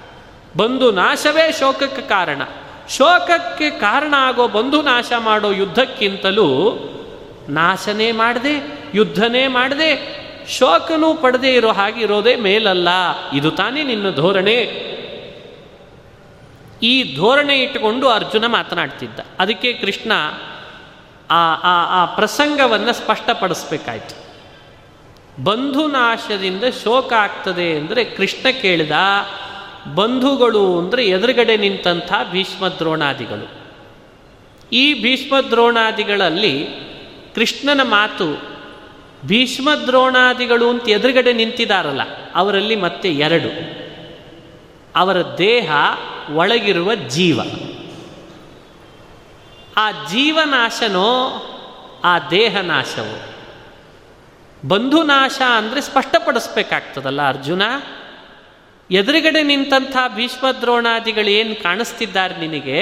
ಬಂಧು ನಾಶವೇ ಶೋಕಕ್ಕೆ ಕಾರಣ. ಶೋಕಕ್ಕೆ ಕಾರಣ ಆಗೋ ಬಂಧು ನಾಶ ಮಾಡೋ ಯುದ್ಧಕ್ಕಿಂತಲೂ ನಾಶನೇ ಮಾಡದೆ, ಯುದ್ಧನೇ ಮಾಡದೆ, ಶೋಕನೂ ಪಡೆದೇ ಇರೋ ಹಾಗೆ ಇರೋದೇ ಮೇಲಲ್ಲ. ಇದು ತಾನೇ ನಿನ್ನ ಧೋರಣೆ. ಈ ಧೋರಣೆ ಇಟ್ಟುಕೊಂಡು ಅರ್ಜುನ ಮಾತನಾಡ್ತಿದ್ದ. ಅದಕ್ಕೆ ಕೃಷ್ಣ ಆ ಆ ಆ ಪ್ರಸಂಗವನ್ನು ಸ್ಪಷ್ಟಪಡಿಸ್ಬೇಕಾಯ್ತು. ಬಂಧು ನಾಶದಿಂದ ಶೋಕ ಆಗ್ತದೆ ಅಂದರೆ ಕೃಷ್ಣ ಕೇಳಿದ, ಬಂಧುಗಳು ಅಂದರೆ ಎದುರುಗಡೆ ನಿಂತಹ ಭೀಷ್ಮ ದ್ರೋಣಾದಿಗಳು ಈ ಭೀಷ್ಮ ದ್ರೋಣಾದಿಗಳಲ್ಲಿ ಕೃಷ್ಣನ ಮಾತು ಭೀಷ್ಮ ದ್ರೋಣಾದಿಗಳು ಅಂತ ಎದುರುಗಡೆ ನಿಂತಿದಾರಲ್ಲ, ಅವರಲ್ಲಿ ಮತ್ತೆ ಎರಡು. ಅವರ ದೇಹ ಒಳಗಿರುವ ಜೀವ. ಆ ಜೀವನಾಶನೋ, ಆ ದೇಹನಾಶವೋ? ಬಂಧುನಾಶ ಬಂಧು ನಾಶ ಅಂದರೆ ಸ್ಪಷ್ಟಪಡಿಸ್ಬೇಕಾಗ್ತದಲ್ಲ ಅರ್ಜುನ? ಎದುರುಗಡೆ ನಿಂತಹ ಭೀಷ್ಮ ದ್ರೋಣಾದಿಗಳು ಏನು ಕಾಣಿಸ್ತಿದ್ದಾರೆ ನಿನಗೆ?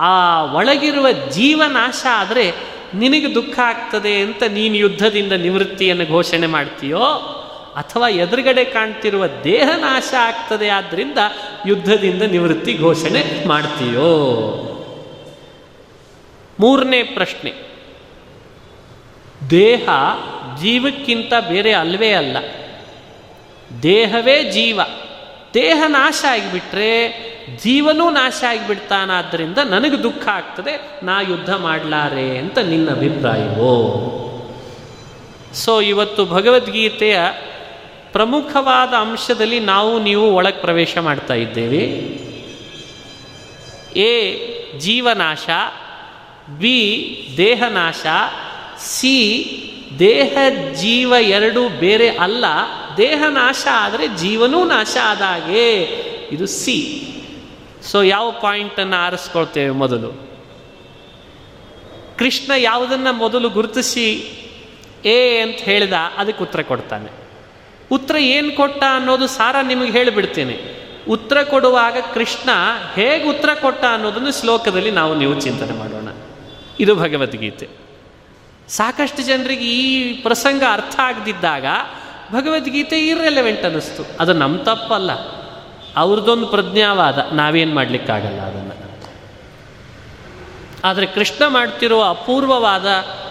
ಆ ಒಳಗಿರುವ ಜೀವನಾಶ ಆದರೆ ನಿನಗೆ ದುಃಖ ಆಗ್ತದೆ ಅಂತ ನೀನು ಯುದ್ಧದಿಂದ ನಿವೃತ್ತಿಯನ್ನು ಘೋಷಣೆ ಮಾಡ್ತೀಯೋ, ಅಥವಾ ಎದುರುಗಡೆ ಕಾಣ್ತಿರುವ ದೇಹ ನಾಶ ಆಗ್ತದೆ ಆದ್ದರಿಂದ ಯುದ್ಧದಿಂದ ನಿವೃತ್ತಿ ಘೋಷಣೆ ಮಾಡ್ತೀಯೋ? ಮೂರನೇ ಪ್ರಶ್ನೆ. ದೇಹ ಜೀವಕ್ಕಿಂತ ಬೇರೆ ಅಲ್ವೇ ಅಲ್ಲ. ದೇಹವೇ ಜೀವ. ದೇಹ ನಾಶ ಆಗಿಬಿಟ್ರೆ ಜೀವನೂ ನಾಶ ಆಗಿಬಿಡ್ತಾನಾದ್ದರಿಂದ ನನಗೆ ದುಃಖ ಆಗ್ತದೆ, ನಾ ಯುದ್ಧ ಮಾಡಲಾರೆ ಅಂತ ನಿನ್ನ ಅಭಿಪ್ರಾಯವೋ? ಸೊ ಇವತ್ತು ಭಗವದ್ಗೀತೆಯ ಪ್ರಮುಖವಾದ ಅಂಶದಲ್ಲಿ ನಾವು, ನೀವು ಒಳಗೆ ಪ್ರವೇಶ ಮಾಡ್ತಾ ಇದ್ದೇವೆ. ಎ, ಜೀವನಾಶ, ಬಿ, ದೇಹನಾಶ, ಸಿ, ದೇಹ, ಜೀವ ಎರಡು ಬೇರೆ ಅಲ್ಲ, ದೇಹ ನಾಶ ಆದರೆ ಜೀವನೂ ನಾಶ ಆದಾಗೆ ಇದು ಸಿ. ಸೊ ಯಾವ ಪಾಯಿಂಟನ್ನು ಆರಿಸ್ಕೊಳ್ತೇವೆ ಮೊದಲು? ಕೃಷ್ಣ ಯಾವುದನ್ನು ಮೊದಲು ಗುರುತಿಸಿ ಏ ಅಂತ ಹೇಳಿದ ಅದಕ್ಕೆ ಉತ್ತರ ಕೊಡ್ತಾನೆ. ಉತ್ತರ ಏನು ಕೊಟ್ಟ ಅನ್ನೋದು ಸಾರ ನಿಮಗೆ ಹೇಳಿಬಿಡ್ತೇನೆ. ಉತ್ತರ ಕೊಡುವಾಗ ಕೃಷ್ಣ ಹೇಗೆ ಉತ್ತರ ಕೊಟ್ಟ ಅನ್ನೋದನ್ನು ಶ್ಲೋಕದಲ್ಲಿ ನಾವು ನೀವು ಚಿಂತನೆ ಮಾಡೋಣ. ಇದು ಭಗವದ್ಗೀತೆ. ಸಾಕಷ್ಟು ಜನರಿಗೆ ಈ ಪ್ರಸಂಗ ಅರ್ಥ ಆಗದಿದ್ದಾಗ ಭಗವದ್ಗೀತೆ ಇರ್ರೆಲೆವೆಂಟ್ ಅನ್ನಿಸ್ತು. ಅದು ನಮ್ಮ ತಪ್ಪಲ್ಲ. ಅವ್ರದ್ದೊಂದು ಪ್ರಜ್ಞಾವಾದ, ನಾವೇನು ಮಾಡಲಿಕ್ಕಾಗಲ್ಲ ಅದನ್ನು. ಆದರೆ ಕೃಷ್ಣ ಮಾಡ್ತಿರುವ ಅಪೂರ್ವವಾದ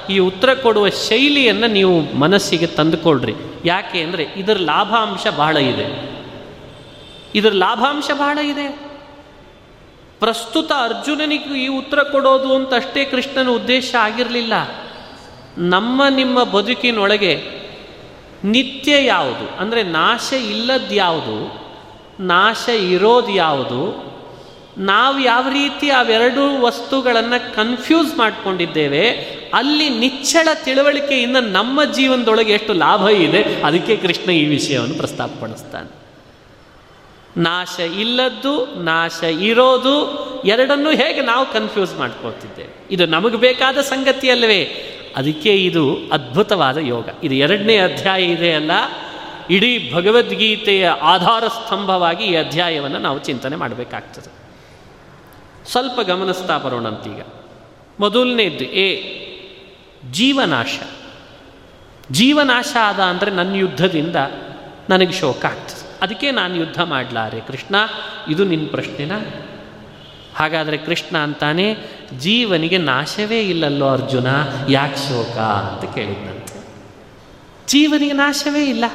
ಈ ಉತ್ತರ ಕೊಡುವ ಶೈಲಿಯನ್ನು ನೀವು ಮನಸ್ಸಿಗೆ ತಂದುಕೊಳ್ರಿ. ಯಾಕೆ ಅಂದರೆ ಇದರ ಲಾಭಾಂಶ ಬಹಳ ಇದೆ. ಇದರ ಲಾಭಾಂಶ ಬಹಳ ಇದೆ. ಪ್ರಸ್ತುತ ಅರ್ಜುನನಿಗೂ ಈ ಉತ್ತರ ಕೊಡೋದು ಅಂತ ಅಷ್ಟೇ ಕೃಷ್ಣನ ಉದ್ದೇಶ ಆಗಿರಲಿಲ್ಲ. ನಮ್ಮ ನಿಮ್ಮ ಬದುಕಿನೊಳಗೆ ನಿತ್ಯ ಯಾವುದು, ಅಂದರೆ ನಾಶ ಇಲ್ಲದ್ದು ಯಾವುದು ನಾಶ ಇರೋದು ಯಾವುದು? ನಾವು ಯಾವ ರೀತಿ ಅವೆರಡೂ ವಸ್ತುಗಳನ್ನು ಕನ್ಫ್ಯೂಸ್ ಮಾಡಿಕೊಂಡಿದ್ದೇವೆ, ಅಲ್ಲಿ ನಿಚ್ಚಳ ತಿಳುವಳಿಕೆಯಿಂದ ನಮ್ಮ ಜೀವನದೊಳಗೆ ಎಷ್ಟು ಲಾಭ ಇದೆ, ಅದಕ್ಕೆ ಕೃಷ್ಣ ಈ ವಿಷಯವನ್ನು ಪ್ರಸ್ತಾಪಪಡಿಸ್ತಾನೆ. ನಾಶ ಇಲ್ಲದ್ದು, ನಾಶ ಇರೋದು, ಎರಡನ್ನೂ ಹೇಗೆ ನಾವು ಕನ್ಫ್ಯೂಸ್ ಮಾಡ್ಕೊಳ್ತಿದ್ದೇವೆ? ಇದು ನಮಗೆ ಬೇಕಾದ ಸಂಗತಿಯಲ್ಲವೇ? ಅದಕ್ಕೆ ಇದು ಅದ್ಭುತವಾದ ಯೋಗ. ಇದು ಎರಡನೇ ಅಧ್ಯಾಯ ಇದೆ ಅಲ್ಲ? ಇಡೀ ಭಗವದ್ಗೀತೆಯ ಆಧಾರ ಸ್ತಂಭವಾಗಿ ಈ ಅಧ್ಯಾಯವನ್ನು ನಾವು ಚಿಂತನೆ ಮಾಡಬೇಕಾಗ್ತದೆ. ಸ್ವಲ್ಪ ಗಮನಿಸ್ತಾ ಬರೋಣಂತೀಗ ಮೊದಲನೇದ್ದು, ಎ, ಜೀವನಾಶ. ಜೀವನಾಶ ಆದ ಅಂದರೆ ನನ್ನ ಯುದ್ಧದಿಂದ ನನಗೆ ಶೋಕ ಆಗ್ತದೆ. ಅದಕ್ಕೆ ನಾನು ಯುದ್ಧ ಮಾಡಲಾರೆ. ಕೃಷ್ಣ, ಇದು ನಿನ್ನ ಪ್ರಶ್ನೆನಾ ಹಾಗಾದರೆ ಕೃಷ್ಣ ಅಂತಾನೆ, ಜೀವನಿಗೆ ನಾಶವೇ ಇಲ್ಲಲ್ಲೋ ಅರ್ಜುನ, ಯಾಕೆ ಶೋಕ ಅಂತ ಕೇಳಿದ್ನಂತೆ. ಜೀವನಿಗೆ ನಾಶವೇ ಇಲ್ಲ.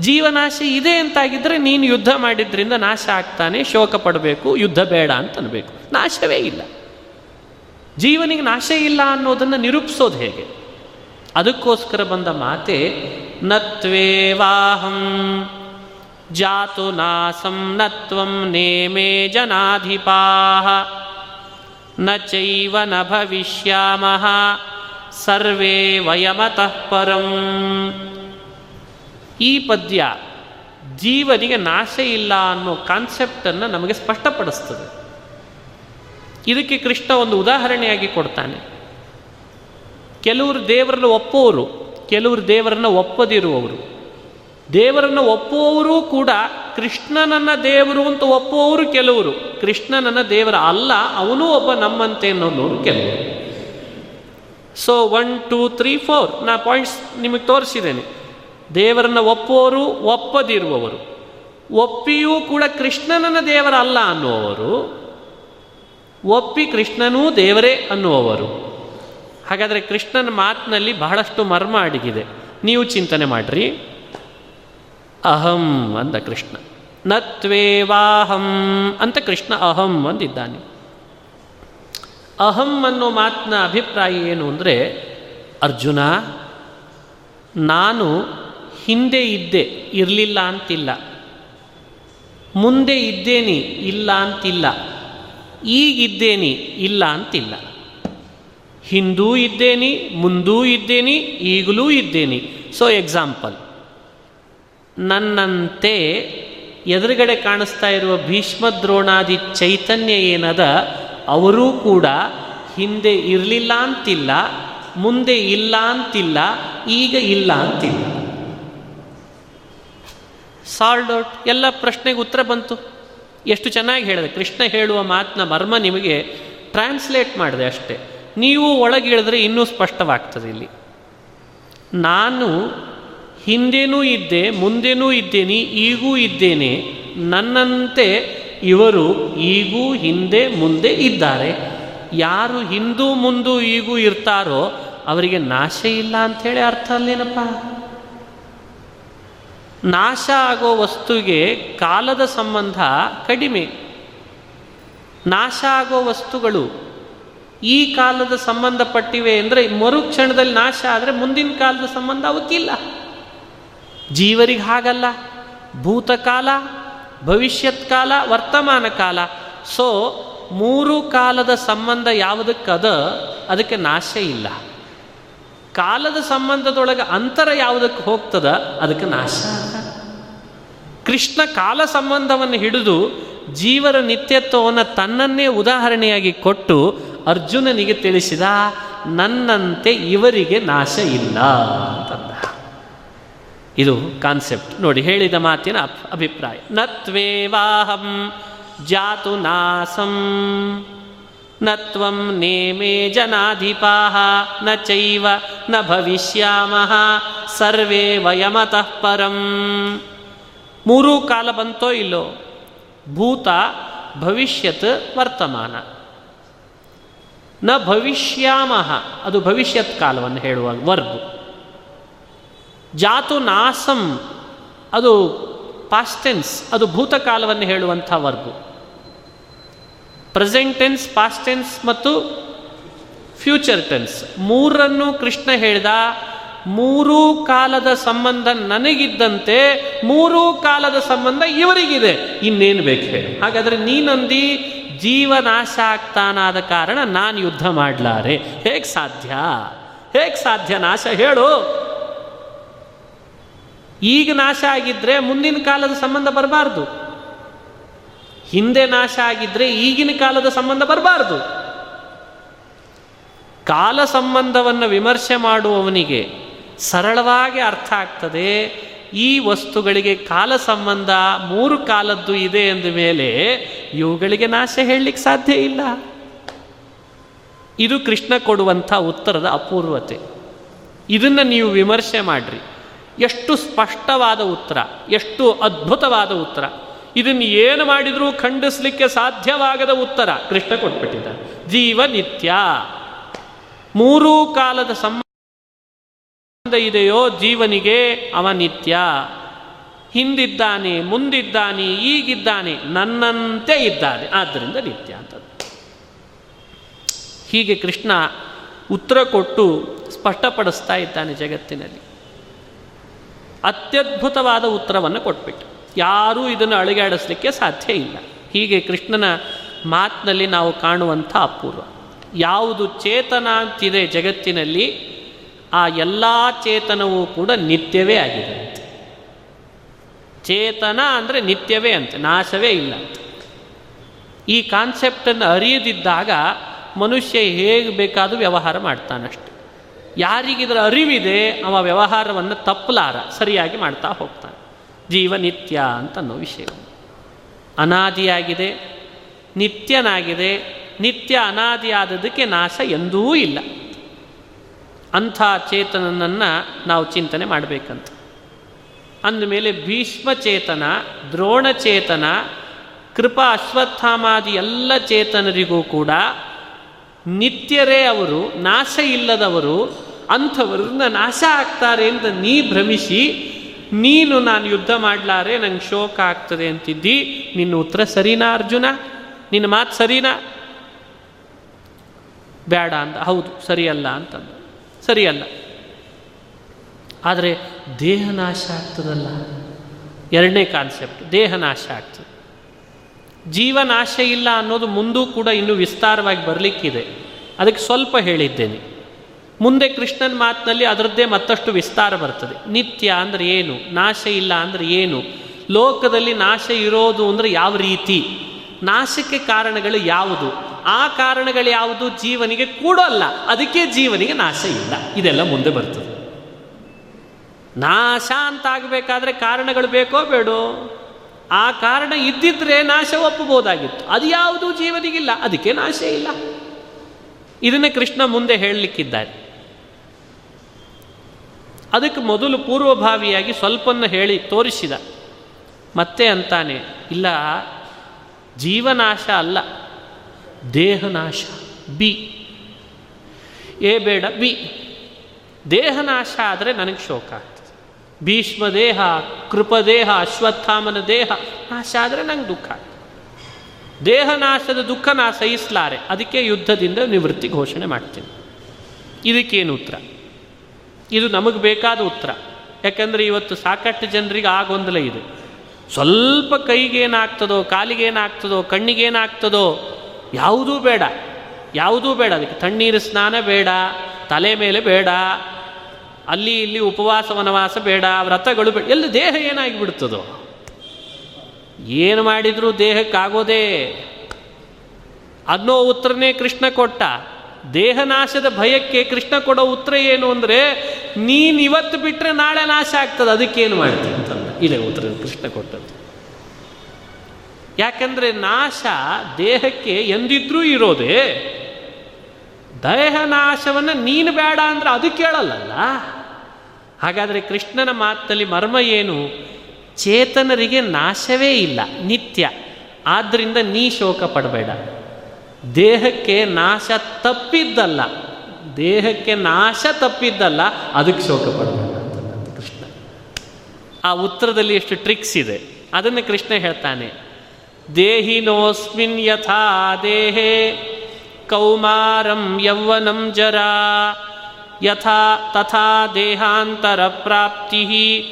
ಜೀವನಾಶ ಇದೆ ಅಂತಾಗಿದ್ದರೆ ನೀನು ಯುದ್ಧ ಮಾಡಿದ್ರಿಂದ ನಾಶ ಆಗ್ತಾನೆ, ಶೋಕ ಪಡಬೇಕು, ಯುದ್ಧ ಬೇಡ ಅಂತ ಅನ್ಬೇಕು ನಾಶವೇ ಇಲ್ಲ. ಜೀವನಿಗೆ ನಾಶ ಇಲ್ಲ ಅನ್ನೋದನ್ನು ನಿರೂಪಿಸೋದು ಹೇಗೆ? ಅದಕ್ಕೋಸ್ಕರ ಬಂದ ಮಾತೆ ನತ್ವೇವಾಹಂ ಜಾತು ನಾಸಂ ನತ್ವಂ ನೇಮೇ ಜನಾಧಿಪಾ ನ ಚೈವ ನ ಭವಿಷ್ಯಾಮಃ ಸರ್ವೇ ವಯಮತಃ ಪರಂ ಈ ಪದ್ಯ ಜೀವನಿಗೆ ನಾಶ ಇಲ್ಲ ಅನ್ನೋ ಕಾನ್ಸೆಪ್ಟನ್ನು ನಮಗೆ ಸ್ಪಷ್ಟಪಡಿಸ್ತದೆ. ಇದಕ್ಕೆ ಕೃಷ್ಣ ಒಂದು ಉದಾಹರಣೆಯಾಗಿ ಕೊಡ್ತಾನೆ. ಕೆಲವರು ದೇವರನ್ನು ಒಪ್ಪುವವರು ಕೆಲವರು ದೇವರನ್ನು ಒಪ್ಪದಿರುವವರು. ದೇವರನ್ನು ಒಪ್ಪುವವರು ಕೂಡ ಕೃಷ್ಣನನ್ನ ದೇವರು ಅಂತ ಒಪ್ಪುವವರು ಕೆಲವರು. ಕೃಷ್ಣನನ್ನ ದೇವರ ಅಲ್ಲ, ಅವನೂ ಒಬ್ಬ ನಮ್ಮಂತೆ ಅನ್ನೋರು ಕೆಲವರು. So one two three four ನಾ ಪಾಯಿಂಟ್ಸ್ ನಿಮಗೆ ತೋರಿಸಿದ್ದೇನೆ. ದೇವರನ್ನು ಒಪ್ಪುವವರು ಒಪ್ಪದಿರುವವರು. ಒಪ್ಪಿಯೂ ಕೂಡ ಕೃಷ್ಣನನ್ನ ದೇವರ ಅಲ್ಲ ಅನ್ನುವವರು. ಒಪ್ಪಿ ಕೃಷ್ಣನೂ ದೇವರೇ ಅನ್ನುವವರು. ಹಾಗಾದರೆ ಕೃಷ್ಣನ ಮಾತಿನಲ್ಲಿ ಬಹಳಷ್ಟು ಮರ್ಮ ಅಡಗಿದೆ. ನೀವು ಚಿಂತನೆ ಮಾಡ್ರಿ. ಅಹಂ ಅಂದ ಕೃಷ್ಣ. ನತ್ವೇವಾಹಂ ಅಂತ ಕೃಷ್ಣ ಅಹಂ ಅಂದಿದ್ದಾನೆ. ಅಹಂ ಅನ್ನೋ ಮಾತಿನ ಅಭಿಪ್ರಾಯ ಏನು ಅಂದರೆ, ಅರ್ಜುನ, ನಾನು ಹಿಂದೆ ಇದ್ದೆ, ಇರಲಿಲ್ಲ ಅಂತಿಲ್ಲ. ಮುಂದೆ ಇದ್ದೇನಿ, ಇಲ್ಲ ಅಂತಿಲ್ಲ. ಈಗಿದ್ದೇನಿ, ಇಲ್ಲ ಅಂತಿಲ್ಲ. ಹಿಂದೂ ಇದ್ದೇನಿ, ಮುಂದೂ ಇದ್ದೇನಿ, ಈಗಲೂ ಇದ್ದೇನಿ. ಸೊ ಎಕ್ಸಾಂಪಲ್ ನನ್ನಂತೆ ಎದುರುಗಡೆ ಕಾಣಿಸ್ತಾ ಇರುವ ಭೀಷ್ಮ ದ್ರೋಣಾದಿ ಚೈತನ್ಯ ಏನದ, ಅವರೂ ಕೂಡ ಹಿಂದೆ ಇರಲಿಲ್ಲ ಅಂತಿಲ್ಲ, ಮುಂದೆ ಇಲ್ಲ ಅಂತಿಲ್ಲ, ಈಗ ಇಲ್ಲ ಅಂತಿಲ್ಲ. ಸಾಲ್ಡ್ ಔಟ್ ಎಲ್ಲ ಪ್ರಶ್ನೆಗೆ ಉತ್ತರ ಬಂತು. ಎಷ್ಟು ಚೆನ್ನಾಗಿ ಹೇಳಿದೆ. ಕೃಷ್ಣ ಹೇಳುವ ಮಾತನ್ನ ಮರ್ಮ ನಿಮಗೆ ಟ್ರಾನ್ಸ್ಲೇಟ್ ಮಾಡಿದೆ ಅಷ್ಟೇ. ನೀವು ಒಳಗೆ ಹೇಳಿದ್ರೆ ಇನ್ನೂ ಸ್ಪಷ್ಟವಾಗ್ತದೆ ಇಲ್ಲಿ. ನಾನು ಹಿಂದೆನೂ ಇದ್ದೆ, ಮುಂದೆನೂ ಇದ್ದೇನೆ, ಈಗೂ ಇದ್ದೇನೆ. ನನ್ನಂತೆ ಇವರು ಈಗೂ ಹಿಂದೆ, ಮುಂದೆ ಇದ್ದಾರೆ. ಯಾರು ಹಿಂದೂ, ಮುಂದೂ, ಈಗೂ ಇರ್ತಾರೋ ಅವರಿಗೆ ನಾಶ ಇಲ್ಲ ಅಂಥೇಳಿ ಅರ್ಥ ಅಲ್ಲೇನಪ್ಪ? ನಾಶ ಆಗೋ ವಸ್ತುವಿಗೆ ಕಾಲದ ಸಂಬಂಧ ಕಡಿಮೆ. ನಾಶ ಆಗೋ ವಸ್ತುಗಳು ಈ ಕಾಲದ ಸಂಬಂಧಪಟ್ಟಿವೆ ಅಂದರೆ ಮರುಕ್ಷಣದಲ್ಲಿ ನಾಶ ಆದರೆ ಮುಂದಿನ ಕಾಲದ ಸಂಬಂಧ ಅವಕ್ಕಿಲ್ಲ ಜೀವರಿಗೆ ಹಾಗಲ್ಲ. ಭೂತಕಾಲ, ಭವಿಷ್ಯತ್ ಕಾಲ, ವರ್ತಮಾನ ಕಾಲ. ಸೊ ಮೂರು ಕಾಲದ ಸಂಬಂಧ ಯಾವುದಕ್ಕದ? ಅದಕ್ಕೆ ನಾಶ ಇಲ್ಲ. ಕಾಲದ ಸಂಬಂಧದೊಳಗೆ ಅಂತರ ಯಾವುದಕ್ಕೆ ಹೋಗ್ತದ? ಅದಕ್ಕೆ ನಾಶ ಕೃಷ್ಣ ಕಾಲ ಸಂಬಂಧವನ್ನು ಹಿಡಿದು ಜೀವರ ನಿತ್ಯತ್ವವನ್ನು ತನ್ನನ್ನೇ ಉದಾಹರಣೆಯಾಗಿ ಕೊಟ್ಟು ಅರ್ಜುನನಿಗೆ ತಿಳಿಸಿದ, ನನ್ನಂತೆ ಇವರಿಗೆ ನಾಶ ಇಲ್ಲ ಅಂತಂದ. ಇದು ಕಾನ್ಸೆಪ್ಟ್ ನೋಡಿ, ಹೇಳಿದ ಮಾತಿನ ಅಭಿಪ್ರಾಯ. ನತ್ವೇವಾಹಂ ಜಾತು ನಾಸಂ. ನತ್ವಂ ನೇಮೇ ಜನಾಧಿಪಾಹ, ನ ಚೈವ ನ ಭವಿಷ್ಯಾಮಃ ಸರ್ವೇ ವಯಮತಃ ಪರಂ. ಮೂರೂ ಕಾಲ ಬಂತೋ ಇಲ್ಲೋ? ಭೂತ ಭವಿಷ್ಯತ್ ವರ್ತಮಾನ. ನ ಭವಿಷ್ಯಾಮಹ, ಅದು ಭವಿಷ್ಯತ್ ಕಾಲವನ್ನು ಹೇಳುವ ವರ್ಬ್. ಜಾತು ನಾಸಂ, ಅದು ಪಾಸ್ಟೆನ್ಸ್ ಅದು ಭೂತಕಾಲವನ್ನು ಹೇಳುವಂಥ ವರ್ಗು ಪ್ರೆಸೆಂಟ್ ಟೆನ್ಸ್ ಪಾಸ್ಟ್ ಟೆನ್ಸ್ ಮತ್ತು ಫ್ಯೂಚರ್ ಟೆನ್ಸ್ ಮೂರನ್ನು ಕೃಷ್ಣ ಹೇಳಿದ ಮೂರೂ ಕಾಲದ ಸಂಬಂಧ ನನಗಿದ್ದಂತೆ, ಮೂರೂ ಕಾಲದ ಸಂಬಂಧ ಇವರಿಗಿದೆ. ಇನ್ನೇನು ಬೇಕು? ಹೇಳಿ ಹಾಗಾದರೆ ನೀನಂದಿ ಜೀವನಾಶ ಆಗ್ತಾನಾದ ಕಾರಣ ನಾನು ಯುದ್ಧ ಮಾಡಲಾರೆ. ಹೇಗೆ ಸಾಧ್ಯ? ಹೇಗೆ ಸಾಧ್ಯ ನಾಶ? ಹೇಳು. ಈಗ ನಾಶ ಆಗಿದ್ರೆ ಮುಂದಿನ ಕಾಲದ ಸಂಬಂಧ ಬರಬಾರ್ದು. ಹಿಂದೆ ನಾಶ ಆಗಿದ್ರೆ ಈಗಿನ ಕಾಲದ ಸಂಬಂಧ ಬರಬಾರ್ದು. ಕಾಲ ಸಂಬಂಧವನ್ನು ವಿಮರ್ಶೆ ಮಾಡುವವನಿಗೆ ಸರಳವಾಗಿ ಅರ್ಥ ಆಗ್ತದೆ, ಈ ವಸ್ತುಗಳಿಗೆ ಕಾಲ ಸಂಬಂಧ ಮೂರು ಕಾಲದ್ದು ಇದೆ ಎಂದ ಮೇಲೆ ಇವುಗಳಿಗೆ ನಾಶ ಹೇಳಲಿಕ್ಕೆ ಸಾಧ್ಯ ಇಲ್ಲ. ಇದು ಕೃಷ್ಣ ಕೊಡುವಂಥ ಉತ್ತರದ ಅಪೂರ್ವತೆ. ಇದನ್ನು ನೀವು ವಿಮರ್ಶೆ ಮಾಡ್ರಿ. ಎಷ್ಟು ಸ್ಪಷ್ಟವಾದ ಉತ್ತರ, ಎಷ್ಟು ಅದ್ಭುತವಾದ ಉತ್ತರ. ಇದನ್ನು ಏನು ಮಾಡಿದರೂ ಖಂಡಿಸಲಿಕ್ಕೆ ಸಾಧ್ಯವಾಗದ ಉತ್ತರ ಕೃಷ್ಣ ಕೊಟ್ಬಿಟ್ಟಿದ್ದ ಜೀವ ನಿತ್ಯ ಮೂರೂ ಕಾಲದ ಸಂಬಂಧ ಇದೆಯೋ ಜೀವನಿಗೆ ಅವ ನಿತ್ಯ ಹಿಂದಿದ್ದಾನೆ, ಮುಂದಿದ್ದಾನೆ, ಈಗಿದ್ದಾನೆ, ನನ್ನಂತೆ ಇದ್ದಾನೆ. ಆದ್ದರಿಂದ ನಿತ್ಯ ಅಂತ ಹೀಗೆ ಕೃಷ್ಣ ಉತ್ತರ ಕೊಟ್ಟು ಸ್ಪಷ್ಟಪಡಿಸ್ತಾ ಇದ್ದಾನೆ ಜಗತ್ತಿನಲ್ಲಿ. ಅತ್ಯದ್ಭುತವಾದ ಉತ್ತರವನ್ನು ಕೊಟ್ಬಿಟ್ಟು. ಯಾರೂ ಇದನ್ನು ಅಳಿಗಾಡಿಸ್ಲಿಕ್ಕೆ ಸಾಧ್ಯ ಇಲ್ಲ. ಹೀಗೆ ಕೃಷ್ಣನ ಮಾತಿನಲ್ಲಿ ನಾವು ಕಾಣುವಂಥ ಅಪೂರ್ವ. ಯಾವುದು ಚೇತನ ಅಂತಿದೆ ಜಗತ್ತಿನಲ್ಲಿ ಆ ಎಲ್ಲ ಚೇತನವೂ ಕೂಡ ನಿತ್ಯವೇ ಆಗಿದೆ ಚೇತನ ಅಂದರೆ ನಿತ್ಯವೇ ಅಂತೆ, ನಾಶವೇ ಇಲ್ಲ ಈ ಕಾನ್ಸೆಪ್ಟನ್ನು ಅರಿಯದಿದ್ದಾಗ ಮನುಷ್ಯ ಹೇಗೆ ಬೇಕಾದರೂ ವ್ಯವಹಾರ ಮಾಡ್ತಾನಷ್ಟೆ. ಯಾರಿಗಿದರ ಅರಿವಿದೆ, ಅವ ವ್ಯವಹಾರವನ್ನು ತಪ್ಪಲಾರ, ಸರಿಯಾಗಿ ಮಾಡ್ತಾ ಹೋಗ್ತಾನೆ. ಜೀವ ನಿತ್ಯ ಅಂತ ಅನ್ನೋ ವಿಷಯ. ಅನಾದಿಯಾಗಿದೆ, ನಿತ್ಯನಾಗಿದೆ, ನಿತ್ಯ ಅನಾದಿಯಾದದಕ್ಕೆ ನಾಶ ಎಂದೂ ಇಲ್ಲ. ಅಂಥ ಚೇತನನನ್ನು ನಾವು ಚಿಂತನೆ ಮಾಡಬೇಕಂತ. ಅಂದಮೇಲೆ ಭೀಷ್ಮಚೇತನ, ದ್ರೋಣಚೇತನ ಕೃಪಾ ಅಶ್ವತ್ಥಾಮಾದಿ ಎಲ್ಲ ಚೇತನರಿಗೂ ಕೂಡ ನಿತ್ಯರೇ ಅವರು, ನಾಶ ಇಲ್ಲದವರು, ಅಂಥವ್ರನ್ನ ನಾಶ ಆಗ್ತಾರೆ ಅಂತ ನೀ ಭ್ರಮಿಸಿ, ನೀನು ನಾನು ಯುದ್ಧ ಮಾಡಲಾರೆ, ನಂಗೆ ಶೋಕ ಆಗ್ತದೆ ಅಂತಿದ್ದಿ, ನಿನ್ನ ಉತ್ತರ ಸರಿನಾ ಅರ್ಜುನ? ನಿನ್ನ ಮಾತು ಸರಿನಾ? ಬೇಡ ಅಂತ ಹೌದು, ಸರಿಯಲ್ಲ ಅಂತಂದ. ಸರಿಯಲ್ಲ. ಆದರೆ ದೇಹ ನಾಶ ಆಗ್ತದಲ್ಲ? ಎರಡನೇ ಕಾನ್ಸೆಪ್ಟ್ ದೇಹ ನಾಶ ಆಗ್ತದೆ. ಜೀವನಾಶ ಇಲ್ಲ ಅನ್ನೋದು ಮುಂದೂ ಕೂಡ ಇನ್ನೂ ವಿಸ್ತಾರವಾಗಿ ಬರಲಿಕ್ಕಿದೆ. ಅದಕ್ಕೆ ಸ್ವಲ್ಪ ಹೇಳಿದ್ದೇನೆ. ಮುಂದೆ ಕೃಷ್ಣನ ಮಾತಿನಲ್ಲಿ ಅದರದ್ದೇ ಮತ್ತಷ್ಟು ವಿಸ್ತಾರ ಬರ್ತದೆ. ನಿತ್ಯ ಅಂದರೆ ಏನು? ನಾಶ ಇಲ್ಲ ಅಂದರೆ ಏನು? ಲೋಕದಲ್ಲಿ ನಾಶ ಇರೋದು ಅಂದರೆ ಯಾವ ರೀತಿ? ನಾಶಕ್ಕೆ ಕಾರಣಗಳು ಯಾವುದು? ಆ ಕಾರಣಗಳು ಯಾವುದು ಜೀವನಿಗೆ ಕೂಡಲ್ಲ, ಅದಕ್ಕೆ ಜೀವನಿಗೆ ನಾಶ ಇಲ್ಲ. ಇದೆಲ್ಲ ಮುಂದೆ ಬರ್ತದೆ. ನಾಶ ಅಂತ ಆಗಬೇಕಾದ್ರೆ ಕಾರಣಗಳು ಬೇಕೋ ಬೇಡೋ, ಆ ಕಾರಣ ಇದ್ದಿದ್ರೆ ನಾಶ ಒಪ್ಪಬಹುದಾಗಿತ್ತು. ಅದು ಯಾವುದು ಜೀವನಿಗಿಲ್ಲ, ಅದಕ್ಕೆ ನಾಶ ಇಲ್ಲ. ಇದನ್ನೇ ಕೃಷ್ಣ ಮುಂದೆ ಹೇಳಲಿಕ್ಕಿದ್ದಾರೆ. ಅದಕ್ಕೆ ಮೊದಲು ಪೂರ್ವಭಾವಿಯಾಗಿ ಸ್ವಲ್ಪನ್ನು ಹೇಳಿ ತೋರಿಸಿದ. ಮತ್ತೆ ಅಂತಾನೆ, ಇಲ್ಲ, ಜೀವನಾಶ ಅಲ್ಲ. ದೇಹನಾಶ, ಬಿ. ಎ ಬೇಡ, ಬಿ. ದೇಹನಾಶ ಆದರೆ ನನಗೆ ಶೋಕ ಆಗ್ತದೆ. ಭೀಷ್ಮ ದೇಹ ಕೃಪದೇಹ, ಅಶ್ವತ್ಥಾಮನ ದೇಹ, ನಾಶ ಆದರೆ ನಂಗೆ ದುಃಖ ಆಗ್ತದೆ. ದೇಹನಾಶದ ದುಃಖ ನಾ ಸಹಿಸಲಾರೆ, ಅದಕ್ಕೆ ಯುದ್ಧದಿಂದ ನಿವೃತ್ತಿ ಘೋಷಣೆ ಮಾಡ್ತೀನಿ. ಇದಕ್ಕೇನು ಉತ್ತರ? ಇದು ನಮಗೆ ಬೇಕಾದ ಉತ್ತರ. ಯಾಕಂದರೆ ಇವತ್ತು ಸಾಕಷ್ಟು ಜನರಿಗೆ ಆ ಗೊಂದಲ ಇದೆ. ಸ್ವಲ್ಪ ಕೈಗೇನಾಗ್ತದೋ, ಕಾಲಿಗೇನಾಗ್ತದೋ, ಕಣ್ಣಿಗೇನಾಗ್ತದೋ ಯಾವುದೂ ಬೇಡ ಯಾವುದೂ ಬೇಡ. ಅದಕ್ಕೆ ತಣ್ಣೀರು ಸ್ನಾನ ಬೇಡ, ತಲೆ ಮೇಲೆ ಬೇಡ, ಅಲ್ಲಿ ಇಲ್ಲಿ ಉಪವಾಸ, ವನವಾಸ ಬೇಡ, ವ್ರತಗಳು ಬೇಡ. ಎಲ್ಲ ದೇಹ ಏನಾಗಿ ಬಿಡ್ತದೋ ಏನು ಮಾಡಿದರೂ ದೇಹಕ್ಕಾಗೋದೇ. ಅನ್ನೋ ಉತ್ತರನೇ ಕೃಷ್ಣ ಕೊಟ್ಟ. ದೇಹನಾಶದ ಭಯಕ್ಕೆ ಕೃಷ್ಣ ಕೊಡೋ ಉತ್ತರ ಏನು ಅಂದರೆ, ನೀನು ಇವತ್ತು ಬಿಟ್ಟರೆ ನಾಳೆ ನಾಶ ಆಗ್ತದೆ. ಅದಕ್ಕೇನು ಮಾಡ್ತೀನಿ ಅಂತಂದ ಇಲ್ಲೇ ಉತ್ತರ ಕೃಷ್ಣ ಕೊಟ್ಟದ್ದು ಯಾಕಂದರೆ ನಾಶ ದೇಹಕ್ಕೆ ಎಂದಿದ್ರೂ ಇರೋದೇ. ದೇಹನಾಶವನ್ನು ನೀನು ಬೇಡ ಅಂದ್ರೆ ಅದು ಕೇಳಲ್ಲಲ್ಲ. ಹಾಗಾದರೆ ಕೃಷ್ಣನ ಮಾತಲ್ಲಿ ಮರ್ಮ ಏನು? ಚೇತನರಿಗೆ ನಾಶವೇ ಇಲ್ಲ, ನಿತ್ಯ. ಆದ್ದರಿಂದ ನೀ ಶೋಕ ಪಡಬೇಡ. ದೇಹಕ್ಕೆ ನಾಶ ತಪ್ಪಿದ್ದಲ್ಲ. ದೇಹಕ್ಕೆ ನಾಶ ತಪ್ಪಿದ್ದಲ್ಲ, ಅದಕ್ಕೆ ಶೋಕ ಪಡಬೇಡ ಅಂತ ಕೃಷ್ಣ. ಆ ಉತ್ತರದಲ್ಲಿ ಎಷ್ಟು ಟ್ರಿಕ್ಸ್ ಇದೆ. ಅದನ್ನು ಕೃಷ್ಣ ಹೇಳ್ತಾನೆ. ದೇಹಿನೋಸ್ಮಿನ್ ಯಥಾ ದೇಹೇ ಕೌಮಾರಂ ಯೌವನಂ ಜರ ಯಥಾ ತಥಾ ದೇಹಾಂತರ ಪ್ರಾಪ್ತಿ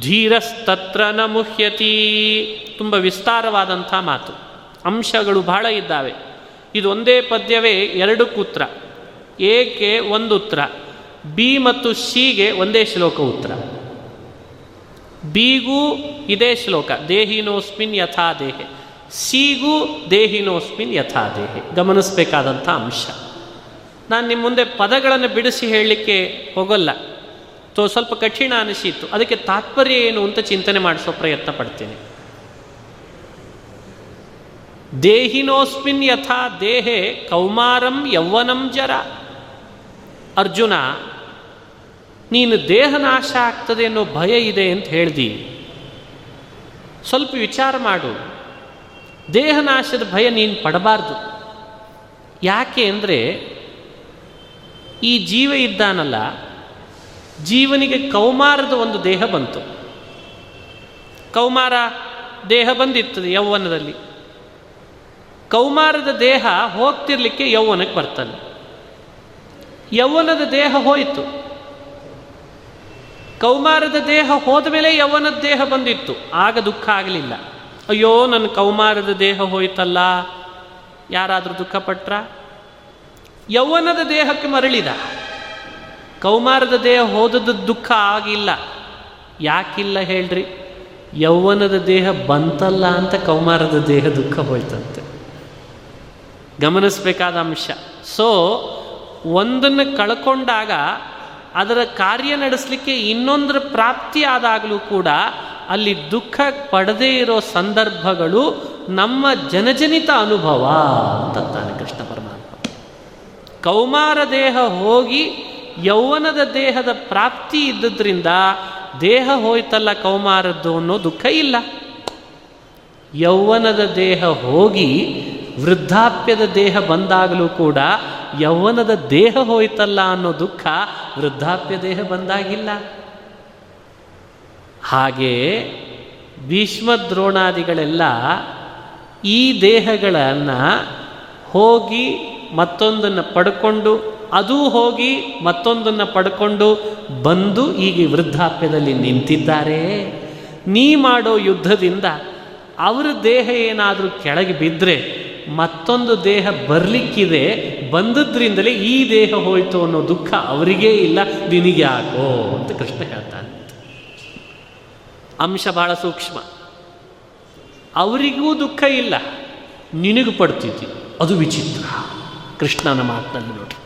ಧೀರಸ್ತತ್ರ ನ ಮುಹ್ಯತಿ ತುಂಬ ವಿಸ್ತಾರವಾದಂಥ ಮಾತು. ಅಂಶಗಳು ಬಹಳ ಇದ್ದಾವೆ. ಇದು ಒಂದೇ ಪದ್ಯವೇ ಎರಡು ಕೂತ್ರ. ಏಕೆ ಒಂದು ಉತ್ತರ. ಬಿ ಮತ್ತು ಸಿಗೆ ಒಂದೇ ಶ್ಲೋಕ ಉತ್ತರ. ಬಿಗೂ ಇದೇ ಶ್ಲೋಕ. ದೇಹಿನೋಸ್ಮಿನ್ ಯಥಾ ದೇಹೆ. ಸಿಗೂ ದೇಹಿನೋಸ್ಮಿನ್ ಯಥಾ ದೇಹಿ. ಗಮನಿಸಬೇಕಾದಂಥ ಅಂಶ. ನಾನು ನಿಮ್ಮ ಮುಂದೆ ಪದಗಳನ್ನು ಬಿಡಿಸಿ ಹೇಳಲಿಕ್ಕೆ ಹೋಗಲ್ಲ. ತೋ ಸ್ವಲ್ಪ ಕಠಿಣ ಅನಿಸಿತ್ತು. ಅದಕ್ಕೆ ತಾತ್ಪರ್ಯ ಏನು ಅಂತ ಚಿಂತನೆ ಮಾಡಿಸೋ ಪ್ರಯತ್ನ ಪಡ್ತೇನೆ. ದೇಹಿನೋಸ್ಮಿನ್ ಯಥಾ ದೇಹೆ ಕೌಮಾರಂ ಯೌವನಂ ಜರ. ಅರ್ಜುನ, ನೀನು ದೇಹ ನಾಶ ಆಗ್ತದೆ ಅನ್ನೋ ಭಯ ಇದೆ ಅಂತ ಹೇಳ್ದಿ. ಸ್ವಲ್ಪ ವಿಚಾರ ಮಾಡು. ದೇಹನಾಶದ ಭಯ ನೀನು ಪಡಬಾರ್ದು. ಯಾಕೆ ಅಂದರೆ ಈ ಜೀವ ಇದ್ದಾನಲ್ಲ, ಜೀವನಿಗೆ ಕೌಮಾರದ ಒಂದು ದೇಹ ಬಂತು. ಕೌಮಾರ ದೇಹ ಬಂದಿತ್ತು ಯೌವನದಲ್ಲಿ. ಕೌಮಾರದ ದೇಹ ಹೋಗ್ತಿರ್ಲಿಕ್ಕೆ ಯೌವನಕ್ಕೆ ಬರ್ತಾನೆ ಯೌವನದ ದೇಹ ಹೋಯಿತು. ಕೌಮಾರದ ದೇಹ ಹೋದ ಮೇಲೆ ಯೌವನದ ದೇಹ ಬಂದಿತ್ತು. ಆಗ ದುಃಖ ಆಗಲಿಲ್ಲ. ಅಯ್ಯೋ ನನ್ನ ಕೌಮಾರದ ದೇಹ ಹೋಯ್ತಲ್ಲ. ಯಾರಾದರೂ ದುಃಖಪಟ್ರ ಯೌವನದ ದೇಹಕ್ಕೆ ಮರಳಿದ. ಕೌಮಾರದ ದೇಹ ಹೋದದ್ದು ದುಃಖ ಆಗಿಲ್ಲ. ಯಾಕಿಲ್ಲ ಹೇಳ್ರಿ? ಯೌವನದ ದೇಹ ಬಂತಲ್ಲ ಅಂತ ಕೌಮಾರದ ದೇಹ ದುಃಖ ಹೋಯ್ತಂತೆ. ಗಮನಿಸಬೇಕಾದ ಅಂಶ. ಸೊ ಒಂದನ್ನು ಕಳ್ಕೊಂಡಾಗ ಅದರ ಕಾರ್ಯ ನಡೆಸಲಿಕ್ಕೆ ಇನ್ನೊಂದರ ಪ್ರಾಪ್ತಿ ಆದಾಗಲೂ ಕೂಡ ಅಲ್ಲಿ ದುಃಖ ಪಡದೇ ಇರೋ ಸಂದರ್ಭಗಳು ನಮ್ಮ ಜನಜನಿತ ಅನುಭವ ಅಂತಾನೆ ಕೃಷ್ಣ ಪರಮಾತ್ಮ. ಕೌಮಾರ ದೇಹ ಹೋಗಿ ಯೌವನದ ದೇಹದ ಪ್ರಾಪ್ತಿ ಇದ್ದದ್ರಿಂದ ದೇಹ ಹೋಯ್ತಲ್ಲ ಕೌಮಾರದ್ದು ಅನ್ನೋ ದುಃಖ ಇಲ್ಲ. ಯೌವನದ ದೇಹ ಹೋಗಿ ವೃದ್ಧಾಪ್ಯದ ದೇಹ ಬಂದಾಗಲೂ ಕೂಡ ಯೌವನದ ದೇಹ ಹೋಯ್ತಲ್ಲ ಅನ್ನೋ ದುಃಖ ವೃದ್ಧಾಪ್ಯ ದೇಹ ಬಂದಾಗಿಲ್ಲ. ಹಾಗೆ ಭೀಷ್ಮ ದ್ರೋಣಾದಿಗಳೆಲ್ಲ ಈ ದೇಹಗಳನ್ನು ಹೋಗಿ ಮತ್ತೊಂದನ್ನು ಪಡ್ಕೊಂಡು, ಅದು ಹೋಗಿ ಮತ್ತೊಂದನ್ನು ಪಡ್ಕೊಂಡು ಬಂದು ಈಗ ವೃದ್ಧಾಪ್ಯದಲ್ಲಿ ನಿಂತಿದ್ದಾರೆ. ನೀ ಮಾಡೋ ಯುದ್ಧದಿಂದ ಅವರ ದೇಹ ಏನಾದರೂ ಕೆಳಗೆ ಬಿದ್ದರೆ ಮತ್ತೊಂದು ದೇಹ ಬರಲಿಕ್ಕಿದೆ, ಬಂದದ್ರಿಂದಲೇ ಈ ದೇಹ ಹೋಯಿತು ಅನ್ನೋ ದುಃಖ ಅವರಿಗೇ ಇಲ್ಲ ನಿನಗೆ ಯಾಕೋ ಅಂತ ಕೃಷ್ಣ ಹೇಳ್ತಾನೆ. ಅಂಶ ಬಹಳ ಸೂಕ್ಷ್ಮ. ಅವರಿಗೂ ದುಃಖ ಇಲ್ಲ. ನಿನಗೂ ಪಡ್ತಿದ್ದಿ. ಅದು ವಿಚಿತ್ರ. ಕೃಷ್ಣನ ಮಾತಿನಲ್ಲಿ ನೋಡಿ.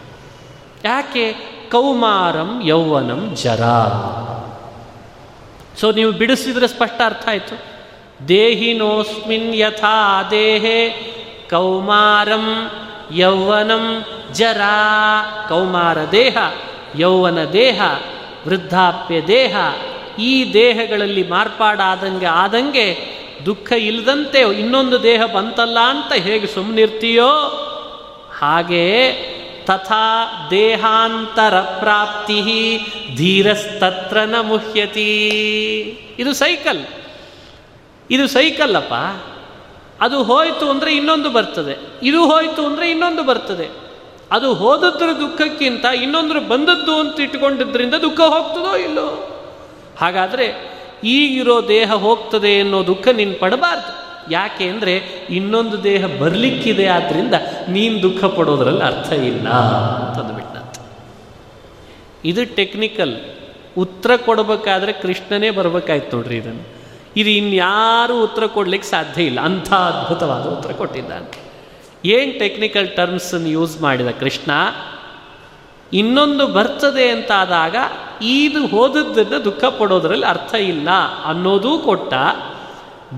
ಯಾಕೆ? ಕೌಮಾರಂ ಯೌವನಂ ಜರ ಸೊ ನೀವು ಬಿಡಿಸಿದ್ರೆ ಸ್ಪಷ್ಟ ಅರ್ಥ ಆಯಿತು. ದೇಹಿನೋಸ್ಮಿನ್ ಯಥಾ ದೇಹೆ ಕೌಮಾರಂ ಯೌವನಂ ಜರಾ. ಕೌಮಾರ ದೇಹ, ಯೌವನ ದೇಹ, ವೃದ್ಧಾಪ್ಯ ದೇಹ ಈ ದೇಹಗಳಲ್ಲಿ ಮಾರ್ಪಾಡಾದಂಗೆ ಆದಂಗೆ ದುಃಖ ಇಲ್ಲದಂತೆ ಇನ್ನೊಂದು ದೇಹ ಬಂತಲ್ಲ ಅಂತ ಹೇಗೆ ಸುಮ್ಮನಿರ್ತೀಯೋ ಹಾಗೆ ತಥಾ ದೇಹಾಂತರ ಪ್ರಾಪ್ತಿ ಧೀರಸ್ತತ್ರ ನ ಮುಹ್ಯತಿ ಇದು ಸೈಕಲ್. ಇದು ಸೈಕಲ್ ಅಪ್ಪ ಅದು ಹೋಯಿತು ಅಂದರೆ ಇನ್ನೊಂದು ಬರ್ತದೆ. ಇದು ಹೋಯಿತು ಅಂದರೆ ಇನ್ನೊಂದು ಬರ್ತದೆ. ಅದು ಹೋದದ್ರ ದುಃಖಕ್ಕಿಂತ ಇನ್ನೊಂದ್ರು ಬಂದದ್ದು ಅಂತ ಇಟ್ಕೊಂಡಿದ್ರಿಂದ ದುಃಖ ಹೋಗ್ತದೋ ಇಲ್ಲೋ? ಹಾಗಾದರೆ ಈಗಿರೋ ದೇಹ ಹೋಗ್ತದೆ ಅನ್ನೋ ದುಃಖ ನೀನು ಪಡಬಾರ್ದು. ಯಾಕೆ ಅಂದರೆ ಇನ್ನೊಂದು ದೇಹ ಬರಲಿಕ್ಕಿದೆ ಆದ್ದರಿಂದ ನೀನು ದುಃಖ ಪಡೋದ್ರಲ್ಲಿ ಅರ್ಥ ಇಲ್ಲ ಅಂತಂದುಬಿಟ್ಟ ಇದು ಟೆಕ್ನಿಕಲ್. ಉತ್ತರ ಕೊಡಬೇಕಾದ್ರೆ ಕೃಷ್ಣನೇ ಬರಬೇಕಾಯ್ತು ನೋಡ್ರಿ ಇದನ್ನು. ಇದು ಇನ್ಯಾರೂ ಉತ್ತರ ಕೊಡ್ಲಿಕ್ಕೆ ಸಾಧ್ಯ ಇಲ್ಲ. ಅಂಥ ಅದ್ಭುತವಾದ ಉತ್ತರ ಕೊಟ್ಟಿದ್ದಾನೆ. ಏನು ಟೆಕ್ನಿಕಲ್ ಟರ್ಮ್ಸನ್ನು ಯೂಸ್ ಮಾಡಿದ ಕೃಷ್ಣ? ಇನ್ನೊಂದು ಬರ್ತದೆ ಅಂತಾದಾಗ ಇದು ಹೋದದ್ದನ್ನು ದುಃಖ ಪಡೋದ್ರಲ್ಲಿ ಅರ್ಥ ಇಲ್ಲ ಅನ್ನೋದೂ ಕೊಟ್ಟ,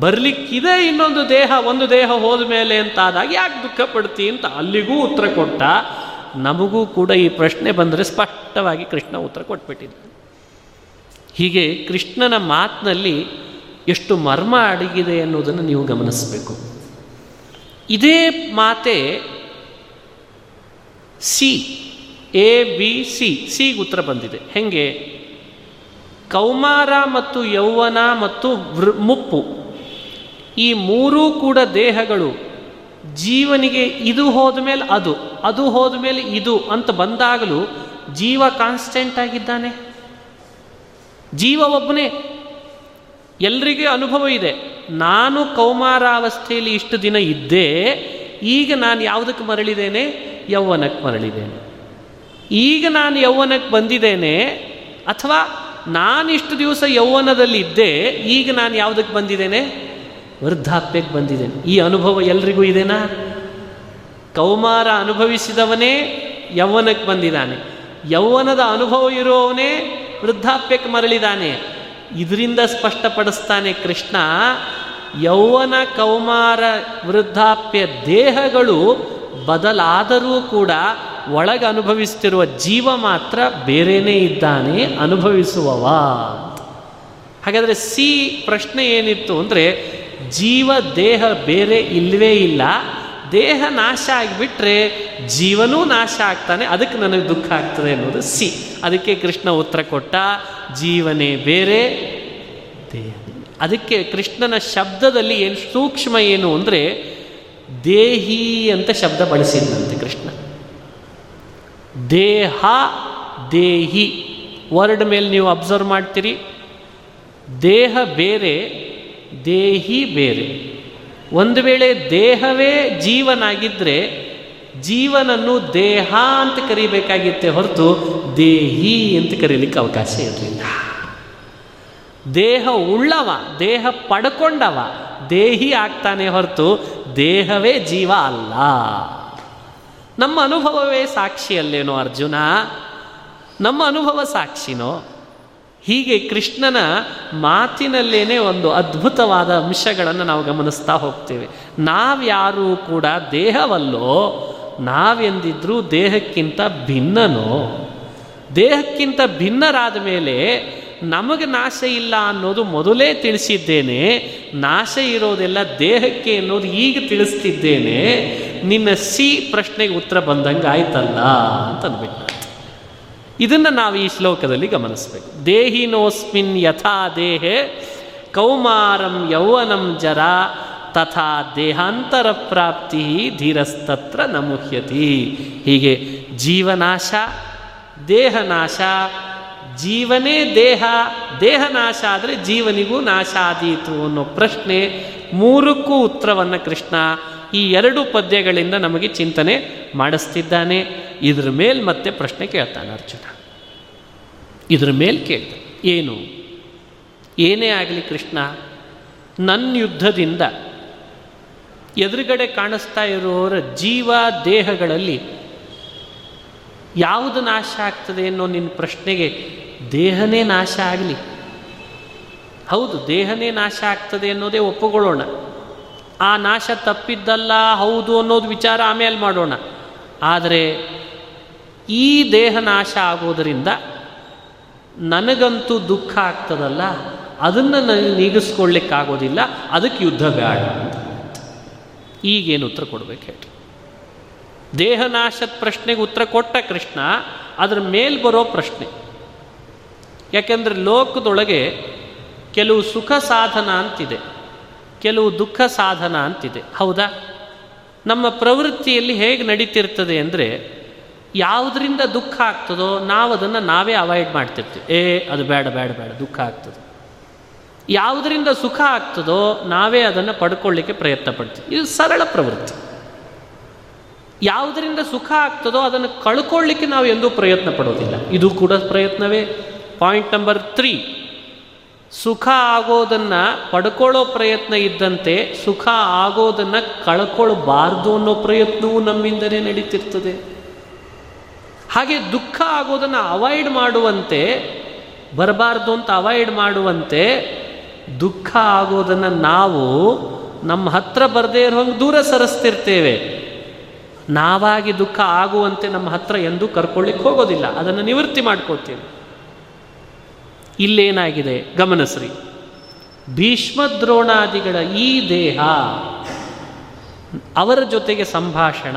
ಬರಲಿಕ್ಕಿದೆ ಇನ್ನೊಂದು ದೇಹ, ಒಂದು ದೇಹ ಹೋದ ಮೇಲೆ ಅಂತಾದಾಗ ಯಾಕೆ ದುಃಖ ಪಡ್ತಿ ಅಂತ ಅಲ್ಲಿಗೂ ಉತ್ತರ ಕೊಟ್ಟ, ನಮಗೂ ಕೂಡ ಈ ಪ್ರಶ್ನೆ ಬಂದರೆ ಸ್ಪಷ್ಟವಾಗಿ ಕೃಷ್ಣ ಉತ್ತರ ಕೊಟ್ಬಿಟ್ಟಿದ್ದ. ಹೀಗೆ ಕೃಷ್ಣನ ಮಾತಿನಲ್ಲಿ ಎಷ್ಟು ಮರ್ಮ ಅಡಗಿದೆ ಅನ್ನೋದನ್ನು ನೀವು ಗಮನಿಸಬೇಕು. ಇದೇ ಮಾತೆ C. A B C C ಉತ್ತರ ಬಂದಿದೆ. ಹೆಂಗೆ? ಕೌಮಾರ ಮತ್ತು ಯೌವನ ಮತ್ತು ವೃ, ಮುಪ್ಪು. ಈ ಮೂರೂ ಕೂಡ ದೇಹಗಳು ಜೀವನಿಗೆ ಇದು ಹೋದ ಮೇಲೆ ಅದು ಅದು ಹೋದ ಮೇಲೆ ಇದು ಅಂತ ಬಂದಾಗಲೂ ಜೀವ ಕಾನ್ಸ್ಟೆಂಟ್ ಆಗಿದ್ದಾನೆ. ಜೀವ ಒಬ್ಬನೇ. ಎಲ್ರಿಗೆ ಅನುಭವ ಇದೆ. ನಾನು ಕೌಮಾರಾವಸ್ಥೆಯಲ್ಲಿ ಇಷ್ಟು ದಿನ ಇದ್ದೇ, ಈಗ ನಾನು ಯಾವುದಕ್ಕೆ ಮರಳಿದ್ದೇನೆ? ಯೌವನಕ್ಕೆ ಮರಳಿದ್ದೇನೆ. ಈಗ ನಾನು ಯೌವನಕ್ಕೆ ಬಂದಿದ್ದೇನೆ, ಅಥವಾ ನಾನಿಷ್ಟು ದಿವಸ ಯೌವನದಲ್ಲಿ ಇದ್ದೆ ಈಗ ನಾನು ಯಾವುದಕ್ಕೆ ಬಂದಿದ್ದೇನೆ? ವೃದ್ಧಾಪ್ಯಕ್ಕೆ ಬಂದಿದ್ದೇನೆ. ಈ ಅನುಭವ ಎಲ್ರಿಗೂ ಇದೆನಾ? ಕೌಮಾರ ಅನುಭವಿಸಿದವನೇ ಯೌವನಕ್ಕೆ ಬಂದಿದ್ದಾನೆ. ಯೌವನದ ಅನುಭವ ಇರುವವನೇ ವೃದ್ಧಾಪ್ಯಕ್ಕೆ ಮರಳಿದಾನೆ ಇದರಿಂದ ಸ್ಪಷ್ಟಪಡಿಸ್ತಾನೆ ಕೃಷ್ಣ, ಯೌವನ ಕೌಮಾರ ವೃದ್ಧಾಪ್ಯ ದೇಹಗಳು ಬದಲಾದರೂ ಕೂಡ ಒಳಗೆ ಅನುಭವಿಸ್ತಿರುವ ಜೀವ ಮಾತ್ರ ಬೇರೆಯೇ ಇದ್ದಾನೆ ಅನುಭವಿಸುವವ ಹಾಗಾದರೆ ಸಿ ಪ್ರಶ್ನೆ ಏನಿತ್ತು ಅಂದರೆ, ಜೀವ ದೇಹ ಬೇರೆ ಇಲ್ಲವೇ ಇಲ್ಲ, ದೇಹ ನಾಶ ಆಗಿಬಿಟ್ರೆ ಜೀವನೂ ನಾಶ ಆಗ್ತಾನೆ, ಅದಕ್ಕೆ ನನಗೆ ದುಃಖ ಆಗ್ತದೆ ಅನ್ನೋದು ಸಿ. ಅದಕ್ಕೆ ಕೃಷ್ಣ ಉತ್ತರ ಕೊಟ್ಟ, ಜೀವನೇ ಬೇರೆ, ದೇಹ. ಅದಕ್ಕೆ ಕೃಷ್ಣನ ಶಬ್ದದಲ್ಲಿ ಏನು ಸೂಕ್ಷ್ಮ ಏನು ಅಂದರೆ, ದೇಹಿ ಅಂತ ಶಬ್ದ ಬಳಸಿದ್ದಂತೆ ಕೃಷ್ಣ. ದೇಹ ದೇಹಿ. ವರ್ಡ್ ಮೇಲೆ ನೀವು ಅಬ್ಸರ್ವ್ ಮಾಡ್ತೀರಿ. ದೇಹ ಬೇರೆ, ದೇಹಿ ಬೇರೆ. ಒಂದು ವೇಳೆ ದೇಹವೇ ಜೀವನಾಗಿದ್ದರೆ ಜೀವನನ್ನು ದೇಹ ಅಂತ ಕರಿಬೇಕಾಗಿತ್ತೆ ಹೊರತು ದೇಹಿ ಅಂತ ಕರೀಲಿಕ್ಕೆ ಅವಕಾಶ ಇರಲಿಲ್ಲ. ದೇಹ ಉಳ್ಳವ, ದೇಹ ಪಡ್ಕೊಂಡವ ದೇಹಿ ಆಗ್ತಾನೆ ಹೊರತು ದೇಹವೇ ಜೀವ ಅಲ್ಲ. ನಮ್ಮ ಅನುಭವವೇ ಸಾಕ್ಷಿಯಲ್ಲೇನೋ ಅರ್ಜುನ? ನಮ್ಮ ಅನುಭವ ಸಾಕ್ಷಿನೋ? ಹೀಗೆ ಕೃಷ್ಣನ ಮಾತಿನಲ್ಲೇನೆ ಒಂದು ಅದ್ಭುತವಾದ ಅಂಶಗಳನ್ನು ನಾವು ಗಮನಿಸ್ತಾ ಹೋಗ್ತೇವೆ. ನಾವ್ಯಾರೂ ಕೂಡ ದೇಹವಲ್ಲೋ, ನಾವೆಂದಿದ್ರೂ ದೇಹಕ್ಕಿಂತ ಭಿನ್ನನೋ? ದೇಹಕ್ಕಿಂತ ಭಿನ್ನರಾದ ಮೇಲೆ ನಮಗೆ ನಾಶ ಇಲ್ಲ ಅನ್ನೋದು ಮೊದಲೇ ತಿಳಿಸಿದ್ದೇನೆ ನಾಶ ಇರೋದೆಲ್ಲ ದೇಹಕ್ಕೆ ಅನ್ನೋದು ಈಗ ತಿಳಿಸ್ತಿದ್ದೇನೆ, ನಿನ್ನ ಸಿ ಪ್ರಶ್ನೆಗೆ ಉತ್ತರ ಬಂದಂಗೆ ಆಯ್ತಲ್ಲ ಅಂತ ಅನ್ಬೇಕು ಇದನ್ನು ನಾವು ಈ ಶ್ಲೋಕದಲ್ಲಿ ಗಮನಿಸಬೇಕು. ದೇಹಿನೋಸ್ಮಿನ್ ಯಥಾ ದೇಹೆ, ಕೌಮಾರಂ ಯೌವನಂ ಜರ, ತಥಾ ದೇಹಾಂತರ ಪ್ರಾಪ್ತಿ ಧೀರಸ್ತತ್ರ ನಮುಹ್ಯತಿ. ಹೀಗೆ ಜೀವನಾಶ, ದೇಹನಾಶ ಜೀವನೇ ದೇಹ ದೇಹ ನಾಶ ಆದರೆ ಜೀವನಿಗೂ ನಾಶ ಆದೀತು ಅನ್ನೋ ಪ್ರಶ್ನೆ ಮೂರಕ್ಕೂ ಉತ್ತರವನ್ನು ಕೃಷ್ಣ ಈ ಎರಡು ಪದ್ಯಗಳಿಂದ ನಮಗೆ ಚಿಂತನೆ ಮಾಡಿಸ್ತಿದ್ದಾನೆ. ಇದ್ರ ಮೇಲೆ ಮತ್ತೆ ಪ್ರಶ್ನೆ ಕೇಳ್ತಾನೆ ಅರ್ಜುನ. ಇದ್ರ ಮೇಲೆ ಕೇಳ್ತ ಏನು? ಏನೇ ಆಗಲಿ ಕೃಷ್ಣ ನನ್ನ ಯುದ್ಧದಿಂದ ಎದುರುಗಡೆ ಕಾಣಿಸ್ತಾ ಇರೋರ ಜೀವ ದೇಹಗಳಲ್ಲಿ ಯಾವುದು ನಾಶ ಆಗ್ತದೆ ಅನ್ನೋ ನಿನ್ನ ಪ್ರಶ್ನೆಗೆ ದೇಹನೇ ನಾಶ ಆಗಲಿ. ಹೌದು, ದೇಹನೇ ನಾಶ ಆಗ್ತದೆ ಅನ್ನೋದೇ ಒಪ್ಪಿಕೊಳ್ಳೋಣ ಆ ನಾಶ ತಪ್ಪಿದ್ದಲ್ಲ ಹೌದು ಅನ್ನೋದು ವಿಚಾರ ಆಮೇಲೆ ಮಾಡೋಣ. ಆದರೆ ಈ ದೇಹ ನಾಶ ಆಗೋದರಿಂದ ನನಗಂತೂ ದುಃಖ ಆಗ್ತದಲ್ಲ, ಅದನ್ನು ನನಗೆ ನೀಗಿಸ್ಕೊಳ್ಳಿಕ್ಕಾಗೋದಿಲ್ಲ ಅದಕ್ಕೆ ಯುದ್ಧ ಬೇಡ ಅಂತ. ಈಗೇನು ಉತ್ತರ ಕೊಡಬೇಕು ಹೇಳಿ ದೇಹನಾಶದ ಪ್ರಶ್ನೆಗೆ ಉತ್ತರ ಕೊಟ್ಟ ಕೃಷ್ಣ, ಅದ್ರ ಮೇಲೆ ಬರೋ ಪ್ರಶ್ನೆ. ಯಾಕೆಂದರೆ ಲೋಕದೊಳಗೆ ಕೆಲವು ಸುಖ ಸಾಧನ ಅಂತಿದೆ, ಕೆಲವು ದುಃಖ ಸಾಧನ ಅಂತಿದೆ. ಹೌದಾ? ನಮ್ಮ ಪ್ರವೃತ್ತಿಯಲ್ಲಿ ಹೇಗೆ ನಡೀತಿರ್ತದೆ ಅಂದರೆ ಯಾವುದರಿಂದ ದುಃಖ ಆಗ್ತದೋ ನಾವು ಅದನ್ನು ನಾವೇ ಅವಾಯ್ಡ್ ಮಾಡ್ತಿರ್ತೀವಿ. ಏ, ಅದು ಬೇಡ ಬೇಡ ಬೇಡ, ದುಃಖ ಆಗ್ತದೆ. ಯಾವುದರಿಂದ ಸುಖ ಆಗ್ತದೋ ನಾವೇ ಅದನ್ನು ಪಡ್ಕೊಳ್ಳಿಕ್ಕೆ ಪ್ರಯತ್ನ ಪಡ್ತೀವಿ. ಇದು ಸರಳ ಪ್ರವೃತ್ತಿ. ಯಾವುದರಿಂದ ಸುಖ ಆಗ್ತದೋ ಅದನ್ನು ಕಳ್ಕೊಳ್ಳಿಕ್ಕೆ ನಾವು ಎಂದೂ ಪ್ರಯತ್ನ ಪಡೋದಿಲ್ಲ. ಇದು ಕೂಡ ಪ್ರಯತ್ನವೇ. ಪಾಯಿಂಟ್ ನಂಬರ್ ತ್ರೀ ಸುಖ ಆಗೋದನ್ನು ಪಡ್ಕೊಳ್ಳೋ ಪ್ರಯತ್ನ ಇದ್ದಂತೆ ಸುಖ ಆಗೋದನ್ನು ಕಳ್ಕೊಳ್ಬಾರ್ದು ಅನ್ನೋ ಪ್ರಯತ್ನವೂ ನಮ್ಮಿಂದಲೇ ನಡೀತಿರ್ತದೆ. ಹಾಗೆ ದುಃಖ ಆಗೋದನ್ನು ಅವಾಯ್ಡ್ ಮಾಡುವಂತೆ, ಬರಬಾರ್ದು ಅಂತ ಅವಾಯ್ಡ್ ಮಾಡುವಂತೆ ದುಃಖ ಆಗೋದನ್ನು ನಾವು ನಮ್ಮ ಹತ್ರ ಬರದೇ ಇರೋಂಗೆ ದೂರ ಸರಿಸ್ತಿರ್ತೇವೆ. ನಾವಾಗಿ ದುಃಖ ಆಗುವಂತೆ ನಮ್ಮ ಹತ್ರ ಎಂದೂ ಕರ್ಕೊಳ್ಳಿಕ್ಕೆ ಹೋಗೋದಿಲ್ಲ. ಅದನ್ನು ನಿವೃತ್ತಿ ಮಾಡ್ಕೋತೀವಿ ಇಲ್ಲೇನಾಗಿದೆ? ಗಮನಿಸ್ರಿ ಭೀಷ್ಮದ್ರೋಣಾದಿಗಳ ಈ ದೇಹ, ಅವರ ಜೊತೆಗೆ ಸಂಭಾಷಣ,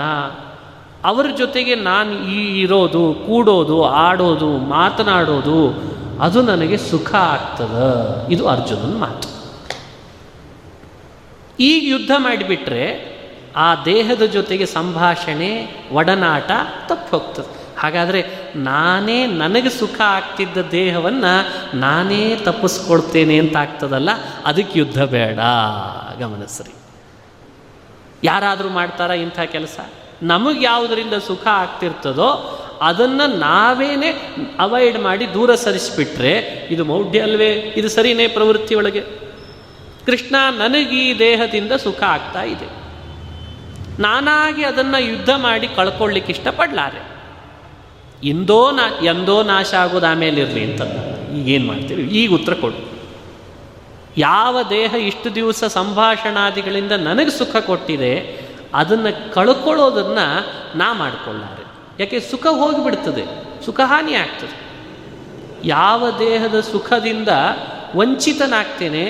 ಅವರ ಜೊತೆಗೆ ನಾನು ಈ ಇರೋದು, ಕೂಡೋದು, ಆಡೋದು, ಮಾತನಾಡೋದು, ಅದು ನನಗೆ ಸುಖ ಆಗ್ತದ. ಇದು ಅರ್ಜುನನ ಮಾತು. ಈಗ ಯುದ್ಧ ಮಾಡಿಬಿಟ್ರೆ ಆ ದೇಹದ ಜೊತೆಗೆ ಸಂಭಾಷಣೆ, ಒಡನಾಟ ತಪ್ಪು ಹೋಗ್ತದೆ ಹಾಗಾದರೆ ನಾನೇ ನನಗೆ ಸುಖ ಆಗ್ತಿದ್ದ ದೇಹವನ್ನು ನಾನೇ ತಪ್ಪಿಸ್ಕೊಳ್ತೇನೆ ಅಂತ ಆಗ್ತದಲ್ಲ? ಅದಕ್ಕೆ ಯುದ್ಧ ಬೇಡ. ಗಮನಿಸ್ರಿ ಯಾರಾದರೂ ಮಾಡ್ತಾರಾ ಇಂಥ ಕೆಲಸ? ನಮಗೆ ಯಾವುದರಿಂದ ಸುಖ ಆಗ್ತಿರ್ತದೋ ಅದನ್ನು ನಾವೇನೇ ಅವಾಯ್ಡ್ ಮಾಡಿ ದೂರ ಸರಿಸಿಬಿಟ್ರೆ ಇದು ಮೌಢ್ಯ ಅಲ್ವೇ? ಇದು ಸರಿನೇ ಪ್ರವೃತ್ತಿ ಒಳಗೆ? ಕೃಷ್ಣ ನನಗೆ ಈ ದೇಹದಿಂದ ಸುಖ ಆಗ್ತಾ ಇದೆ. ನಾನಾಗಿ ಅದನ್ನು ಯುದ್ಧ ಮಾಡಿ ಕಳ್ಕೊಳ್ಳಿಕ್ಕೆ ಇಷ್ಟಪಡಲಾರೆ. ಇಂದೋ ನಾ, ಎಂದೋ ನಾಶ ಆಗೋದು ಆಮೇಲೆ ಇರಲಿ ಅಂತ ಈಗೇನು ಮಾಡ್ತೀವಿ? ಈಗ ಉತ್ತರ ಕೊಡು. ಯಾವ ದೇಹ ಇಷ್ಟು ದಿವಸ ಸಂಭಾಷಣಾದಿಗಳಿಂದ ನನಗೆ ಸುಖ ಕೊಟ್ಟಿದೆ, ಅದನ್ನು ಕಳ್ಕೊಳ್ಳೋದನ್ನು ನಾ ಮಾಡಿಕೊಳ್ಳಾರೆ ಯಾಕೆ? ಸುಖ ಹೋಗಿಬಿಡ್ತದೆ. ಸುಖ ಹಾನಿ ಆಗ್ತದೆ. ಯಾವ ದೇಹದ ಸುಖದಿಂದ ವಂಚಿತನಾಗ್ತೇನೆ,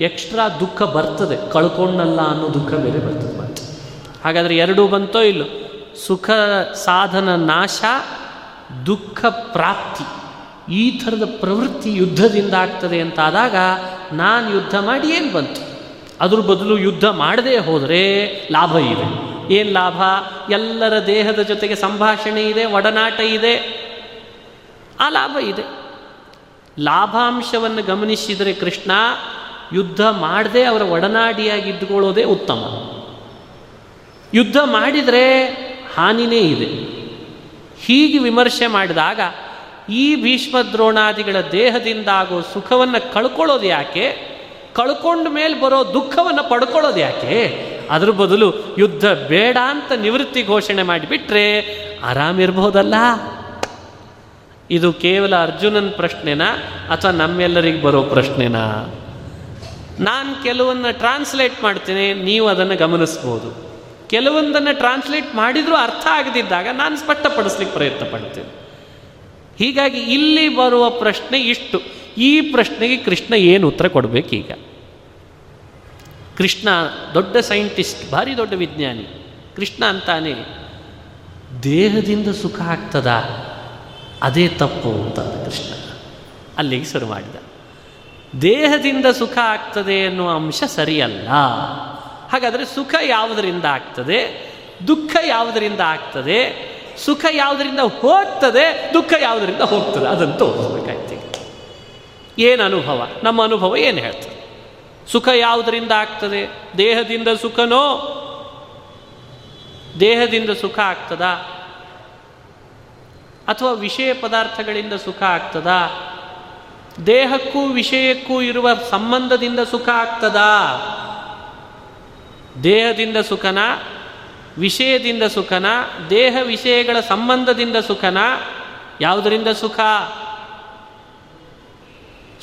ಎಕ್ಸ್ಟ್ರಾ ದುಃಖ ಬರ್ತದೆ. ಕಳ್ಕೊಂಡಲ್ಲ ಅನ್ನೋ ದುಃಖ ಬೇರೆ ಬರ್ತದೆ ಮತ್ತೆ. ಹಾಗಾದರೆ ಎರಡೂ ಬಂತೋ ಇಲ್ಲೋ? ಸುಖ ಸಾಧನ ನಾಶ ದುಃಖ ಪ್ರಾಪ್ತಿ, ಈ ಥರದ ಪ್ರವೃತ್ತಿ ಯುದ್ಧದಿಂದ ಆಗ್ತದೆ ಅಂತಾದಾಗ ನಾನು ಯುದ್ಧ ಮಾಡಿ ಏನು ಬಂತು? ಅದ್ರ ಬದಲು ಯುದ್ಧ ಮಾಡದೇ ಹೋದರೆ ಲಾಭ ಇದೆ. ಏನು ಲಾಭ? ಎಲ್ಲರ ದೇಹದ ಜೊತೆಗೆ ಸಂಭಾಷಣೆ ಇದೆ, ಒಡನಾಟ ಇದೆ. ಆ ಲಾಭ ಇದೆ. ಲಾಭಾಂಶವನ್ನು ಗಮನಿಸಿದರೆ ಕೃಷ್ಣ ಯುದ್ಧ ಮಾಡದೆ ಅವರ ಒಡನಾಡಿಯಾಗಿ ಇದ್ದುಕೊಳ್ಳೋದೇ ಉತ್ತಮ. ಯುದ್ಧ ಮಾಡಿದರೆ ಹಾನಿನೇ ಇದೆ. ಹೀಗೆ ವಿಮರ್ಶೆ ಮಾಡಿದಾಗ ಈ ಭೀಷ್ಮ ದ್ರೋಣಾದಿಗಳ ದೇಹದಿಂದ ಆಗೋ ಸುಖವನ್ನು ಕಳ್ಕೊಳ್ಳೋದು ಯಾಕೆ? ಕಳ್ಕೊಂಡ ಮೇಲೆ ಬರೋ ದುಃಖವನ್ನು ಪಡ್ಕೊಳ್ಳೋದು ಯಾಕೆ? ಅದ್ರ ಬದಲು ಯುದ್ಧ ಬೇಡ ಅಂತ ನಿವೃತ್ತಿ ಘೋಷಣೆ ಮಾಡಿಬಿಟ್ರೆ ಆರಾಮಿರ್ಬೋದಲ್ಲ ಇದು ಕೇವಲ ಅರ್ಜುನನ ಪ್ರಶ್ನೆನಾ ಅಥವಾ ನಮ್ಮೆಲ್ಲರಿಗೆ ಬರೋ ಪ್ರಶ್ನೆನಾ? ನಾನು ಕೆಲವನ್ನ ಟ್ರಾನ್ಸ್ಲೇಟ್ ಮಾಡ್ತೇನೆ, ನೀವು ಅದನ್ನು ಗಮನಿಸ್ಬೋದು. ಕೆಲವೊಂದನ್ನು ಟ್ರಾನ್ಸ್ಲೇಟ್ ಮಾಡಿದರೂ ಅರ್ಥ ಆಗದಿದ್ದಾಗ ನಾನು ಸ್ಪಷ್ಟಪಡಿಸ್ಲಿಕ್ಕೆ ಪ್ರಯತ್ನ ಪಡ್ತೇನೆ. ಹೀಗಾಗಿ ಇಲ್ಲಿ ಬರುವ ಪ್ರಶ್ನೆ ಇಷ್ಟು. ಈ ಪ್ರಶ್ನೆಗೆ ಕೃಷ್ಣ ಏನು ಉತ್ತರ ಕೊಡಬೇಕೀಗ ಕೃಷ್ಣ ದೊಡ್ಡ ಸೈಂಟಿಸ್ಟ್ ಭಾರಿ ದೊಡ್ಡ ವಿಜ್ಞಾನಿ. ಕೃಷ್ಣ ಅಂತಾನೆ, ದೇಹದಿಂದ ಸುಖ ಆಗ್ತದ? ಅದೇ ತಪ್ಪು ಅಂತ ಕೃಷ್ಣ. ಅಲ್ಲಿಗೆ ಶುರು ಮಾಡಿದ. ದೇಹದಿಂದ ಸುಖ ಆಗ್ತದೆ ಅನ್ನುವ ಅಂಶ ಸರಿಯಲ್ಲ. ಹಾಗಾದರೆ ಸುಖ ಯಾವುದರಿಂದ ಆಗ್ತದೆ? ದುಃಖ ಯಾವುದರಿಂದ ಆಗ್ತದೆ? ಸುಖ ಯಾವುದರಿಂದ ಹೋಗ್ತದೆ? ದುಃಖ ಯಾವುದರಿಂದ ಹೋಗ್ತದೆ? ಅದಂತೂ ಓದಿಸ್ಬೇಕಾಯ್ತು ಏನು ಅನುಭವ? ನಮ್ಮ ಅನುಭವ ಏನು ಹೇಳ್ತದೆ? ಸುಖ ಯಾವುದರಿಂದ ಆಗ್ತದೆ? ದೇಹದಿಂದ ಸುಖನೋ? ದೇಹದಿಂದ ಸುಖ ಆಗ್ತದಾ? ಅಥವಾ ವಿಷಯ ಪದಾರ್ಥಗಳಿಂದ ಸುಖ ಆಗ್ತದಾ? ದೇಹಕ್ಕೂ ವಿಷಯಕ್ಕೂ ಇರುವ ಸಂಬಂಧದಿಂದ ಸುಖ ಆಗ್ತದಾ? ದೇಹದಿಂದ ಸುಖನ, ವಿಷಯದಿಂದ ಸುಖನ, ದೇಹ ವಿಷಯಗಳ ಸಂಬಂಧದಿಂದ ಸುಖನ, ಯಾವುದರಿಂದ ಸುಖ?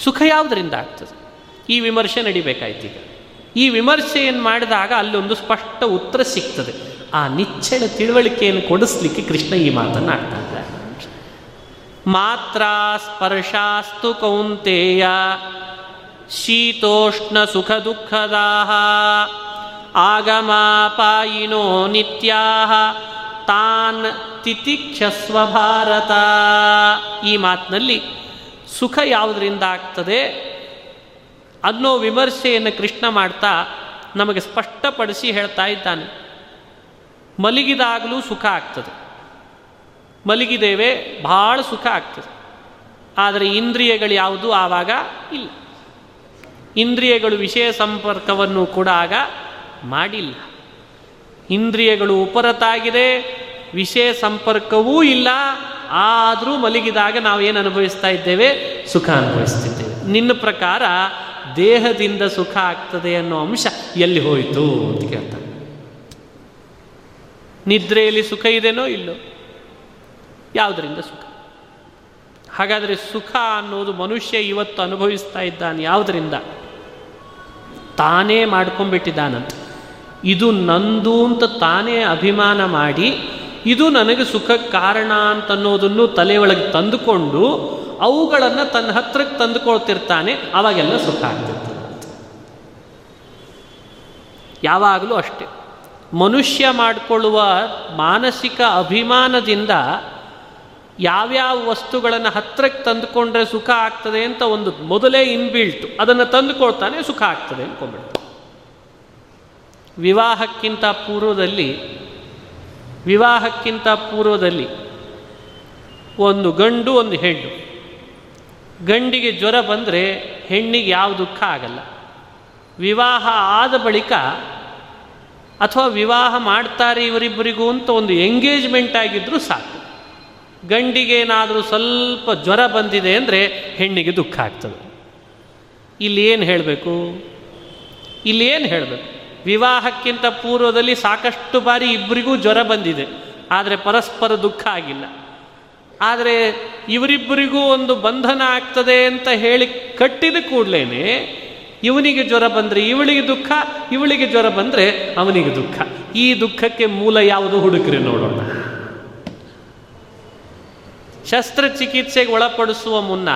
ಸುಖ ಯಾವುದರಿಂದ ಆಗ್ತದೆ? ಈ ವಿಮರ್ಶೆ ನಡಿಬೇಕಾಯ್ತು ಈಗ. ಈ ವಿಮರ್ಶೆಯನ್ನು ಮಾಡಿದಾಗ ಅಲ್ಲೊಂದು ಸ್ಪಷ್ಟ ಉತ್ತರ ಸಿಗ್ತದೆ. ಆ ನಿಚ್ಚಳ ತಿಳುವಳಿಕೆಯನ್ನು ಕೊಡಿಸ್ಲಿಕ್ಕೆ ಕೃಷ್ಣ ಈ ಮಾತನ್ನು ಆಡ್ತಾ ಇದ್ದಾರೆ. ಮಾತ್ರ ಸ್ಪರ್ಶಾಸ್ತು ಕೌಂತೆಯ, ಶೀತೋಷ್ಣ ಸುಖ ದುಃಖದಾಹ ಆಗಮಾಪಾಯಿನೋ ನಿತ್ಯಾಹ, ತಾನ್ ತಿತಿಕ್ಷಸ್ವ ಭಾರತ. ಈ ಮಾತಿನಲ್ಲಿ ಸುಖ ಯಾವುದರಿಂದ ಆಗ್ತದೆ? ಅನ್ನೋ ವಿಮರ್ಶೆಯನ್ನು ಕೃಷ್ಣ ಮಾಡ್ತಾ ನಮಗೆ ಸ್ಪಷ್ಟಪಡಿಸಿ ಹೇಳ್ತಾ ಇದ್ದಾನೆ. ಮಲಗಿದಾಗಲೂ ಸುಖ ಆಗ್ತದೆ. ಮಲಗಿದೇವೆ ಭಾಳ ಸುಖ ಆಗ್ತದೆ. ಆದರೆ ಇಂದ್ರಿಯಗಳು ಯಾವುದು ಆವಾಗ ಇಲ್ಲ. ಇಂದ್ರಿಯಗಳು ವಿಷಯ ಸಂಪರ್ಕವನ್ನು ಕೂಡ ಆಗ ಮಾಡಿಲ್ಲ. ಇಂದ್ರಿಯಗಳು ಉಪರತಾಗಿದೆ, ವಿಷಯ ಸಂಪರ್ಕವೂ ಇಲ್ಲ, ಆದರೂ ಮಲಗಿದಾಗ ನಾವು ಏನು ಅನುಭವಿಸ್ತಾ ಇದ್ದೇವೆ? ಸುಖ ಅನುಭವಿಸ್ತಿದ್ದೇವೆ. ನಿನ್ನ ಪ್ರಕಾರ ದೇಹದಿಂದ ಸುಖ ಆಗ್ತದೆ ಅನ್ನೋ ಅಂಶ ಎಲ್ಲಿ ಹೋಯಿತು ಅಂತ ಕೇಳ್ತಾನೆ ನಿದ್ರೆಯಲ್ಲಿ ಸುಖ ಇದೆನೋ ಇಲ್ಲೋ? ಯಾವುದರಿಂದ ಸುಖ? ಹಾಗಾದರೆ ಸುಖ ಅನ್ನೋದು ಮನುಷ್ಯ ಇವತ್ತು ಅನುಭವಿಸ್ತಾ ಇದ್ದಾನೆ ಯಾವುದರಿಂದ? ತಾನೇ ಮಾಡ್ಕೊಂಡ್ಬಿಟ್ಟಿದ್ದಾನಂತ. ಇದು ನಂದು ಅಂತ ತಾನೇ ಅಭಿಮಾನ ಮಾಡಿ, ಇದು ನನಗೆ ಸುಖ ಕಾರಣ ಅಂತ ಅನ್ನೋದನ್ನು ಒಳಗೆ ತಂದುಕೊಂಡು ಅವುಗಳನ್ನು ತನ್ನ ಹತ್ರಕ್ಕೆ ತಂದುಕೊಳ್ತಿರ್ತಾನೆ, ಅವಾಗೆಲ್ಲ ಸುಖ ಆಗ್ತಿರ್ತದೆ. ಯಾವಾಗಲೂ ಅಷ್ಟೆ. ಮನುಷ್ಯ ಮಾಡಿಕೊಳ್ಳುವ ಮಾನಸಿಕ ಅಭಿಮಾನದಿಂದ ಯಾವ್ಯಾವ ವಸ್ತುಗಳನ್ನು ಹತ್ರಕ್ಕೆ ತಂದುಕೊಂಡ್ರೆ ಸುಖ ಆಗ್ತದೆ ಅಂತ ಒಂದು ಮೊದಲೇ ಇನ್ಬಿಲ್ಟ್ ಅದನ್ನು ತಂದುಕೊಳ್ತಾನೆ ಸುಖ ಆಗ್ತದೆ ಅನ್ಕೊಂಡ್ಬಿಡ್ತಾನೆ. ವಿವಾಹಕ್ಕಿಂತ ಪೂರ್ವದಲ್ಲಿ ವಿವಾಹಕ್ಕಿಂತ ಪೂರ್ವದಲ್ಲಿ ಒಂದು ಗಂಡು, ಒಂದು ಹೆಣ್ಣು. ಗಂಡಿಗೆ ಜ್ವರ ಬಂದರೆ ಹೆಣ್ಣಿಗೆ ಯಾವ ದುಃಖ ಆಗಲ್ಲ. ವಿವಾಹ ಆದ ಬಳಿಕ ಅಥವಾ ವಿವಾಹ ಮಾಡ್ತಾರೆ ಇವರಿಬ್ಬರಿಗೂ ಅಂತ ಒಂದು ಎಂಗೇಜ್ಮೆಂಟ್ ಆಗಿದ್ದರೂ ಸಾಕು. ಗಂಡಿಗೇನಾದರೂ ಸ್ವಲ್ಪ ಜ್ವರ ಬಂದಿದೆ ಅಂದರೆ ಹೆಣ್ಣಿಗೆ ದುಃಖ ಆಗ್ತದೆ. ಇಲ್ಲಿ ಏನು ಹೇಳಬೇಕು? ಇಲ್ಲಿ ಏನು ಹೇಳಬೇಕು? ವಿವಾಹಕ್ಕಿಂತ ಪೂರ್ವದಲ್ಲಿ ಸಾಕಷ್ಟು ಬಾರಿ ಇಬ್ಬರಿಗೂ ಜ್ವರ ಬಂದಿದೆ. ಆದರೆ ಪರಸ್ಪರ ದುಃಖ ಆಗಿಲ್ಲ. ಆದರೆ ಇವರಿಬ್ಬರಿಗೂ ಒಂದು ಬಂಧನ ಆಗ್ತದೆ ಅಂತ ಹೇಳಿ ಕಟ್ಟಿದ ಕೂಡಲೇ ಇವನಿಗೆ ಜ್ವರ ಬಂದರೆ ಇವಳಿಗೆ ದುಃಖ, ಇವಳಿಗೆ ಜ್ವರ ಬಂದರೆ ಅವನಿಗೆ ದುಃಖ. ಈ ದುಃಖಕ್ಕೆ ಮೂಲ ಯಾವುದು ಹುಡುಕ್ರಿ ನೋಡೋಣ. ಶಸ್ತ್ರಚಿಕಿತ್ಸೆಗೆ ಒಳಪಡಿಸುವ ಮುನ್ನ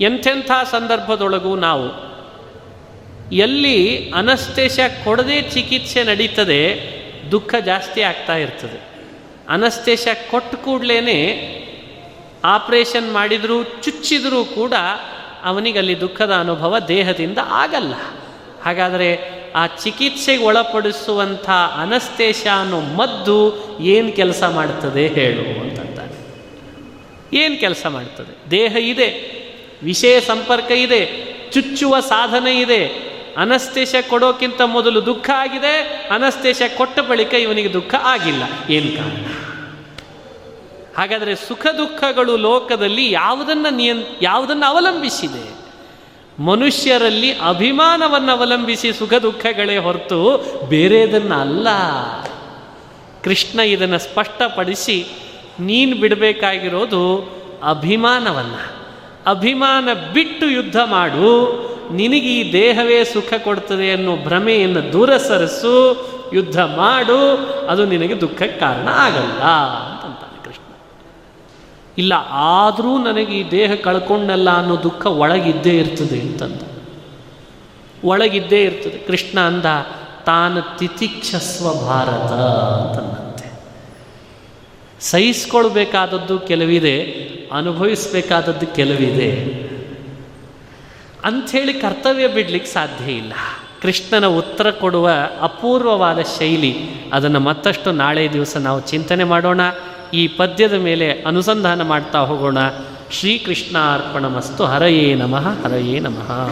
ಎಂಥೆಂಥ ಸಂದರ್ಭದೊಳಗೂ ನಾವು ಎಲ್ಲಿ ಅನಸ್ತೇಶ ಕೊಡದೆ ಚಿಕಿತ್ಸೆ ನಡೀತದೆ, ದುಃಖ ಜಾಸ್ತಿ ಆಗ್ತಾ ಇರ್ತದೆ. ಅನಸ್ತೇಶ ಕೊಟ್ಟ ಕೂಡಲೇ ಆಪ್ರೇಷನ್ ಮಾಡಿದರೂ, ಚುಚ್ಚಿದರೂ ಕೂಡ ಅವನಿಗೆ ಅಲ್ಲಿ ದುಃಖದ ಅನುಭವ ದೇಹದಿಂದ ಆಗಲ್ಲ. ಹಾಗಾದರೆ ಆ ಚಿಕಿತ್ಸೆಗೆ ಒಳಪಡಿಸುವಂಥ ಅನಸ್ತೇಶ ಅನ್ನೋ ಮದ್ದು ಏನು ಕೆಲಸ ಮಾಡ್ತದೆ ಹೇಳು ಅಂತಂತಾನೆ. ಏನು ಕೆಲಸ ಮಾಡ್ತದೆ? ದೇಹ ಇದೆ, ವಿಷಯ ಸಂಪರ್ಕ ಇದೆ, ಚುಚ್ಚುವ ಸಾಧನ ಇದೆ ಅನಸ್ತೇಶ ಕೊಡೋಕ್ಕಿಂತ ಮೊದಲು ದುಃಖ ಆಗಿದೆ, ಅನಸ್ತೇಶ ಕೊಟ್ಟ ಬಳಿಕ ಇವನಿಗೆ ದುಃಖ ಆಗಿಲ್ಲ. ಏನು ಕಾರಣ? ಹಾಗಾದರೆ ಸುಖ ದುಃಖಗಳು ಲೋಕದಲ್ಲಿ ಯಾವುದನ್ನು ನಿಯಂ, ಯಾವುದನ್ನು ಅವಲಂಬಿಸಿದೆ? ಮನುಷ್ಯರಲ್ಲಿ ಅಭಿಮಾನವನ್ನು ಅವಲಂಬಿಸಿ ಸುಖ ದುಃಖಗಳೇ ಹೊರತು ಬೇರೆದನ್ನು ಅಲ್ಲ ಕೃಷ್ಣ ಇದನ್ನು ಸ್ಪಷ್ಟಪಡಿಸಿ, ನೀನು ಬಿಡಬೇಕಾಗಿರೋದು ಅಭಿಮಾನವನ್ನು. ಅಭಿಮಾನ ಬಿಟ್ಟು ಯುದ್ಧ ಮಾಡು ನಿನಗೆ ಈ ದೇಹವೇ ಸುಖ ಕೊಡ್ತದೆ ಅನ್ನೋ ಭ್ರಮೆಯನ್ನು ದೂರ ಸರಿಸು, ಯುದ್ಧ ಮಾಡು, ಅದು ನಿನಗೆ ದುಃಖಕ್ಕೆ ಕಾರಣ ಆಗಲ್ಲ ಅಂತಂತಾನೆ ಕೃಷ್ಣ. ಇಲ್ಲ, ಆದರೂ ನನಗೆ ಈ ದೇಹ ಕಳ್ಕೊಂಡಲ್ಲ ಅನ್ನೋ ದುಃಖ ಒಳಗಿದ್ದೇ ಇರ್ತದೆ ಅಂತಂದ. ಒಳಗಿದ್ದೇ ಇರ್ತದೆ. ಕೃಷ್ಣ ಅಂದ, ತಾನು ತಿತಿಕ್ಷಸ್ವ ಭಾರತ ಅಂತಂದಂತೆ. ಸಹಿಸ್ಕೊಳ್ಬೇಕಾದದ್ದು ಕೆಲವಿದೆ, ಅನುಭವಿಸಬೇಕಾದದ್ದು ಕೆಲವಿದೆ. ಅಂಥೇಳಿ ಕರ್ತವ್ಯ ಬಿಡ್ಲಿಕ್ಕೆ ಸಾಧ್ಯ ಇಲ್ಲ. ಕೃಷ್ಣನ ಉತ್ತರ ಕೊಡುವ ಅಪೂರ್ವವಾದ ಶೈಲಿ, ಅದನ್ನು ಮತ್ತಷ್ಟು ನಾಳೆ ದಿವಸ ನಾವು ಚಿಂತನೆ ಮಾಡೋಣ. ಈ ಪದ್ಯದ ಮೇಲೆ ಅನುಸಂಧಾನ ಮಾಡ್ತಾ ಹೋಗೋಣ. ಶ್ರೀಕೃಷ್ಣ ಅರ್ಪಣಮಸ್ತು ಹರಯೇ ನಮಃ. ಹರಯೇ ನಮಃ.